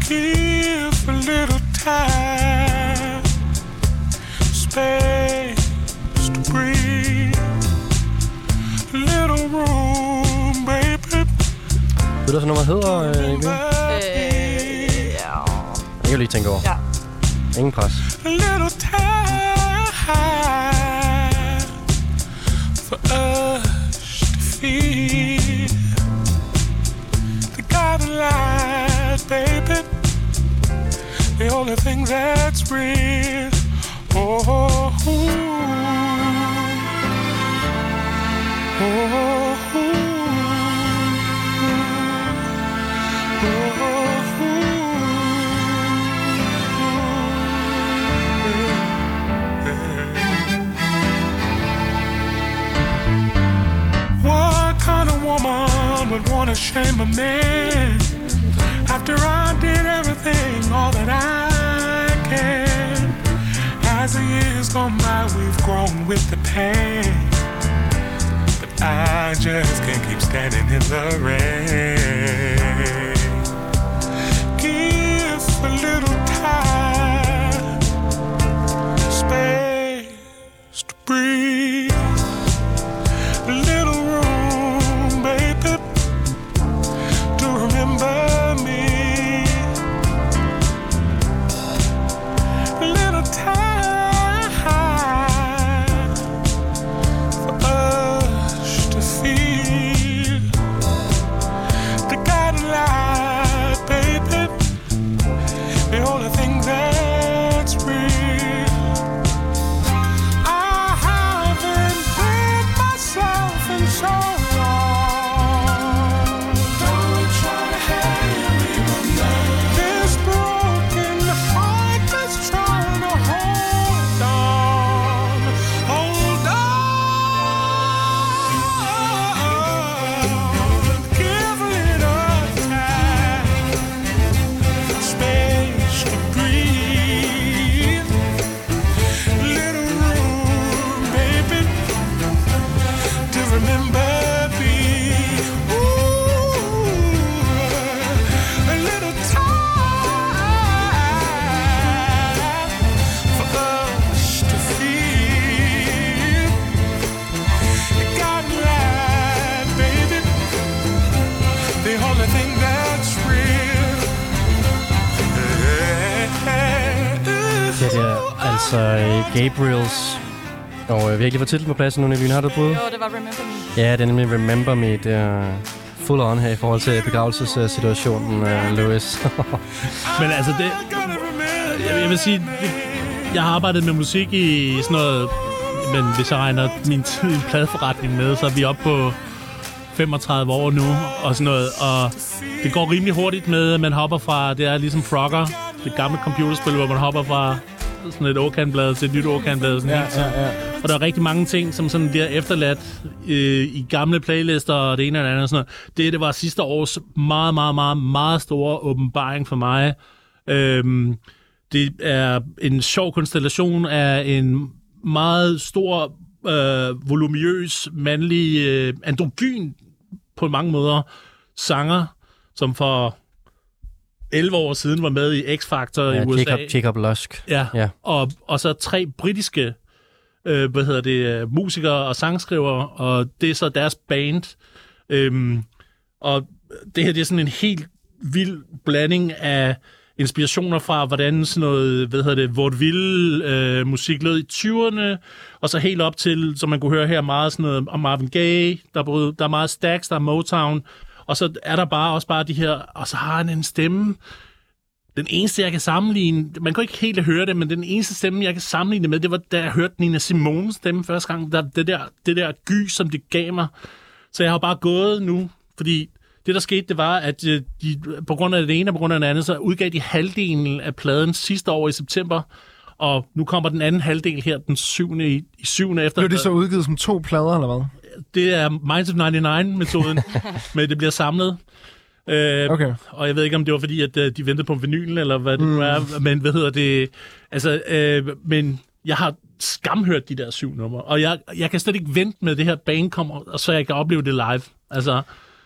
[SPEAKER 6] Give a little time, space to breathe, a little room, baby.
[SPEAKER 2] Ved du, hvad nummeret hedder, Nicoline?
[SPEAKER 5] Øh, ja.
[SPEAKER 2] Jeg kan lige tænke over.
[SPEAKER 5] Ja.
[SPEAKER 2] Ingen pres.
[SPEAKER 6] a little time for us to feel the guiding light, baby. The only thing that's real. Would want to shame a man? After I did everything, all that I by, we've grown with the pain. But I just can't keep standing in the rain.
[SPEAKER 2] Og øh, vi har ikke lige fået titlen på pladsen nu, Nicolene. Har du et bud?
[SPEAKER 5] Jo, det var Remember Me.
[SPEAKER 2] Ja, det er nemlig Remember Me. Det er full on her i forhold til begravelsessituationen, uh, Lewis.
[SPEAKER 4] Men altså, det, jeg, jeg vil sige, det, jeg har arbejdet med musik i sådan noget, men hvis jeg regner min tid i en pladeforretning med, så er vi oppe på 35 år nu og sådan noget. Og det går rimelig hurtigt med, at man hopper fra, det er ligesom Frogger, det gamle computerspil, hvor man hopper fra sådan et årkantblad til et nyt årkantblad. Sådan
[SPEAKER 3] Ja,
[SPEAKER 4] tiden.
[SPEAKER 3] ja, ja.
[SPEAKER 4] Og der er rigtig mange ting, som sådan bliver efterladt øh, i gamle playlister og det ene og det andet. Og sådan noget. Det, det var sidste års meget, meget, meget, meget store åbenbaring for mig. Øhm, det er en sjov konstellation af en meget stor, øh, voluminøs, mandlig, øh, androgyn på mange måder sanger, som for 11 år siden var med i X-Factor
[SPEAKER 2] ja,
[SPEAKER 4] i USA.
[SPEAKER 2] Jacob, Jacob Lusk.
[SPEAKER 4] Ja.
[SPEAKER 2] ja.
[SPEAKER 4] Og, og så tre britiske øh, hvad hedder det, øh, musikere og sangskrivere, og det er så deres band. Øhm, og det her det er sådan en helt vild blanding af inspirationer fra, hvordan sådan noget, hvad hedder det, vaudeville øh, musik lød i 20'erne, og så helt op til, som man kunne høre her, meget sådan noget om Marvin Gaye, der både, der er meget Stax, der er Motown, og så er der bare også bare de her, og så har han en stemme, den eneste, jeg kan sammenligne, man kan ikke helt høre det, men den eneste stemme, jeg kan sammenligne det med, det var, da jeg hørte Nina Simones stemme første gang. Der, det, der, det der gy, som det gav mig. Så jeg har bare gået nu, fordi det, der skete, det var, at øh, de, på grund af det ene og på grund af det andet, så udgav de halvdelen af pladen sidste år i september, og nu kommer den anden halvdel her den 7. i, i 7. efter.
[SPEAKER 3] Blev det så udgivet som to plader, eller hvad?
[SPEAKER 4] Det er Minds of 99-metoden, men det bliver samlet. Øh,
[SPEAKER 3] Okay.
[SPEAKER 4] og jeg ved ikke, om det var fordi, at øh, de ventede på vinylen, eller hvad det nu er. Men hvad hedder det? Altså, øh, men jeg har skamhørt de der syv numre, og jeg, jeg kan slet ikke vente med det her bane kommer, og så jeg kan opleve det live. Altså,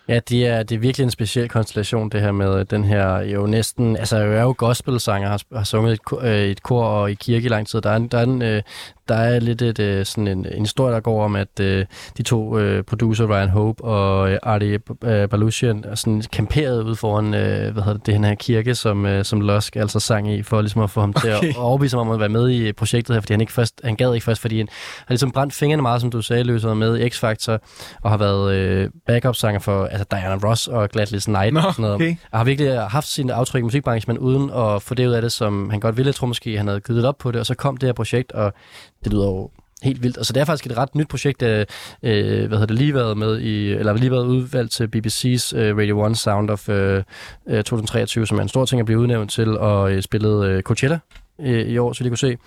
[SPEAKER 2] Ja, det er, det er virkelig en speciel konstellation, det her med den her jo næsten... Altså, jeg er jo gospelsanger, har, har sunget et, øh, et kor og i kirke i lang tid. Der er, en, der er, en, øh, der er lidt et, øh, sådan en, en historie, der går om, at øh, de to øh, producer, Ryan Hope og øh, Artie øh, Baluchian, er sådan kamperede ud foran øh, hvad hedder det, den her kirke, som, øh, som Lusk altså sang i, for ligesom at få ham til
[SPEAKER 3] Okay.
[SPEAKER 2] at overbevise ham om at være med i projektet her, fordi han ikke først, han gad ikke først, fordi han har ligesom brændt fingrene meget, som du sagde, løser med X-Factor, og har været øh, backup-sanger for altså Diana Ross og Gladys Knight
[SPEAKER 3] Nå,
[SPEAKER 2] og sådan noget.
[SPEAKER 3] okay.
[SPEAKER 2] Og har virkelig haft sin aftryk i musikbranchen, men uden at få det ud af det, som han godt ville. Jeg tror måske, han havde givet lidt op på det, og så kom det her projekt, og det lyder jo helt vildt. Og så det er faktisk et ret nyt projekt, øh, øh, hvad hedder det, lige været med i, eller lige været udvalgt til BBC's øh, Radio 1 Sound of øh, øh 2023, som er en stor ting at blive udnævnt til, og øh, spillede øh, Coachella øh, i år, så de kunne se.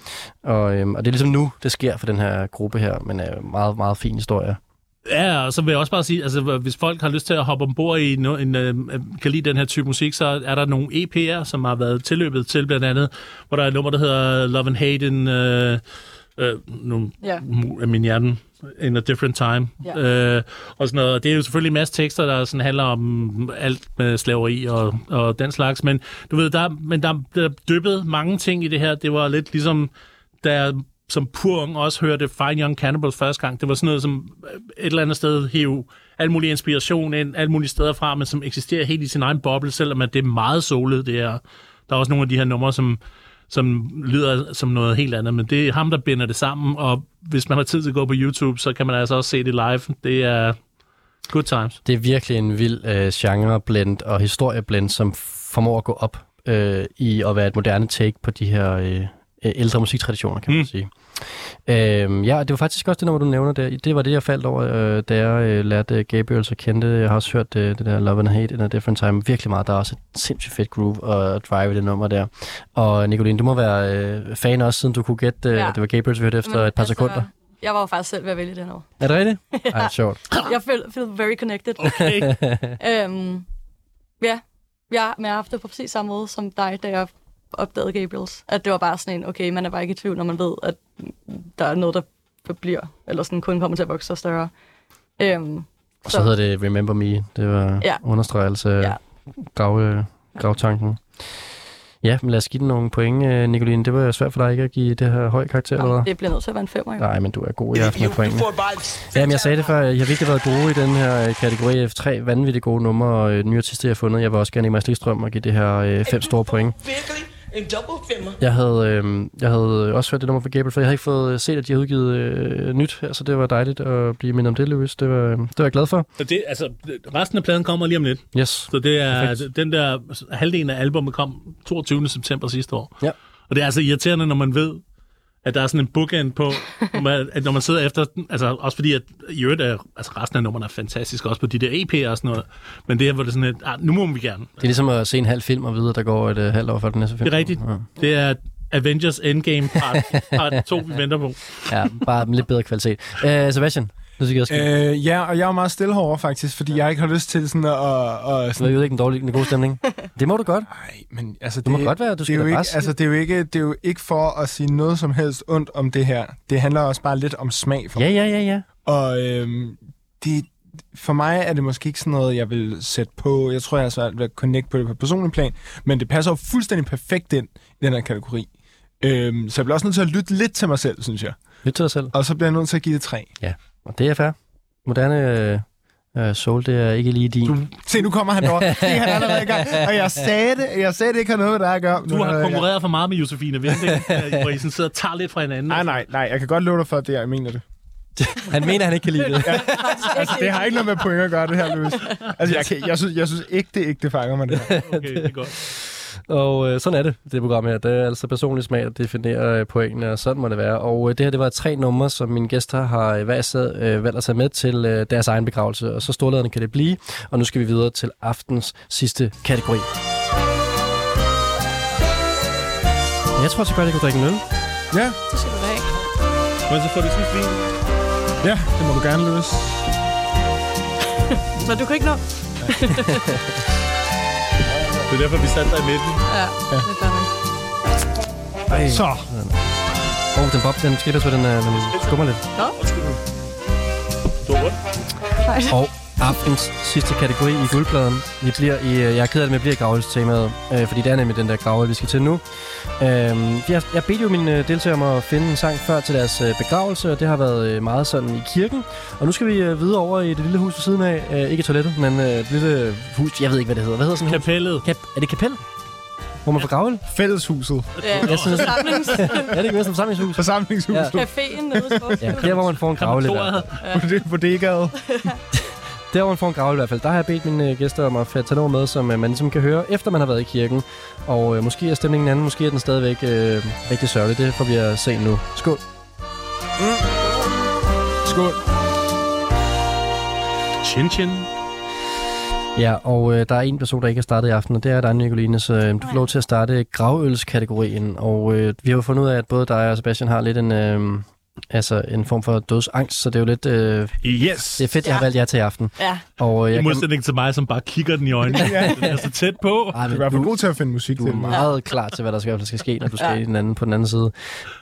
[SPEAKER 2] Og, øh, og det er ligesom nu, det sker for den her gruppe her, men er meget, meget fin historie.
[SPEAKER 4] Ja, og så vil jeg også bare sige, altså hvis folk har lyst til at hoppe ombord i no, en, øh, øh kan lide den her type musik, så er der nogle EP'er, som har været tilløbet til blandt andet, hvor der er et nummer, der hedder Love and Hate in, øh, øh, nu
[SPEAKER 5] Ja.
[SPEAKER 4] er min hjerne in a different time.
[SPEAKER 5] Ja.
[SPEAKER 4] Øh, og sådan noget. Det er jo selvfølgelig en masse tekster, der sådan handler om alt med slaveri og, og den slags, men du ved, der, men der, der er dyppet mange ting i det her. Det var lidt ligesom, da som pur ung også hørte Fine Young Cannibals første gang. Det var sådan noget, som et eller andet sted hæv al mulig inspiration ind, alle mulige steder fra, men som eksisterer helt i sin egen boble, selvom at det er meget solet, det er. Der er også nogle af de her numre, som, som lyder som noget helt andet, men det er ham, der binder det sammen, og hvis man har tid til at gå på YouTube, så kan man altså også se det live. Det er good times.
[SPEAKER 2] Det er virkelig en vild øh, genreblend og historieblend, som formår at gå op øh, i at være et moderne take på de her øh, øh, ældre musiktraditioner, kan man
[SPEAKER 4] Mm.
[SPEAKER 2] sige. Øhm, ja, det var faktisk også det nummer, du nævner der. Det var det, jeg faldt over, øh, da jeg øh, lærte Gabriel så kendte. Jeg har også hørt øh, det der Love and Hate in a Different Time virkelig meget. Der er også et sindssygt fedt groove og drive i det nummer der. Og Nicoline, du må være øh, fan også, siden du kunne gætte, øh,
[SPEAKER 5] Ja.
[SPEAKER 2] at det var Gabriel, vi hørte efter
[SPEAKER 5] Men
[SPEAKER 2] et par
[SPEAKER 5] altså,
[SPEAKER 2] sekunder.
[SPEAKER 5] Jeg var jo faktisk selv ved at vælge det her år.
[SPEAKER 2] Er det rigtigt? Ej, sjovt.
[SPEAKER 5] Jeg feel, feel very connected.
[SPEAKER 4] Okay.
[SPEAKER 5] øhm, ja, jeg, men jeg har haft det på præcis samme måde som dig, da jeg opdagede Gabriels. At det var bare sådan en, okay, man er bare ikke i tvivl, når man ved, at der er noget, der bliver, eller sådan kun kommer til at vokse sig større. Øhm,
[SPEAKER 2] Og så hedder det Remember Me. Det var
[SPEAKER 5] Ja.
[SPEAKER 2] understregelse af
[SPEAKER 5] Ja.
[SPEAKER 2] grav, øh, gravtanken. Ja, men lad os give den nogle point, øh, Nicoline. Det var svært for dig ikke at give det her høj karakter, eller hvad?
[SPEAKER 5] det bliver nødt til at være en femmer, jo.
[SPEAKER 2] Nej, men du er god i aften med pointene. Jamen, jeg sagde det før. Jeg har virkelig været gode i den her øh, kategori F3. Vanvittigt gode numre og nye artister, jeg har fundet. Jeg vil også gerne i mig Sligstrøm og give det her øh, fem store point.
[SPEAKER 9] Virkelig? En double femmer.
[SPEAKER 2] Jeg havde, øh, jeg havde også hørt det nummer fra Gabriel, for jeg havde ikke fået øh, set, at de havde udgivet øh, nyt her, så det var dejligt at blive mindet om det, Louis. Det var, det var jeg glad for.
[SPEAKER 4] Så det, altså, resten af pladen kommer lige om lidt.
[SPEAKER 2] Yes.
[SPEAKER 4] Så det er
[SPEAKER 2] Perfekt.
[SPEAKER 4] den der halvdelen af albumet kom 22. september sidste år.
[SPEAKER 2] Ja.
[SPEAKER 4] Og det er altså irriterende, når man ved, at der er sådan en bookend på, når man, at når man sidder efter den, altså også fordi, at i øvrigt er, altså resten af nummerne er fantastisk, også på de der EP'er og sådan noget, men det her, hvor det er sådan et, ah, nu må vi gerne.
[SPEAKER 2] Det er ligesom at se en halv film og vide, at der går et øh, halvt år før den næste film.
[SPEAKER 4] Det er rigtigt.
[SPEAKER 2] Ja.
[SPEAKER 4] Det er Avengers Endgame part, part 2, vi venter på.
[SPEAKER 2] Ja, bare med lidt bedre kvalitet. Øh, Sebastian, nu skal jeg også
[SPEAKER 3] Øh, ja, og jeg er meget stille herovre faktisk, fordi jeg ikke har lyst til sådan at... at, at
[SPEAKER 2] Så er jo ikke en dårlig, en god stemning. Det må du godt.
[SPEAKER 3] Nej, men altså...
[SPEAKER 2] Du må
[SPEAKER 3] det,
[SPEAKER 2] godt være, du
[SPEAKER 3] det
[SPEAKER 2] skal
[SPEAKER 3] er jo ikke,
[SPEAKER 2] bare sige-
[SPEAKER 3] altså, det er jo ikke, det er jo ikke for at sige noget som helst ondt om det her. Det handler også bare lidt om smag for
[SPEAKER 2] Ja, ja, ja, ja.
[SPEAKER 3] Og øhm, det, for mig er det måske ikke sådan noget, jeg vil sætte på. Jeg tror, jeg er svært ved at connect på det på personlig plan. Men det passer jo fuldstændig perfekt ind i den her kategori. Øhm, så jeg bliver også nødt til at lytte lidt til mig selv, synes jeg.
[SPEAKER 2] Lyt til dig selv.
[SPEAKER 3] Og så bliver jeg nødt til at give det tre.
[SPEAKER 2] Og det er fair. Moderne øh, øh, soul, det er ikke lige din.
[SPEAKER 3] Du, se, nu kommer han derovre. Se, han er allerede i gang. Og jeg sagde det, jeg sagde det ikke har noget med dig at gøre.
[SPEAKER 4] Du har
[SPEAKER 3] jeg-
[SPEAKER 4] konkurreret for meget med Josefine Vinding, øh, hvor I sådan sidder og tager lidt fra hinanden.
[SPEAKER 3] Nej, nej, nej. Jeg kan godt love dig for, at det er, jeg mener det.
[SPEAKER 2] Han mener, han ikke kan lide det.
[SPEAKER 3] Altså, det har ikke noget med point at gøre, det her, Louis. Altså, jeg, kan, jeg, synes, jeg synes ikke, det ikke det fanger mig, det her.
[SPEAKER 4] Okay, det er godt.
[SPEAKER 2] Og øh, sådan er det, det program her. Det er altså personlig smag, der definerer øh, pointene, og sådan må det være. Og øh, det her, det var tre numre, som mine gæster har øh, hver især, øh, valgt at tage med til øh, deres egen begravelse. Og så storladende kan det blive. Og nu skal vi videre til aftens sidste kategori. Jeg tror, at jeg kunne drikke en øl.
[SPEAKER 3] Ja,
[SPEAKER 5] Det skal du da have.
[SPEAKER 4] Men så får vi sidst vin.
[SPEAKER 3] ja, det må du gerne, Louis.
[SPEAKER 5] Men du kan ikke nå.
[SPEAKER 4] Det er derfor, vi satte dig i midten.
[SPEAKER 5] Ja, det er fair.
[SPEAKER 2] Ej.
[SPEAKER 3] Så,
[SPEAKER 2] Åh, oh, den bob, den skipper, så den, øh, den skummer lidt.
[SPEAKER 4] Du har ondt.
[SPEAKER 2] Og aftens sidste kategori i guldpladen. Vi bliver i, øh, jeg er ked af det, men bliver i gravølstemaet, øh, fordi det er nemlig den der gravøl, vi skal til nu. Øhm, jeg, jeg bedte jo mine øh, deltagere om at finde en sang før til deres øh, begravelse, og det har været øh, meget sådan i kirken. Og nu skal vi øh, videre over i det lille hus ved siden af. Øh, ikke toilettet, men øh, et lille hus. Jeg ved ikke, hvad det hedder. Hvad hedder sådan?
[SPEAKER 4] Kapellet.
[SPEAKER 2] Kap er det kapel? Hvor man får gravøl?
[SPEAKER 3] fælleshuset.
[SPEAKER 5] Ja,
[SPEAKER 2] Jeg synes-
[SPEAKER 5] forsamlings...
[SPEAKER 2] er det ikke mere som samlingshus?
[SPEAKER 3] Forsamlingshuset.
[SPEAKER 2] Ja.
[SPEAKER 5] Caféen nede hos
[SPEAKER 2] Ja, der hvor man får en gravøl i.
[SPEAKER 3] Ja. Bodegaet.
[SPEAKER 2] Der, hvor man får en gravøl i hvert fald, der har jeg bedt mine øh, gæster om at få- tage noget med, som øh, man ligesom kan høre, efter man har været i kirken. Og øh, måske er stemningen anden, måske er den stadigvæk øh, rigtig sørgelig. Det får vi at se nu. Skål.
[SPEAKER 3] Skål.
[SPEAKER 4] Chin chin.
[SPEAKER 2] Ja, og øh, der er en person, der ikke har startet i aften, og det er dig, Nicoline, så øh, du får lov til at starte gravølskategorien. Og øh, vi har jo fundet ud af, at både dig og Sebastian har lidt en, øh, altså en form for dødsangst, så det er jo lidt... Øh,
[SPEAKER 4] Yes.
[SPEAKER 2] det er fedt, jeg har valgt jer til i aften.
[SPEAKER 5] Ja,
[SPEAKER 2] Og øh,
[SPEAKER 4] I
[SPEAKER 2] jeg kan,
[SPEAKER 4] modsætning til mig, som bare kigger den i øjnene. Den er så tæt på.
[SPEAKER 2] Ej,
[SPEAKER 3] Du er i
[SPEAKER 2] men
[SPEAKER 3] hvert fald
[SPEAKER 2] du,
[SPEAKER 3] god til at finde musik
[SPEAKER 2] du
[SPEAKER 3] til
[SPEAKER 2] er
[SPEAKER 3] den.
[SPEAKER 2] meget klar til, hvad der skal, der skal ske, når du skal
[SPEAKER 5] Ja.
[SPEAKER 2] i den anden, på den anden side.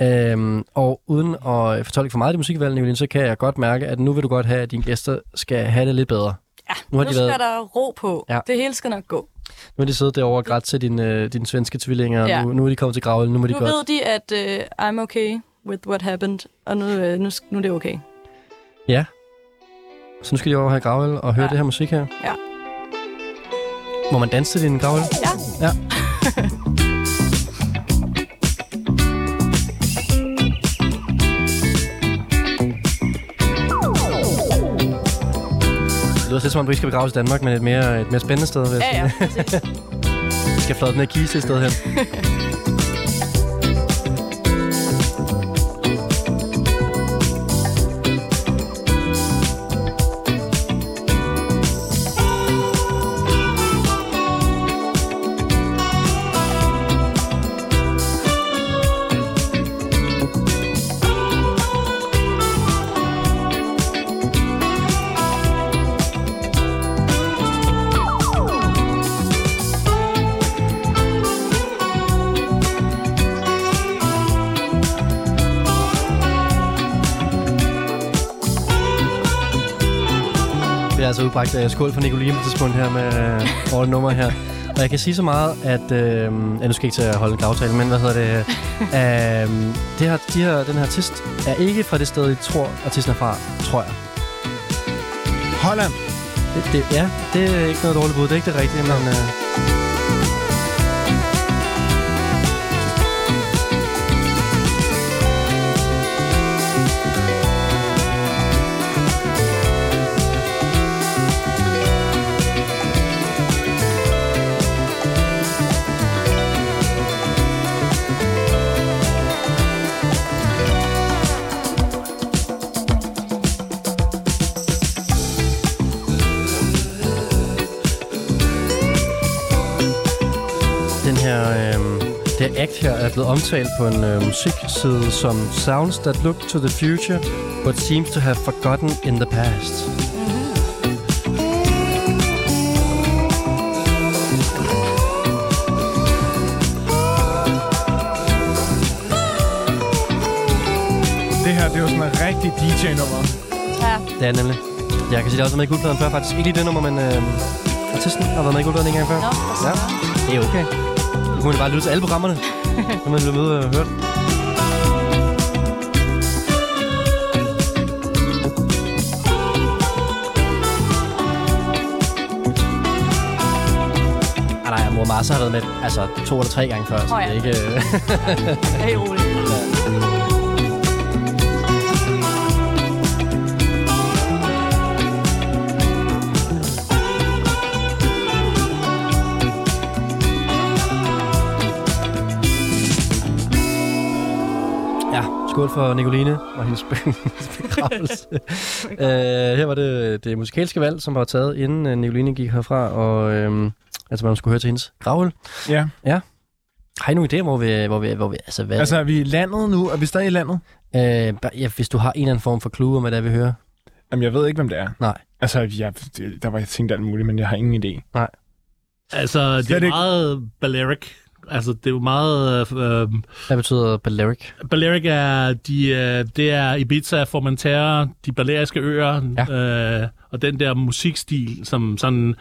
[SPEAKER 2] Øhm, og uden at fortolke for meget af det musikvalg, Nicoline, så kan jeg godt mærke, at nu vil du godt have, at dine gæster skal have det lidt bedre.
[SPEAKER 5] ja.
[SPEAKER 2] Nu har
[SPEAKER 5] nu
[SPEAKER 2] de
[SPEAKER 5] skal
[SPEAKER 2] været-
[SPEAKER 5] der ro på.
[SPEAKER 2] Ja.
[SPEAKER 5] Det hele skal nok gå.
[SPEAKER 2] Nu har de siddet derovre og grædt til dine, øh, dine svenske tvillinger, og
[SPEAKER 5] Ja.
[SPEAKER 2] nu, nu er de kommet til gravøl, nu må de
[SPEAKER 5] Nu
[SPEAKER 2] godt...
[SPEAKER 5] ved de, at uh, I'm okay with what happened, og nu, uh, nu, nu er det okay.
[SPEAKER 2] Ja. Så nu skal de over og have gravøl og høre
[SPEAKER 5] Ja.
[SPEAKER 2] det her musik her.
[SPEAKER 5] Ja.
[SPEAKER 2] Må man danse til din gravøl?
[SPEAKER 5] Ja.
[SPEAKER 2] Ja. Det lyder lidt som om, du ikke skal begraves i Danmark, men et mere, et mere spændende sted. Vil jeg
[SPEAKER 5] Ja, ja.
[SPEAKER 2] Vi skal flade den her kiste et sted hen. altså udbragt uh, skål for Nicoline på tidspunkt her med et nummer her. Og jeg kan sige så meget, at... Øh, nu skal ikke til at holde en gravtale, men hvad hedder det? Øh, det her, de her, den her artist er ikke fra det sted, I tror, artisten er fra, tror jeg.
[SPEAKER 3] Holland.
[SPEAKER 2] Det, det, ja, det er ikke noget dårligt bud. Det er ikke det rigtige, men... Øh, act her er blevet omtalt på en øh, musikside som Sounds that look to the future, but seems to have forgotten in the past.
[SPEAKER 3] Det her, det er jo sådan en rigtig DJ-nummer.
[SPEAKER 5] Ja.
[SPEAKER 2] Det er nemlig. Jeg kan sige, det er også med i guldpladen før, faktisk. Ikke lige det nummer, men øh, artisten har været med i guldpladen en gang før.
[SPEAKER 5] Nå,
[SPEAKER 2] Ja, det er okay. Du kunne bare lytte til alle programmerne, når man lytter med og hørt. Ah, nej, mor Massa har været med altså, to eller tre gange før, så det
[SPEAKER 5] ja.
[SPEAKER 2] er ikke... øh,
[SPEAKER 5] Det helt roligt.
[SPEAKER 2] Skål for Nicoline og hendes begravelse. uh, her var det det musikalske valg, som var taget, inden uh, Nicoline gik herfra, og øhm, altså, man skulle høre til hendes gravøl.
[SPEAKER 3] Ja.
[SPEAKER 2] Har I nogen idé, hvor vi... Hvor vi, hvor vi altså, hvad,
[SPEAKER 3] Altså, er vi i landet nu? Er vi stadig i landet?
[SPEAKER 2] øh, ja, hvis du har en eller anden form for clue om, hvad det er, vi hører.
[SPEAKER 3] Jamen, jeg ved ikke, hvem det er.
[SPEAKER 2] Nej.
[SPEAKER 3] Altså, jeg, det, der var jeg tænkt alt muligt, men jeg har ingen idé.
[SPEAKER 4] Altså, det er
[SPEAKER 3] ikke.
[SPEAKER 4] meget Balearic. Altså, det er jo meget... Øh,
[SPEAKER 2] Hvad betyder Balearic?
[SPEAKER 4] Balearic er, de, øh, det er Ibiza, Formentera, de baleariske øer,
[SPEAKER 2] Ja.
[SPEAKER 4] øh, og den der musikstil, som sådan,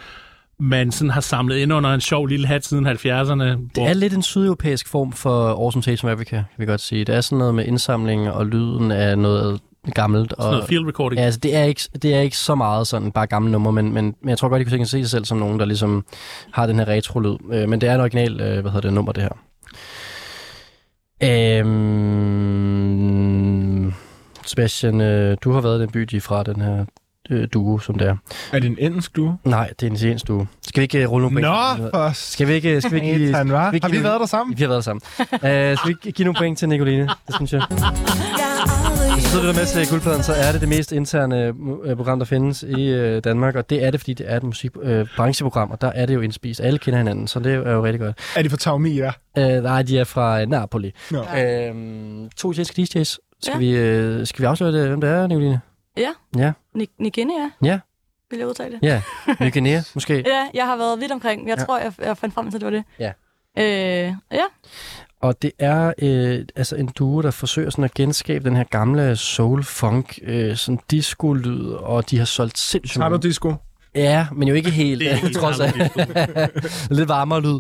[SPEAKER 4] man sådan har samlet ind under en sjov lille hat siden 70'erne.
[SPEAKER 2] Det er lidt en sydeuropæisk form for Awesome Tales from Africa, kan vi godt sige. Det er sådan noget med indsamling og lyden af noget gammelt.
[SPEAKER 4] sådan
[SPEAKER 2] Og,
[SPEAKER 4] noget field recording.
[SPEAKER 2] Ja, altså, det er, ikke, det er ikke så meget sådan bare gamle numre, men, men, men jeg tror godt, I kunne se sig selv som nogen, der ligesom har den her retro-lyd. Øh, men det er en original, øh, hvad hedder det, nummer, det her. Øhm, Sebastian, øh, du har været i den by, de fra, den her øh, duo, som det er.
[SPEAKER 3] Er det en engelsk duo?
[SPEAKER 2] Nej, det er en italiensk duo. Skal vi ikke øh, rulle nogle point?
[SPEAKER 3] Nå, for
[SPEAKER 2] Skal vi ikke, skal vi ikke skal vi ikke
[SPEAKER 3] Har vi
[SPEAKER 2] give
[SPEAKER 3] været der sammen?
[SPEAKER 2] vi har været sammen. Uh, skal vi ikke give nogle point til Nicoline? Det synes jeg. Hvis du sidder med til guldpladen, så er det det mest interne øh, program, der findes i øh, Danmark. Og det er det, fordi det er et musik, øh, brancheprogram, og der er det jo indspist. Alle kender hinanden, så det er jo rigtig godt.
[SPEAKER 3] Er de fra Taumira?
[SPEAKER 2] Uh, nej, de er fra øh, Napoli.
[SPEAKER 3] Nå.
[SPEAKER 2] Uh, to italienske DJ's. Skal,
[SPEAKER 5] Ja.
[SPEAKER 2] vi, øh, skal vi afsløre, det, hvem det er, Nicoline?
[SPEAKER 5] Ja.
[SPEAKER 2] Ja.
[SPEAKER 5] Ni- Nigeria,
[SPEAKER 2] Ja.
[SPEAKER 5] vil jeg udtale det.
[SPEAKER 2] Ja. Ny måske.
[SPEAKER 5] Ja, jeg har været vidt omkring. Jeg
[SPEAKER 2] Ja.
[SPEAKER 5] ja. tror, jeg, jeg fandt frem til, at det var det.
[SPEAKER 2] Ja.
[SPEAKER 5] Øh, ja.
[SPEAKER 2] Og det er øh, altså en duo, der forsøger sådan at genskabe den her gamle soul-funk, øh, sådan disco-lyd, og de har solgt sindssygt
[SPEAKER 3] Har du disco?
[SPEAKER 2] Ja, men jo ikke helt,
[SPEAKER 4] Det er helt
[SPEAKER 2] trods alt. Lidt varmere lyd.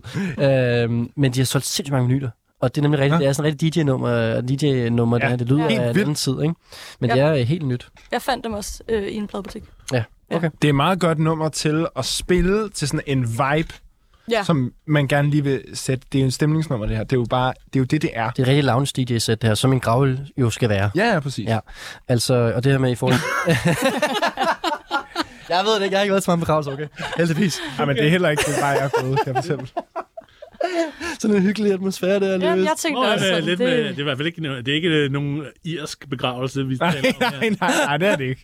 [SPEAKER 2] Øhm, men de har solgt sindssygt mange vinyler. Og det er nemlig rigtigt,
[SPEAKER 3] Ja.
[SPEAKER 2] det er sådan et rigtig DJ-nummer, DJ-nummer
[SPEAKER 3] Ja,
[SPEAKER 2] ja, der, det lyder
[SPEAKER 3] helt
[SPEAKER 2] af en anden tid, ikke? Men
[SPEAKER 5] Ja.
[SPEAKER 2] det er øh, helt nyt.
[SPEAKER 5] Jeg fandt dem også øh, i en pladebutik.
[SPEAKER 3] Det er et meget godt nummer til at spille til sådan en vibe,
[SPEAKER 5] Ja.
[SPEAKER 3] som man gerne lige vil sætte. Det er jo en stemningsnummer, det her. Det er jo bare, det er jo det, det er.
[SPEAKER 2] Det er rigtig lounge DJ-sæt, det her, som en gravøl jo skal være.
[SPEAKER 3] Ja, ja, præcis.
[SPEAKER 2] Ja. Altså, og det her med i forhold Jeg ved det ikke, jeg har ikke været så meget begravelse, okay? Heldigvis.
[SPEAKER 3] Ja, men det er heller ikke det vej, jeg er gået, kan jeg fortælle.
[SPEAKER 2] Sådan en hyggelig atmosfære der.
[SPEAKER 5] Ja,
[SPEAKER 2] Louis.
[SPEAKER 5] jeg tænkte
[SPEAKER 4] Nå,
[SPEAKER 5] også
[SPEAKER 4] det, er
[SPEAKER 5] sådan,
[SPEAKER 4] lidt
[SPEAKER 5] det,
[SPEAKER 4] med, det er i hvert fald ikke, det er ikke nogen irsk begravelse, vi
[SPEAKER 3] Nej,
[SPEAKER 4] taler om
[SPEAKER 3] nej, nej, nej, det er det ikke.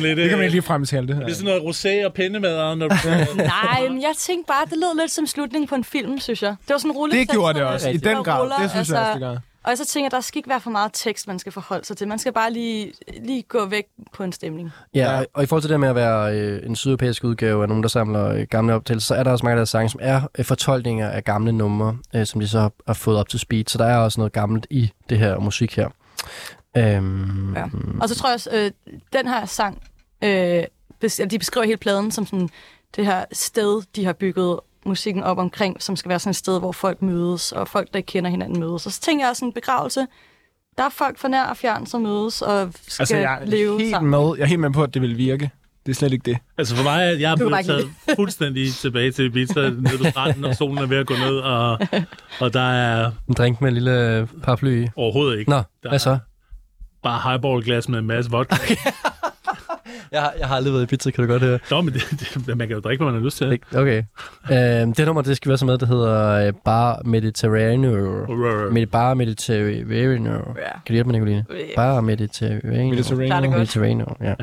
[SPEAKER 4] Lidt,
[SPEAKER 3] Det kan man
[SPEAKER 4] øh,
[SPEAKER 3] ikke lige fremtale det her.
[SPEAKER 4] Det er sådan noget rosé og pindemad, når du...
[SPEAKER 5] Nej, men jeg tænkte bare, det lød lidt som slutningen på en film, synes jeg. Det var sådan roligt.
[SPEAKER 3] Det gjorde det også, i den grad.
[SPEAKER 5] ruller,
[SPEAKER 3] Det synes jeg
[SPEAKER 5] altså,
[SPEAKER 3] også, det gør.
[SPEAKER 5] Og så tænker jeg, der skal ikke være for meget tekst, man skal forholde sig til. Man skal bare lige, lige gå væk på en stemning.
[SPEAKER 2] Ja, og, i forhold til det med at være øh, en sydeuropæisk udgave af nogen, der samler øh, gamle optagelser, så er der også mange af deres sange, som er øh, fortolkninger af gamle numre, øh, som de så har, har fået op til speed. Så der er også noget gammelt i det her musik her. Øhm,
[SPEAKER 5] Ja. Og så tror jeg også, øh, den her sang, øh, de beskriver hele pladen som sådan det her sted, de har bygget musikken op omkring, som skal være sådan et sted, hvor folk mødes, og folk, der ikke kender hinanden, mødes. Og så tænker jeg også en begravelse, der er folk fra nær og fjern, som mødes og skal
[SPEAKER 3] Altså, jeg er
[SPEAKER 5] leve
[SPEAKER 3] helt
[SPEAKER 5] sammen.
[SPEAKER 3] med. Jeg er helt med på, at det vil virke. Det er slet ikke det.
[SPEAKER 4] Altså for mig, jeg er blevet taget fuldstændig tilbage til Ibiza, nede ved stranden, og solen er ved at gå ned, og, og der er
[SPEAKER 2] En drink med en lille paraply i.
[SPEAKER 4] overhovedet ikke.
[SPEAKER 2] Nå,
[SPEAKER 4] der
[SPEAKER 2] hvad så?
[SPEAKER 4] Bare highballglas med en masse vodka.
[SPEAKER 2] Jeg har, jeg har aldrig været i pizza, kan du godt høre.
[SPEAKER 4] Nå, men det, det, man kan jo drikke, hvad man har lyst til.
[SPEAKER 2] Okay. Øhm, det nummer, det skal være så med, der hedder øh, Bar Mediterraneo. Med Bar Mediterraneo.
[SPEAKER 5] Ja.
[SPEAKER 2] Kan du hjælpe mig, Nicoline? Bar Mediterraneo.
[SPEAKER 5] Det godt.
[SPEAKER 2] Mediterraneo, ja.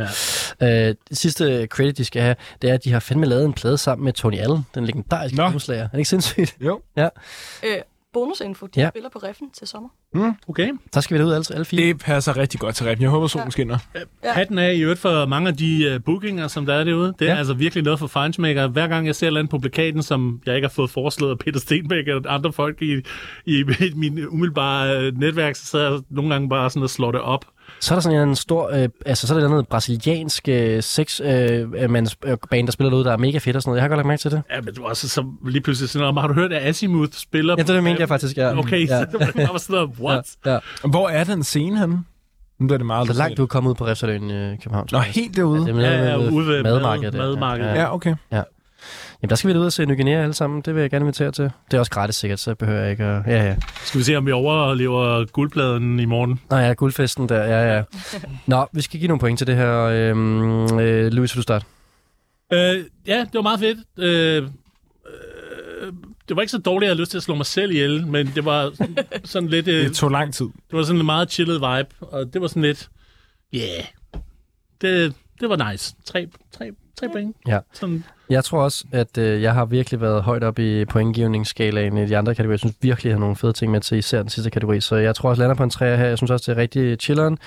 [SPEAKER 2] Øh, det sidste credit, de skal have, det er, at de har fandme lavet en plade sammen med Tony Allen, den legendariske
[SPEAKER 3] Nå.
[SPEAKER 2] trommeslager. Er det ikke sindssygt?
[SPEAKER 3] Jo.
[SPEAKER 5] Øh, bonusinfo, de
[SPEAKER 2] Ja.
[SPEAKER 5] ja. spiller på Reffen til sommer.
[SPEAKER 4] Okay.
[SPEAKER 2] Der skal vi da ud alle, alle fire.
[SPEAKER 3] Det passer rigtig godt til rap. Jeg håber, solen skinner.
[SPEAKER 5] Ja.
[SPEAKER 4] Hatten er i øvrigt for mange af de uh, bookinger, som der er derude. Det er
[SPEAKER 2] Ja.
[SPEAKER 4] ja. altså virkelig noget for Feinschmecker. Hver gang jeg ser et eller andet på plakaten, som jeg ikke har fået foreslået af Peter Stenbæk eller andre folk i, i, i min umiddelbare uh, netværk, så sidder jeg nogle gange bare sådan og slår det op.
[SPEAKER 2] Så er der sådan en stor, øh, altså så er der noget brasiliansk øh, sex øh, øh, band, der spiller derude, der er mega fedt og sådan noget. Jeg har godt lagt mærke til det.
[SPEAKER 4] Ja, men du var også så lige pludselig sådan noget. Har du hørt, at Azimuth spiller?
[SPEAKER 2] Ja, det, det mente jeg faktisk, ja.
[SPEAKER 4] Okay,
[SPEAKER 2] ja.
[SPEAKER 4] så der var sådan noget, what?
[SPEAKER 2] Ja, ja.
[SPEAKER 3] Hvor er den scene henne? Nu er det meget
[SPEAKER 2] Så langt du er kommet ud på Refsaløen i øh, København.
[SPEAKER 3] Nå, helt derude.
[SPEAKER 2] det er med,
[SPEAKER 4] Ja, ja, ude ved
[SPEAKER 2] madmarkedet.
[SPEAKER 4] madmarkedet.
[SPEAKER 2] Ja.
[SPEAKER 3] Ja, okay.
[SPEAKER 2] Jamen, der skal vi da ud og se Ny Guinea alle sammen. Det vil jeg gerne invitere til. Det er også gratis sikkert, så behøver jeg ikke at... Ja, ja.
[SPEAKER 4] Skal vi se, om vi overlever guldpladen i morgen?
[SPEAKER 2] Nå ja, guldfesten der. Ja, ja. Nå, vi skal give nogle point til det her. Øhm, øh, Louis, vil du starte?
[SPEAKER 4] Øh, ja, det var meget fedt. Øh, øh, det var ikke så dårligt, at jeg havde lyst til at slå mig selv ihjel, men det var sådan, sådan lidt... Øh,
[SPEAKER 3] Det tog lang tid.
[SPEAKER 4] det var sådan en meget chillet vibe, og det var sådan lidt... Yeah. Det, det var nice. Tre, tre, tre point.
[SPEAKER 2] Ja.
[SPEAKER 4] Sådan,
[SPEAKER 2] Jeg tror også, at øh, jeg har virkelig været højt op i pointgivningsskalaen i de andre kategorier. Jeg synes virkelig, jeg har nogle fede ting med til, især den sidste kategori. Så jeg tror også, jeg lander på en træer her. Jeg synes også, det er rigtig chilleren.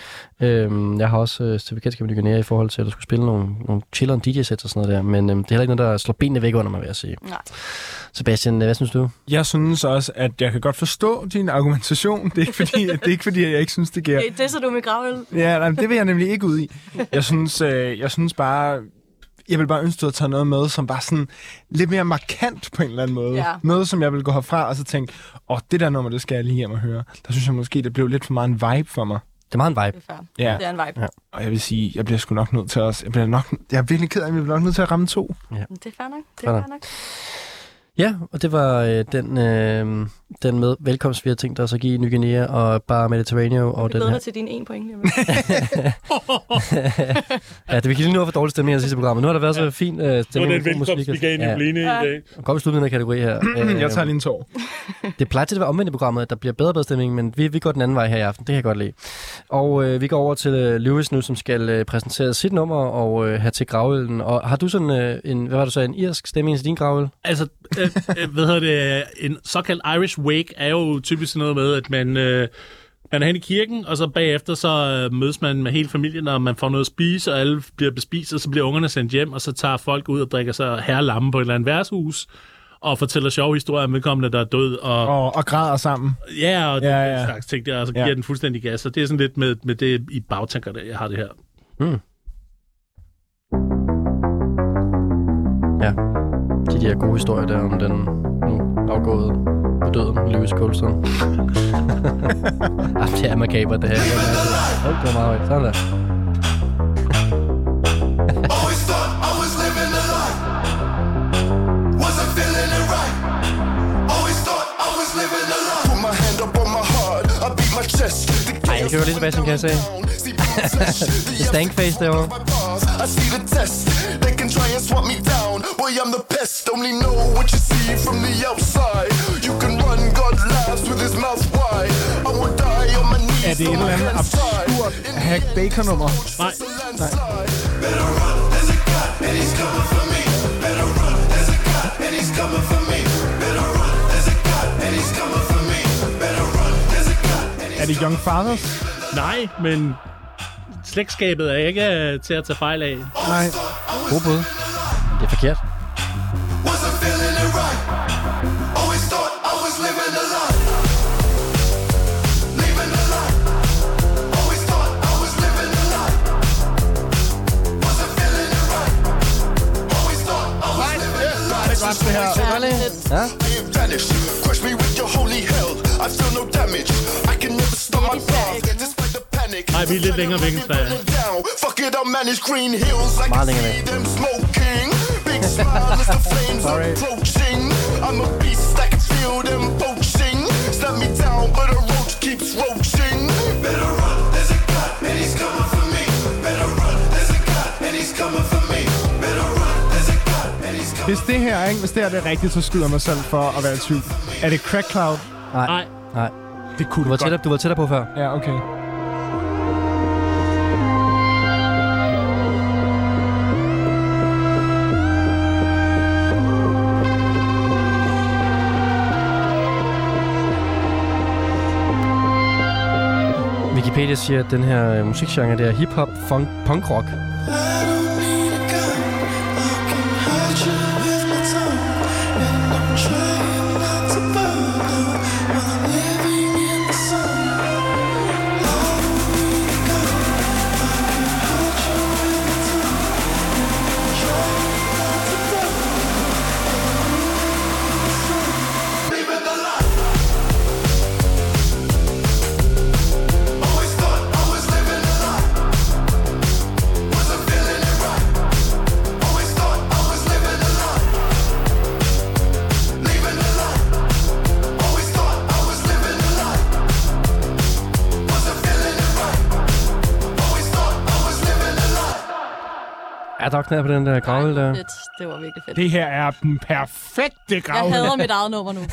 [SPEAKER 2] Øhm, jeg har også øh, stiftet bekendtskab med Ny Guinea i forhold til, at der skulle spille nogle, nogle chilleren DJ-sæt og sådan noget der. Men øhm, det er heller ikke noget, der slår benene væk under mig, vil jeg sige.
[SPEAKER 5] Nej.
[SPEAKER 2] Sebastian, hvad synes du?
[SPEAKER 3] Jeg synes også, at jeg kan godt forstå din argumentation. Det er ikke fordi, det er ikke fordi at jeg ikke synes, det giver...
[SPEAKER 5] Hey, det så du med gravøl.
[SPEAKER 3] Ja, nej, det vil jeg nemlig ikke ud i. Jeg synes, øh, jeg synes bare... Jeg vil bare ønske, at du havde taget noget med, som var sådan lidt mere markant på en eller anden måde.
[SPEAKER 5] Ja.
[SPEAKER 3] Noget, som jeg vil gå herfra og så tænke, åh, oh, det der nummer, det skal jeg lige hjem og høre. Der synes jeg måske, det blev lidt for meget en vibe for mig.
[SPEAKER 2] Det er meget en vibe.
[SPEAKER 5] Det er.
[SPEAKER 3] Ja.
[SPEAKER 5] Det er en vibe.
[SPEAKER 2] Ja.
[SPEAKER 3] Og jeg vil sige, jeg bliver sgu nok nødt til os. Jeg, bliver nok, jeg er virkelig ked af, at vi bliver nok nødt til at ramme to.
[SPEAKER 5] Men Det er fair nok. Det er fair nok.
[SPEAKER 2] Ja, og det var øh, den, øh, den med velkomst, vi har tænkt os at give Ny Guinea og bare Mediterraneo. Og
[SPEAKER 5] Jeg
[SPEAKER 2] den
[SPEAKER 5] glæder
[SPEAKER 2] her.
[SPEAKER 5] til dine en point.
[SPEAKER 2] ja, det vi kan lige nu have for dårlig stemning i det sidste program, men nu har der været så fin øh,
[SPEAKER 4] det
[SPEAKER 2] stemning.
[SPEAKER 4] den
[SPEAKER 2] god musik,
[SPEAKER 4] velkomst, vi gav
[SPEAKER 2] ja.
[SPEAKER 5] Ja.
[SPEAKER 4] i dag.
[SPEAKER 2] Vi slutte med den her kategori her. Øh,
[SPEAKER 3] Jeg tager lige en tår.
[SPEAKER 2] Det plejer til at være omvendt i programmet, at der bliver bedre og bedre stemning, men vi, vi går den anden vej her i aften. Det kan jeg godt lide. Og øh, vi går over til øh, Lewis nu, som skal øh, præsentere sit nummer og øh, have til gravølden. Og har du sådan øh, en, hvad var det så, en irsk stemning til din gravøl?
[SPEAKER 4] Altså, øh, øh, hvad hedder det, en såkaldt Irish wake er jo typisk noget med, at man, øh, man er hen i kirken, og så bagefter så øh, mødes man med hele familien, og man får noget at spise, og alle bliver bespist, og så bliver ungerne sendt hjem, og så tager folk ud og drikker sig herrelamme på et eller andet værtshus, og fortæller sjove historier om vedkommende, der er død, og,
[SPEAKER 3] Og, og græder sammen.
[SPEAKER 4] ja, og
[SPEAKER 3] Ja,
[SPEAKER 4] ja,
[SPEAKER 3] ja.
[SPEAKER 4] slags ting der, og så giver
[SPEAKER 3] Ja.
[SPEAKER 4] den fuldstændig gas, og det er sådan lidt med, med det i bagtanker, der jeg har det her.
[SPEAKER 2] Ja, de der gode historier der om den nu afgåede på døden, Lewis Colston. Jamen, det er makaber, det her. Oh, det var meget højt. Sådan der.
[SPEAKER 10] Always thought I was living a lie. Wasn't feeling it right. Always thought I was living a lie. Put my hand up on my heart. I beat my chest. The
[SPEAKER 2] Ej, jeg kører lige tilbage, som kan jeg sige. Stankface derovre.
[SPEAKER 10] I see the test. They can try and swat me Boy, I'm the pest. Only know what you see from the outside. You can run, God laughs with his mouth wide. I will die on my knees.
[SPEAKER 3] Er det et eller andet absurd hack bacon nummer?
[SPEAKER 4] Nej,
[SPEAKER 10] Better run, there's a God, and he's coming for me. Better run, there's a God, and he's coming for me. Better run, there's a God, and he's coming for me. Better run, there's a God, and he's
[SPEAKER 3] Er det Young Fathers?
[SPEAKER 4] nej, men slægtskabet er ikke til at tage fejl af.
[SPEAKER 3] Nej.
[SPEAKER 2] God bud. Det er forkert.
[SPEAKER 10] Lie.
[SPEAKER 2] Ja.
[SPEAKER 10] Crush me with your holy hell. I feel no damage. I can never stop my path. Despite the panic.
[SPEAKER 4] Nej, vi er lidt længere væk end
[SPEAKER 10] dig. Fuck it, I manage green hills. I can see them smoking. Big smile as the flames
[SPEAKER 3] Sorry.
[SPEAKER 10] approaching. I'm a beast, I can feel them poaching. Snap me down, but a roach keeps roaching. Better run, there's a God, and he's coming for me. Better run, there's a God, and he's
[SPEAKER 3] Hvis det her, ikke? Hvis det her det er rigtigt, så skyder jeg mig selv for at være i tvivl. Er det Crack Cloud?
[SPEAKER 4] Nej,
[SPEAKER 2] Nej,
[SPEAKER 3] Det kunne
[SPEAKER 2] du var,
[SPEAKER 3] godt.
[SPEAKER 2] tættere, du var tættere på før.
[SPEAKER 3] Ja, okay.
[SPEAKER 2] Wikipedia siger, at den her øh, musikgenre, det er hip-hop, funk, punk-rock. Var knald på den der gravl der.
[SPEAKER 5] Fedt. Det var virkelig fedt.
[SPEAKER 3] Det her er den perfekte grav.
[SPEAKER 5] Jeg hader mit eget nummer nu.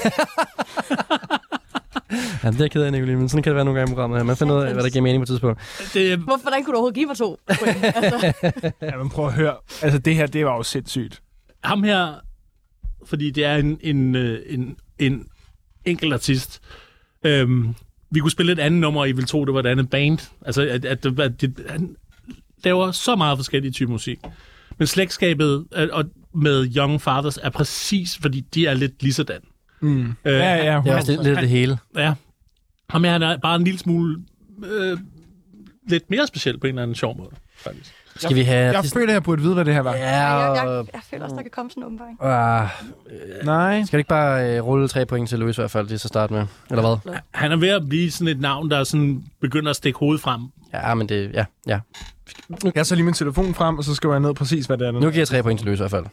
[SPEAKER 2] Ja, det er jeg ked af, Nicoline, men sådan kan det være nogle gange i programmet her. Man finder ud af, hvad der giver mening på et tidspunkt.
[SPEAKER 4] det,
[SPEAKER 5] Hvorfor, hvordan kunne du overhovedet give mig to? Altså,
[SPEAKER 3] Ja, men prøv at høre. Altså, det her, det var jo sindssygt.
[SPEAKER 4] ham her, fordi det er en, en, øh, en, en enkelt artist. Øhm, vi kunne spille et andet nummer, og I ville tro, det var et andet band. Altså, at, at, at, at det, han laver så meget forskellige typer musik. Men slægtskabet øh, og med Young Fathers er præcis, fordi de er lidt lige sådan.
[SPEAKER 3] Mm.
[SPEAKER 4] Øh,
[SPEAKER 3] Ja, ja.
[SPEAKER 2] Det er også lidt, lidt det hele.
[SPEAKER 4] Ja. Ham han er bare en lille smule øh, lidt mere speciel på en eller anden sjov måde, faktisk.
[SPEAKER 2] Skal vi have...
[SPEAKER 3] Jeg føler, jeg burde vide, hvad det her var.
[SPEAKER 2] Ja,
[SPEAKER 5] jeg, jeg,
[SPEAKER 2] og...
[SPEAKER 5] jeg føler også, der kan komme sådan en åbenbaring.
[SPEAKER 2] Ah,
[SPEAKER 3] Nej.
[SPEAKER 2] skal du ikke bare øh, rulle tre point til Louis i hvert fald, lige så starte med? Eller hvad?
[SPEAKER 4] Han er ved at blive sådan et navn, der sådan begynder at stikke hovedet frem.
[SPEAKER 2] Ja, men det... Ja, ja.
[SPEAKER 3] Jeg tager lige min telefon frem, og så skriver jeg ned præcis, hvad det er.
[SPEAKER 2] Nu giver jeg tre point til Louis i hvert fald.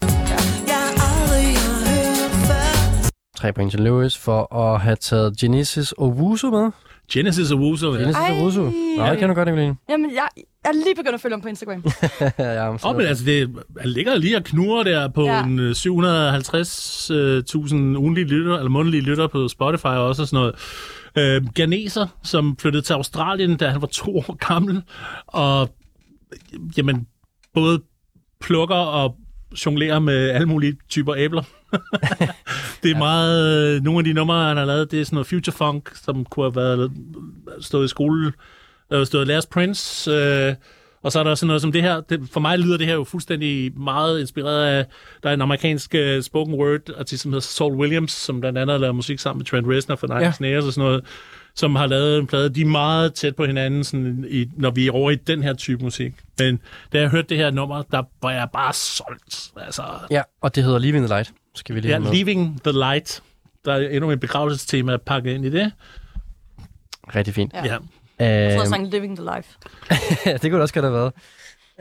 [SPEAKER 2] Tre point til Louis for at have taget Genesis og Wusu med.
[SPEAKER 4] Genesis og Wuso, ja.
[SPEAKER 2] Genesis og. Wusu. Nå, det kan du godt, Nicoline.
[SPEAKER 5] Jamen, jeg, jeg er lige begyndt at følge ham på Instagram.
[SPEAKER 2] ja, men så-
[SPEAKER 4] Og men altså, det han ligger lige og knurrer der på
[SPEAKER 5] Ja.
[SPEAKER 4] en øh, 750.000 ugenlige lytter, eller månedlige lytter på Spotify og også og sådan noget. Øh, Ganeser, som flyttede til Australien, da han var to år gammel, og jamen, både plukker og jonglerer med alle mulige typer æbler. det er ja. meget... øh, Nogle af de numre, han har lavet, det er sådan noget future funk, som kunne have været stået i skole, øh, stået Last Prince, øh, og så er der sådan noget som det her. Det, for mig lyder det her jo fuldstændig meget inspireret af... Der er en amerikansk uh, spoken word artist, som hedder Saul Williams, som blandt andet har lavet musik sammen med Trent Reznor for Nine
[SPEAKER 3] ja.
[SPEAKER 4] Snares og sådan noget, som har lavet en plade. De er meget tæt på hinanden, sådan i, når vi er over i den her type musik. Men da jeg hørte det her nummer, der var jeg bare solgt. Altså,
[SPEAKER 2] Ja, og det hedder Leaving the Light. Skal vi lige
[SPEAKER 4] ja,
[SPEAKER 2] have med.
[SPEAKER 4] Leaving the Light. Der er endnu et begravelsestema pakket ind i det.
[SPEAKER 2] Rigtig fint.
[SPEAKER 5] Ja.
[SPEAKER 4] Ja.
[SPEAKER 5] Jeg tror,
[SPEAKER 2] Øhm,
[SPEAKER 5] sang Living the Life.
[SPEAKER 2] ja, det kunne det også godt have været.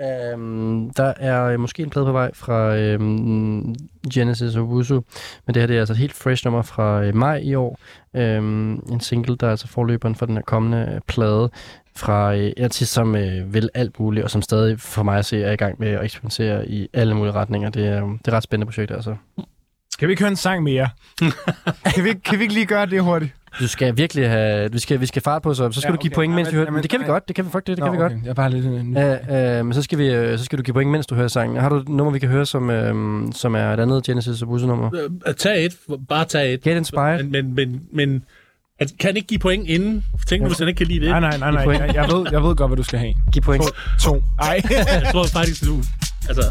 [SPEAKER 2] Øhm, der er øh, måske en plade på vej fra øhm, Genesis og Wusu, men det her det er altså et helt fresh nummer fra øh, maj i år. Øhm, en single, der er altså forløberen for den her kommende øh, plade fra en artist, som øh, vil alt muligt, og som stadig for mig at se er i gang med at eksperimentere i alle mulige retninger. Det er, det er et ret spændende projekt, altså.
[SPEAKER 3] Kan vi ikke høre en sang mere? kan, vi, kan vi ikke lige gøre det hurtigt?
[SPEAKER 2] Du skal virkelig have... Vi skal, vi skal fart på, så, så skal
[SPEAKER 3] Ja,
[SPEAKER 2] ja, du give
[SPEAKER 3] okay.
[SPEAKER 2] point,
[SPEAKER 3] Ja,
[SPEAKER 2] mens
[SPEAKER 3] men-
[SPEAKER 2] du hører
[SPEAKER 3] jamen,
[SPEAKER 2] men Det kan vi godt, det kan vi faktisk, det kan vi godt.
[SPEAKER 3] Jeg er bare lidt... Uh,
[SPEAKER 2] Ja, øh, men så skal, vi, øh, så skal du give point, mens du hører sangen. Har du et nummer, vi kan høre, som, øh, som er et andet Genesis og Busse-nummer?
[SPEAKER 4] Øh, Tag et. Bare tag et.
[SPEAKER 2] Get Inspired.
[SPEAKER 4] Men, men, men, men at, kan han ikke give point inden? Tænk nu, hvis han ikke kan lide det.
[SPEAKER 3] nej, nej, nej, nej. Jeg, jeg, ved, jeg ved godt, hvad du skal have.
[SPEAKER 2] Giv point.
[SPEAKER 3] To. Ej,
[SPEAKER 4] Jeg tror faktisk, du... Altså,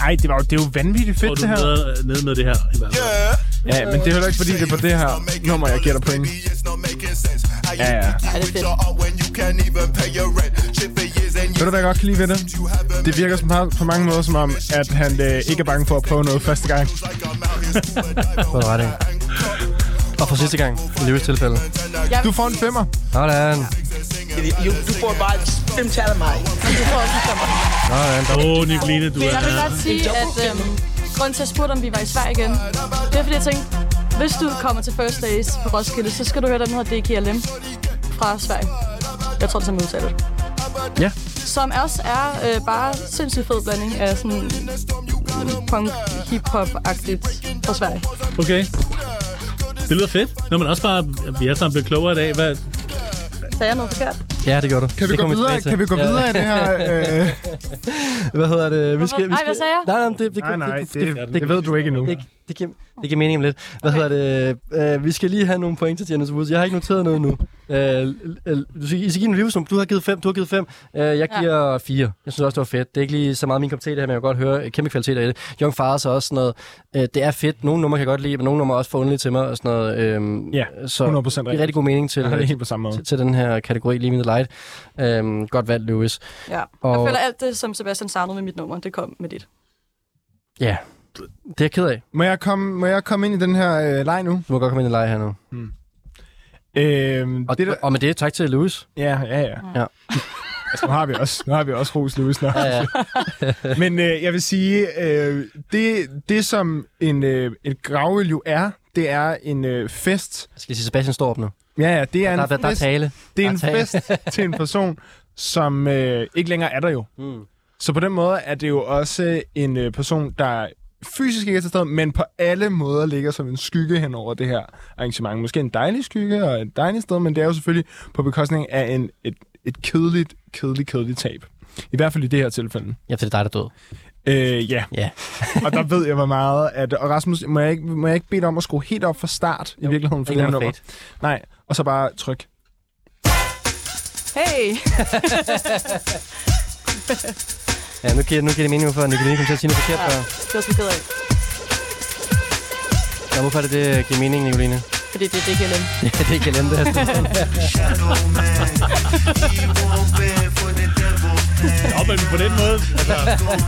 [SPEAKER 3] Ej det, var, jo- det er jo vanvittigt fedt, det her.
[SPEAKER 4] nede, nede med det her. I hvert fald.
[SPEAKER 3] Ja, men det er heller ikke, fordi det er på det her nummer, jeg giver dig point. Ja, ja.
[SPEAKER 5] Ej, det er fedt.
[SPEAKER 3] Ved du, hvad jeg godt kan lide ved det? Det virker som, på mange måder som om, at han øh, ikke er bange for at prøve noget første gang.
[SPEAKER 2] Hvor er du ret af. Og for sidste gang, i Løves tilfælde.
[SPEAKER 3] Du får en femmer.
[SPEAKER 2] Sådan.
[SPEAKER 9] You, du får bare fem tal af mig.
[SPEAKER 5] Du får også en femmer.
[SPEAKER 2] Sådan.
[SPEAKER 4] Åh, oh, Nicoline, du
[SPEAKER 5] Men jeg vil
[SPEAKER 4] er...
[SPEAKER 5] godt sige, at øhm, grunden til, at jeg spurgte, om vi var i Sverige igen, det er, fordi jeg tænkte, hvis du kommer til First Days på Roskilde, så skal du høre den, hedder DKLM fra Sverige. Jeg tror, det er sådan, det.
[SPEAKER 2] Ja.
[SPEAKER 5] Som også er øh, bare sindssygt fed blanding af sådan punk hip-hop-agtigt fra Sverige.
[SPEAKER 4] Okay. Det lyder fedt. Når man også bare... Vi er sammen blevet klogere i dag. Hvad,
[SPEAKER 5] Sagde jeg noget forkert?
[SPEAKER 2] Ja, det gør du.
[SPEAKER 3] Kan vi
[SPEAKER 2] det
[SPEAKER 3] gå videre? Kan vi gå
[SPEAKER 2] Ja.
[SPEAKER 3] videre i det her? Øh,
[SPEAKER 2] Hvad hedder det? Vi skal, vi
[SPEAKER 5] Nej,
[SPEAKER 2] skal...
[SPEAKER 5] hvad sagde jeg?
[SPEAKER 2] Nej, nej, det, det,
[SPEAKER 3] nej, nej,
[SPEAKER 2] det,
[SPEAKER 3] det, det, det ved du ikke endnu.
[SPEAKER 2] det, det, giver, det giver mening om lidt. Hvad okay. hedder det? Uh, vi skal lige have nogle pointer til Janus Woods. Jeg har ikke noteret noget nu. Uh, du skal, I skal give en review, som du har givet 5. Du har givet 5. Uh, jeg giver 4. Jeg synes også, det var fedt. Det er ikke lige så meget min kop te, det her, men jeg kan godt høre kæmpe kvalitet i det. Young Fathers er også sådan noget. Uh, det er fedt. Nogle numre kan jeg godt lide, men nogle numre er også for underlige til mig. Og sådan noget. Um,
[SPEAKER 3] Ja,
[SPEAKER 2] så
[SPEAKER 3] 100%
[SPEAKER 2] det er
[SPEAKER 3] rigtigt.
[SPEAKER 2] rigtig god mening til,
[SPEAKER 3] har det helt på samme måde.
[SPEAKER 2] til, til den her kategori, Leave Me the Light. Um, godt valgt, Lewis.
[SPEAKER 5] Ja.
[SPEAKER 2] Og-
[SPEAKER 5] Jeg føler alt det, som Sebastian savnede med mit nummer, det kom med dit.
[SPEAKER 2] Ja, det er jeg ked af.
[SPEAKER 3] Må jeg komme, må jeg komme ind i den her øh, leg nu?
[SPEAKER 2] Du må godt komme ind i leg her nu.
[SPEAKER 3] Øh,
[SPEAKER 2] Og,
[SPEAKER 3] det der,
[SPEAKER 2] og med det, tak til Lewis.
[SPEAKER 3] ja, ja, ja.
[SPEAKER 2] Ja.
[SPEAKER 3] Altså, nu har vi også, nu har vi også Ros Lewis nok.
[SPEAKER 2] Ja, ja.
[SPEAKER 3] Men øh, jeg vil sige, øh, det, det som en, øh, et gravøl jo er, det er en øh, fest.
[SPEAKER 2] Jeg skal sige, Sebastian står op nu.
[SPEAKER 3] Ja, ja, det er
[SPEAKER 2] Der,
[SPEAKER 3] en
[SPEAKER 2] der, der er
[SPEAKER 3] fest.
[SPEAKER 2] tale.
[SPEAKER 3] Det er
[SPEAKER 2] der
[SPEAKER 3] en
[SPEAKER 2] tale.
[SPEAKER 3] fest til en person, som øh, ikke længere er der jo.
[SPEAKER 2] Mm.
[SPEAKER 3] Så på den måde er det jo også en øh, person, der fysisk ikke er til stede, men på alle måder ligger som en skygge hen over det her arrangement. Måske en dejlig skygge og et dejligt sted, men det er jo selvfølgelig på bekostning af en, et, et kedeligt, kedeligt, kedeligt tab. I hvert fald i det her tilfælde.
[SPEAKER 2] Ja, for det er dig, der er død.
[SPEAKER 3] Øh, ja,
[SPEAKER 2] Ja.
[SPEAKER 3] og der ved jeg, hvor meget... At, og Rasmus, må jeg, ikke, må jeg ikke bede dig om at skrue helt op fra start i virkeligheden? For det her nummer? Nej, og så bare tryk.
[SPEAKER 5] Hey!
[SPEAKER 2] Ja, nu giver, nu giver det mening, hvorfor Nicoline kom til at sige noget forkert
[SPEAKER 5] Ja,
[SPEAKER 2] før.
[SPEAKER 5] det var sgu ked af,
[SPEAKER 2] Ja, hvorfor er det, det giver mening, Nicoline?
[SPEAKER 5] fordi det er det, jeg
[SPEAKER 2] Ja, det er kalender. det
[SPEAKER 4] Nå, men på den måde, altså,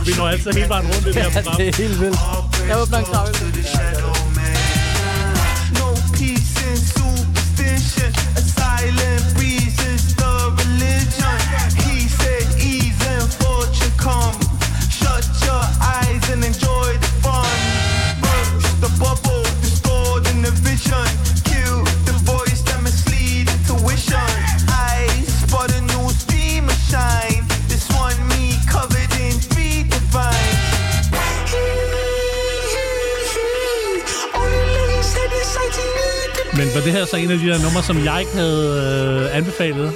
[SPEAKER 4] vi når altid hele vejen rundt i det her program.
[SPEAKER 2] det er helt vildt.
[SPEAKER 5] Jeg åbner en kravl.
[SPEAKER 7] A silent breeze
[SPEAKER 4] Men var det her så en af de der numre, som jeg ikke havde øh, anbefalet?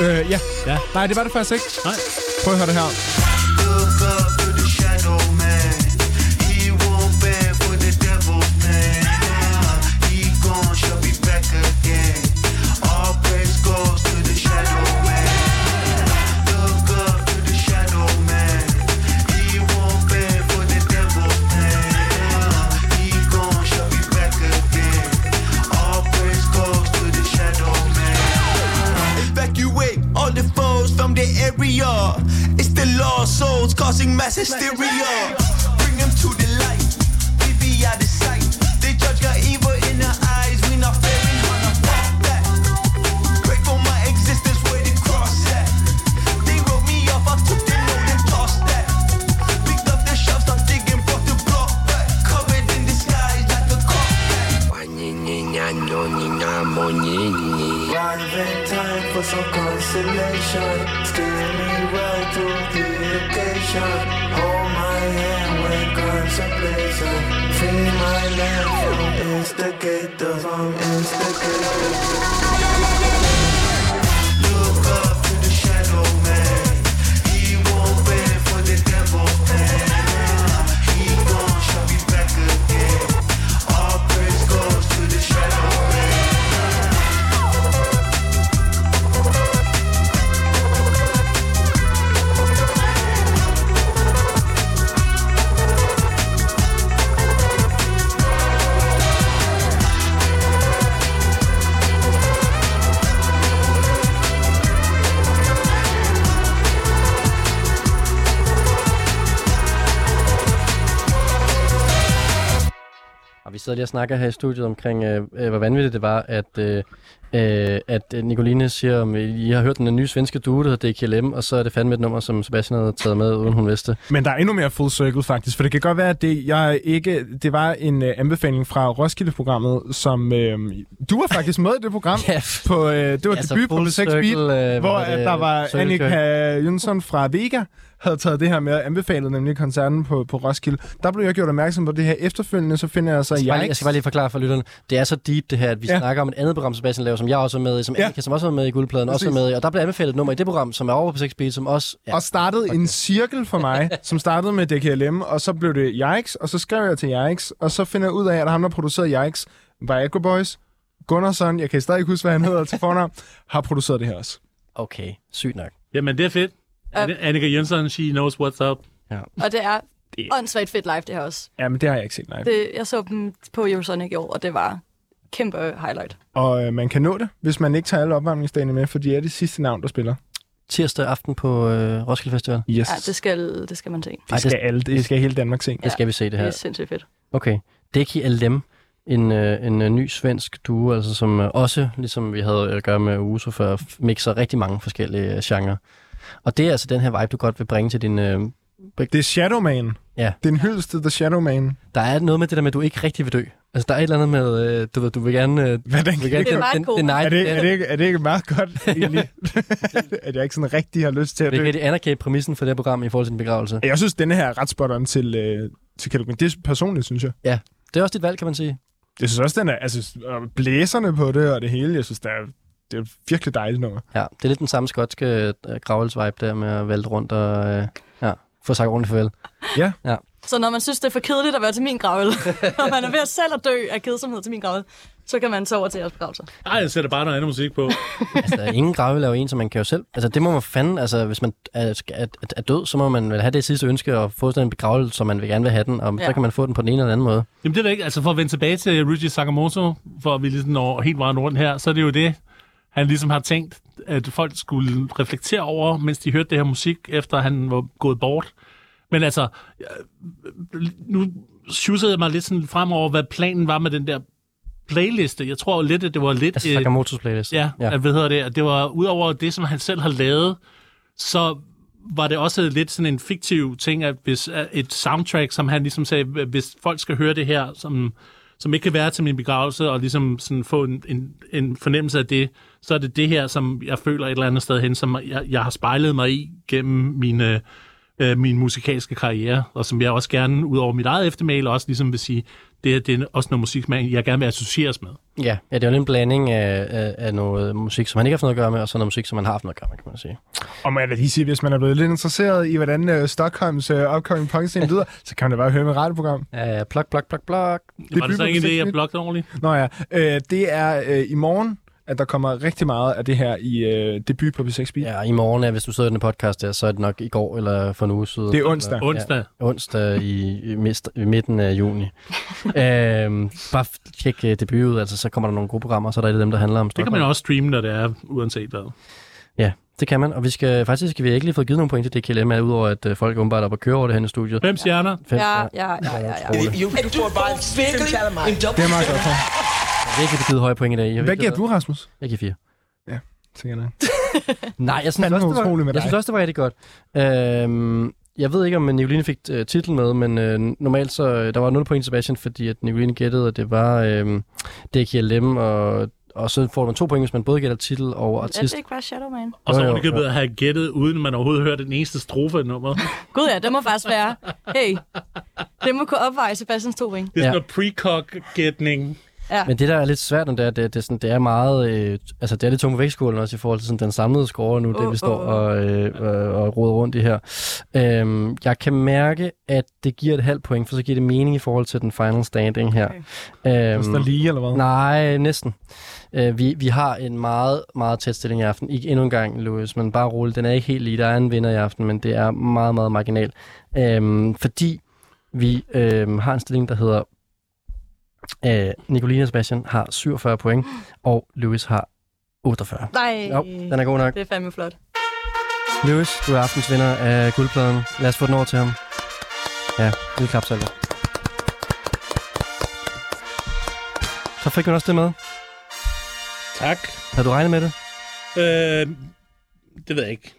[SPEAKER 3] Øh, ja.
[SPEAKER 4] Ja.
[SPEAKER 3] Nej, det var det faktisk ikke.
[SPEAKER 4] Nej.
[SPEAKER 3] Prøv at høre det her.
[SPEAKER 7] Mass hysteria. Bring them to the light. We out of sight. They judge got evil in their eyes. We not none of that. Grateful my existence cross at. They wrote me off. I took the note and tossed that. Picked up the digging, the block. Covered in disguise like a cop. Time for some consolation. Steer me right through occasion. Hold my hand when contemplation. Free my land from instigators. I'm instigators.
[SPEAKER 2] Sidder lige og snakker her i studiet omkring, øh, øh, hvor vanvittigt det var, at, øh, øh, at øh, Nicoline siger, om øh, I har hørt den nye svenske duo, der hedder DKLM, og så er det fandme et nummer, som Sebastian havde taget med, uden hun vidste.
[SPEAKER 3] Men der er endnu mere full circle faktisk, for det kan godt være, at det, jeg ikke, det var en uh, anbefaling fra Roskilde-programmet, som øh, du var faktisk med i det program.
[SPEAKER 2] Ja,
[SPEAKER 3] på, øh, det var
[SPEAKER 2] altså,
[SPEAKER 3] debut på
[SPEAKER 2] full
[SPEAKER 3] B6 Beat,
[SPEAKER 2] øh,
[SPEAKER 3] hvor at
[SPEAKER 2] det?
[SPEAKER 3] der var Annika Jønsson fra Vega, havde taget det her med og anbefalet nemlig koncerten på, på Roskilde. Der blev jeg gjort opmærksom på det her. Efterfølgende så finder jeg så
[SPEAKER 2] Jeg skal, bare lige,
[SPEAKER 3] Yikes.
[SPEAKER 2] jeg skal bare lige forklare for lytterne. Det er så deep det her, at vi ja. Snakker om et andet program, Sebastian laver, som jeg også er med i, som
[SPEAKER 3] Ja.
[SPEAKER 2] ja. Annika, som også er med i Guldpladen, også er
[SPEAKER 3] Præcis.
[SPEAKER 2] med i. Og der blev anbefalet et nummer i det program, som er over på 6 Beat, som også... Ja.
[SPEAKER 3] og startede en cirkel for mig, som startede med DKLM, og så blev det Yikes, og så skrev jeg til Yikes, og så finder jeg ud af, at ham, der producerede Yikes, var Echo Boys. Gunnarsson, jeg kan stadig ikke huske, hvad han hedder til fornavn, har produceret det her også.
[SPEAKER 2] Okay, sygt nok.
[SPEAKER 4] Jamen, det er fedt.
[SPEAKER 5] Ja.
[SPEAKER 4] Uh, Annika Jønsson, she knows what's up.
[SPEAKER 5] Og det er åndssvagt fedt live, det her også.
[SPEAKER 3] Ja, men det har jeg ikke set live.
[SPEAKER 5] Det, jeg så dem på Eurosonic i år, og det var kæmpe highlight.
[SPEAKER 3] Og øh, man kan nå det, hvis man ikke tager alle opvarmningsdagene med, for de er det sidste navn, der spiller.
[SPEAKER 2] Tirsdag aften på øh, Roskilde Festival.
[SPEAKER 3] Yes.
[SPEAKER 5] Ja, det skal, det skal man se.
[SPEAKER 3] det skal alle, det skal hele Danmark se.
[SPEAKER 2] Det skal vi se det
[SPEAKER 5] Det
[SPEAKER 2] her.
[SPEAKER 5] er sindssygt fedt.
[SPEAKER 2] Okay. Deki LM, en, øh, en øh, ny svensk duo, altså, som øh, også, ligesom vi havde at gøre med Uso før, mixer rigtig mange forskellige øh, genrer. Og det er altså den her vibe, du godt vil bringe til din... Øh,
[SPEAKER 3] Det er Shadowman.
[SPEAKER 2] Ja.
[SPEAKER 3] Det er en hyldest til The Shadowman.
[SPEAKER 2] der er noget med det der med, at du ikke rigtig vil dø. Altså, der er et eller andet med, øh, du ved, du vil gerne... Øh,
[SPEAKER 3] Hvad den
[SPEAKER 2] du vil gerne
[SPEAKER 5] Det er meget cool.
[SPEAKER 2] deny
[SPEAKER 3] er, det,
[SPEAKER 2] den-
[SPEAKER 3] er, det ikke, er det ikke meget godt, egentlig? at jeg ikke sådan rigtig har lyst til at dø?
[SPEAKER 2] ikke rigtig anerkende præmissen for det her program i forhold til din begravelse.
[SPEAKER 3] Jeg synes, denne her er ret spot on til, øh, til kategorien. Det er personligt, synes jeg.
[SPEAKER 2] Det er også dit valg, kan man sige.
[SPEAKER 3] Jeg synes også, den er, altså, blæserne på det og det hele, jeg synes, det er, det er et virkelig dejligt nummer.
[SPEAKER 2] Ja, det er lidt den samme skotske øh, gravelsvibe der med at vælte rundt og øh, ja, få sagt ordentligt farvel.
[SPEAKER 5] Så når man synes, det er for kedeligt at være til min gravel, og man er ved at selv at dø af kedsomhed til min gravel, så kan man tage over til jeres begravelse.
[SPEAKER 4] Ej, jeg sætter bare noget andet musik på.
[SPEAKER 2] Altså, der er ingen gravel er jo en, som man kan jo selv... Altså, det må man fanden... Altså, hvis man er, er, er død, så må man vel have det sidste ønske og få sådan en begravelse, som man vil gerne vil have den, og ja.
[SPEAKER 5] Ja.
[SPEAKER 2] så kan man få den på den ene eller anden måde.
[SPEAKER 4] Jamen det er da ikke, altså for at vende tilbage til Ryuji Sakamoto, for at vi ligesom når helt vejen rundt her, så er det jo det, han ligesom har tænkt, at folk skulle reflektere over, mens de hørte det her musik, efter han var gået bort. Men altså, øh, nu sjusede jeg mig lidt sådan fremover, hvad planen var med den der playliste. Jeg tror lidt, at det var lidt...
[SPEAKER 2] Altså,
[SPEAKER 4] øh,
[SPEAKER 2] Sakamotos playlist.
[SPEAKER 4] Ja, ja. At, hvad hedder det? at Det var udover det, som han selv har lavet, så var det også lidt sådan en fiktiv ting, at hvis at et soundtrack, som han ligesom sagde, hvis folk skal høre det her, som, som ikke kan være til min begravelse, og ligesom sådan få en, en, en fornemmelse af det, så er det det her, som jeg føler et eller andet sted hen, som jeg, jeg har spejlet mig i gennem mine, øh, min musikalske karriere, og som jeg også gerne, ud over mit eget eftermæle, også ligesom vil sige, det, er- det er også noget musik, man- jeg gerne vil associeres med.
[SPEAKER 2] Ja, ja, det er jo en blanding af, af, af noget musik, som han ikke har haft noget at gøre med, og så noget musik, som han har haft noget at gøre med, kan man sige.
[SPEAKER 3] Og man kan da lige sige, hvis man er blevet lidt interesseret i, hvordan øh, Stockholms øh, upcoming punk scene lyder, så kan man da bare høre med radioprogram.
[SPEAKER 2] Ja, ja, plok, plok, plok, plok.
[SPEAKER 4] Det var det så ikke det, jeg blogede ordentligt?
[SPEAKER 3] Nå ja, øh, det er øh, i morgen, at der kommer rigtig meget af det her i øh, debut på B6 Beat. Ja.
[SPEAKER 2] Ja, i morgen, ja, hvis du sidder i den podcast der, så er det nok i går eller for en uge siden.
[SPEAKER 3] Det er onsdag.
[SPEAKER 2] Eller,
[SPEAKER 4] Onsdag.
[SPEAKER 2] Ja, onsdag i, i, mist, i midten af juni. øhm, bare tjek uh, debut ud, altså så kommer der nogle gode programmer, så er der et af dem, der handler om
[SPEAKER 4] Det kan
[SPEAKER 2] Stockholm.
[SPEAKER 4] man også streame, når det er, uanset hvad.
[SPEAKER 2] Ja, det kan man, og vi skal faktisk skal vi ikke lige få givet nogle point til DKLM, udover at uh, folk åbenbart er oppe og kører over det her i studiet.
[SPEAKER 4] Fem stjerner.
[SPEAKER 2] Fem,
[SPEAKER 5] Ja, ja, ja, ja, ja.
[SPEAKER 2] Utroligt.
[SPEAKER 9] You, you får bare.
[SPEAKER 3] Det er meget godt
[SPEAKER 2] virkelig givet høje point i dag. Jeg
[SPEAKER 3] Hvad giver du, Rasmus?
[SPEAKER 2] Jeg giver fire.
[SPEAKER 3] Tænker jeg.
[SPEAKER 2] Nej, jeg synes, også, det var,
[SPEAKER 3] utroligt med
[SPEAKER 2] jeg synes også, det var rigtig godt. Øhm, jeg ved ikke, om Nicoline fik uh, titlen med, men uh, normalt så, øh, der var 0 point til Sebastian, fordi at Nicoline gættede, at det var øhm, DKLM, og, og så får man to point, hvis man både gætter titel og
[SPEAKER 5] Er
[SPEAKER 2] artist.
[SPEAKER 5] det ikke bare Shadowman?
[SPEAKER 4] Og så oven i at have gættet, uden man overhovedet hørte den eneste strofe af nummeret.
[SPEAKER 5] Gud ja, det må faktisk være. Hey, det må kunne opveje Sebastians to point.
[SPEAKER 4] Det er
[SPEAKER 2] Ja.
[SPEAKER 4] sådan noget pre-cock-gætning.
[SPEAKER 5] Ja.
[SPEAKER 2] Men det, der er lidt svært, det er, det, det, er, sådan, det er meget... Øh, altså, det er lidt tungt på vægtskålen også i forhold til sådan, den samlede score nu, det
[SPEAKER 5] Åh,
[SPEAKER 2] vi står
[SPEAKER 5] åh,
[SPEAKER 2] og, øh, og, og roder rundt i her. Øhm, jeg kan mærke, at det giver et halvt point, for så giver det mening i forhold til den final standing her.
[SPEAKER 3] Okay.
[SPEAKER 2] Øhm,
[SPEAKER 3] Står lige, eller hvad?
[SPEAKER 2] Nej, næsten. Øh, vi, vi har en meget, meget tæt stilling i aften. Ikke endnu en gang, Louis, men bare roligt. Den er ikke helt lige. Der er en vinder i aften, men det er meget, meget marginal. Øhm, fordi vi øhm, har en stilling, der hedder øh, Nicolina Sebastian har 47 point, og Louis har 48.
[SPEAKER 5] Nej,
[SPEAKER 2] Jo, den er god nok.
[SPEAKER 5] det er fandme flot.
[SPEAKER 2] Louis, du er aftens vinder af guldpladen. Lad os få den over til ham. Ja, lille klapsalve. Så fik man også det med.
[SPEAKER 4] Tak.
[SPEAKER 2] Har du regnet med det?
[SPEAKER 4] Øh, det ved jeg ikke.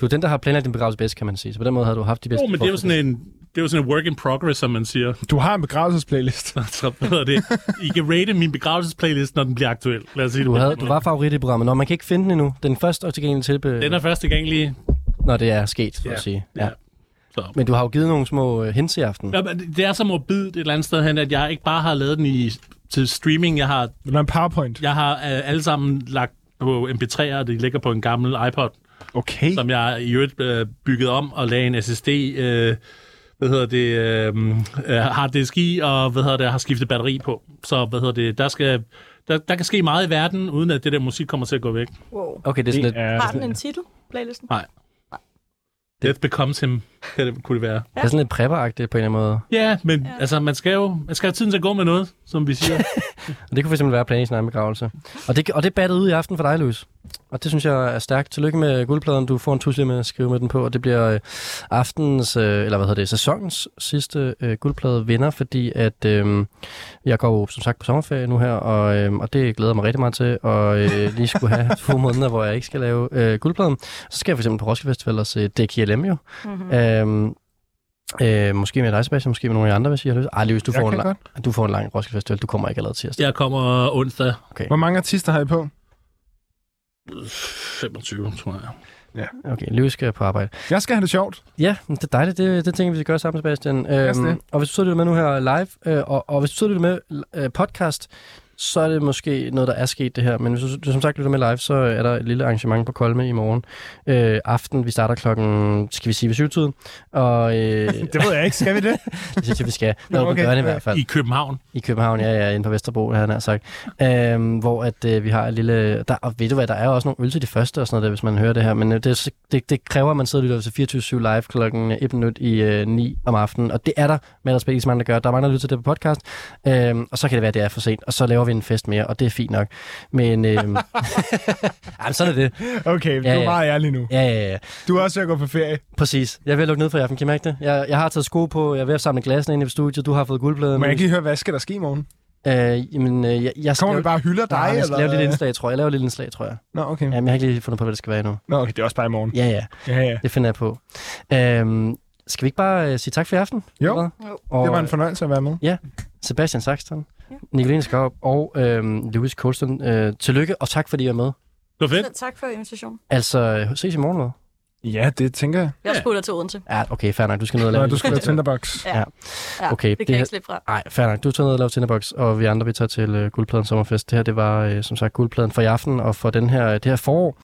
[SPEAKER 2] Du er den, der har planlagt din begravelse bedst, kan man sige. Så på den måde har du haft de bedste
[SPEAKER 4] Jo, men det er jo sådan en, det er jo sådan en work in progress, som man siger.
[SPEAKER 3] Du har en begravelsesplaylist.
[SPEAKER 4] Så hvad hedder det? I kan rate min begravelsesplaylist, når den bliver aktuel. Lad os sige
[SPEAKER 2] Du,
[SPEAKER 4] det.
[SPEAKER 2] havde, du var favorit i programmet. Nå, man kan ikke finde den endnu. Den første tilgængelige tilbud,
[SPEAKER 4] Den er første gang lige.
[SPEAKER 2] når det er sket, for
[SPEAKER 4] Ja.
[SPEAKER 2] at sige. Ja.
[SPEAKER 4] Ja. Så.
[SPEAKER 2] Men du har jo givet nogle små øh, hints i aften.
[SPEAKER 4] Ja, men det er så morbidt et eller andet sted hen, at jeg ikke bare har lavet den i, til streaming. Jeg har,
[SPEAKER 3] har en PowerPoint.
[SPEAKER 4] jeg har øh, alle sammen lagt på MP3'er, og de ligger på en gammel iPod,
[SPEAKER 3] Okay.
[SPEAKER 4] som jeg i øvrigt øh, bygget om og lagde en SSD, øh, hvad hedder det, øh, øh, harddisk i, og hvad hedder det, har skiftet batteri på. Så hvad hedder det, der skal, der, der kan ske meget i verden, uden at det der musik kommer til at gå væk.
[SPEAKER 5] Wow.
[SPEAKER 2] Okay, det er sådan lidt...
[SPEAKER 5] Har den en titel, playlisten?
[SPEAKER 4] Death becomes him, kan det, kunne det være.
[SPEAKER 2] Det er sådan lidt prepperagtigt på en eller anden måde.
[SPEAKER 4] Ja, men
[SPEAKER 5] Ja.
[SPEAKER 4] ja. altså, man skal jo man skal have tiden til at gå med noget, som vi siger.
[SPEAKER 2] Og det kunne fx være planen i sin egen begravelse. Og det, og det battede ud i aften for dig, Louis. Og det synes jeg er stærkt. Tillykke med guldpladen. Du får en tusle med at skrive med den på. Og det bliver øh, aftens, øh, eller hvad hedder det, sæsonens sidste øh, guldplade vinder, fordi at øh, jeg går jo som sagt på sommerferie nu her, og, øh, og det glæder jeg mig rigtig meget til. Og øh, lige skulle have to måneder, hvor jeg ikke skal lave øh, guldpladen. Så skal jeg for eksempel på Roskilde Festival og se DKLM jo.
[SPEAKER 5] Mm-hmm.
[SPEAKER 2] Øhm, øh, måske med dig, Sebastian, måske med nogle af andre, hvis I har lyst. Ej, Louis, du
[SPEAKER 3] Jeg
[SPEAKER 2] får, en, lang, du får en lang Roskilde Festival. Du kommer ikke allerede til
[SPEAKER 4] Jeg kommer onsdag
[SPEAKER 3] Hvor mange artister har I på?
[SPEAKER 4] 25, tror jeg.
[SPEAKER 2] Okay, Louis skal på arbejde.
[SPEAKER 3] Jeg skal have det sjovt.
[SPEAKER 2] Ja, men det er dejligt. Det, det tænker vi skal gøre sammen, Sebastian. Øhm, og hvis du sidder lytter med nu her live, øh, og, og hvis du sidder lytter med øh, podcast, så er det måske noget, der er sket det her. Men hvis du, som sagt lytter med live, så er der et lille arrangement på Kolme i morgen øh, aften. Vi starter klokken, skal vi sige, ved syvtiden. Og øh,
[SPEAKER 3] Det ved jeg ikke. Skal vi det?
[SPEAKER 2] det synes jeg, vi skal.
[SPEAKER 3] Nå,
[SPEAKER 2] okay. gøre det i hvert fald.
[SPEAKER 4] I København.
[SPEAKER 2] I København, ja, ja, inde på Vesterbro, har han sagt. Øhm, hvor at, øh, vi har et lille... Der, og ved du hvad, der er også nogle øl til de første og sådan noget, der, hvis man hører det her. Men øh, det, det, det kræver, at man sidder og lytter til 24-7 live klokken 1 minut i øh, 9 om aftenen. Og det er der med respekt, som andre gør. Der er mange, der lytter til det på podcast. Øhm, og så kan det være, at det er for sent. Og så laver vi en fest mere, og det er fint nok. Men, øhm, jamen, sådan er det.
[SPEAKER 3] Okay, du
[SPEAKER 2] Ja,
[SPEAKER 3] er
[SPEAKER 2] ja.
[SPEAKER 3] meget ærlig nu.
[SPEAKER 2] Ja, ja, ja.
[SPEAKER 3] Du er også ved at gå på ferie.
[SPEAKER 2] Præcis. Jeg er ved at lukke ned for i aften. Kan I mærke det? Jeg, jeg har taget sko på. Jeg er ved at samle glasene ind i studiet. Du har fået guldpladen.
[SPEAKER 3] Må jeg ikke lige høre, hvad skal der ske i morgen?
[SPEAKER 2] Øh, jamen, øh, jeg, jeg skal
[SPEAKER 3] Kommer vi bare og hylder dig?
[SPEAKER 2] Nej, jeg skal
[SPEAKER 3] eller?
[SPEAKER 2] lave lille indslag, tror jeg. Jeg laver lille indslag, tror jeg.
[SPEAKER 3] Nå, okay.
[SPEAKER 2] Jamen, jeg har ikke lige fundet på, hvad det skal være endnu.
[SPEAKER 3] Nå, okay, det er også bare i morgen.
[SPEAKER 2] Ja, ja.
[SPEAKER 3] Ja, ja.
[SPEAKER 2] Det finder jeg på. Øhm, skal vi ikke bare øh, sige tak for i aften?
[SPEAKER 3] Jo.
[SPEAKER 5] Jo.
[SPEAKER 2] Og
[SPEAKER 3] Det var en fornøjelse at være med.
[SPEAKER 2] Sebastian Saxton, Nicoline Skaup og øhm, Louis Colston. Øh, tillykke, og tak fordi I er med.
[SPEAKER 4] Det var fedt.
[SPEAKER 5] Så tak for invitationen.
[SPEAKER 2] Altså, øh, ses i morgen, eller?
[SPEAKER 3] Ja, det tænker jeg.
[SPEAKER 5] Jeg sputter til Odense.
[SPEAKER 2] Ja, okay, fair nok. Du skal ned og lave
[SPEAKER 3] Nå,
[SPEAKER 2] en
[SPEAKER 3] du skal lave Tinderbox.
[SPEAKER 5] Ja.
[SPEAKER 2] Ja.
[SPEAKER 5] Ja,
[SPEAKER 2] Okay,
[SPEAKER 5] det kan
[SPEAKER 2] det
[SPEAKER 5] jeg
[SPEAKER 2] her-
[SPEAKER 5] ikke slippe fra.
[SPEAKER 2] Nej, fair nok. Du tager ned og laver Tinderbox, og vi andre, vi tager til øh, Guldpladen Sommerfest. Det her, det var øh, som sagt Guldpladen for i aften, og for den her, det her forår.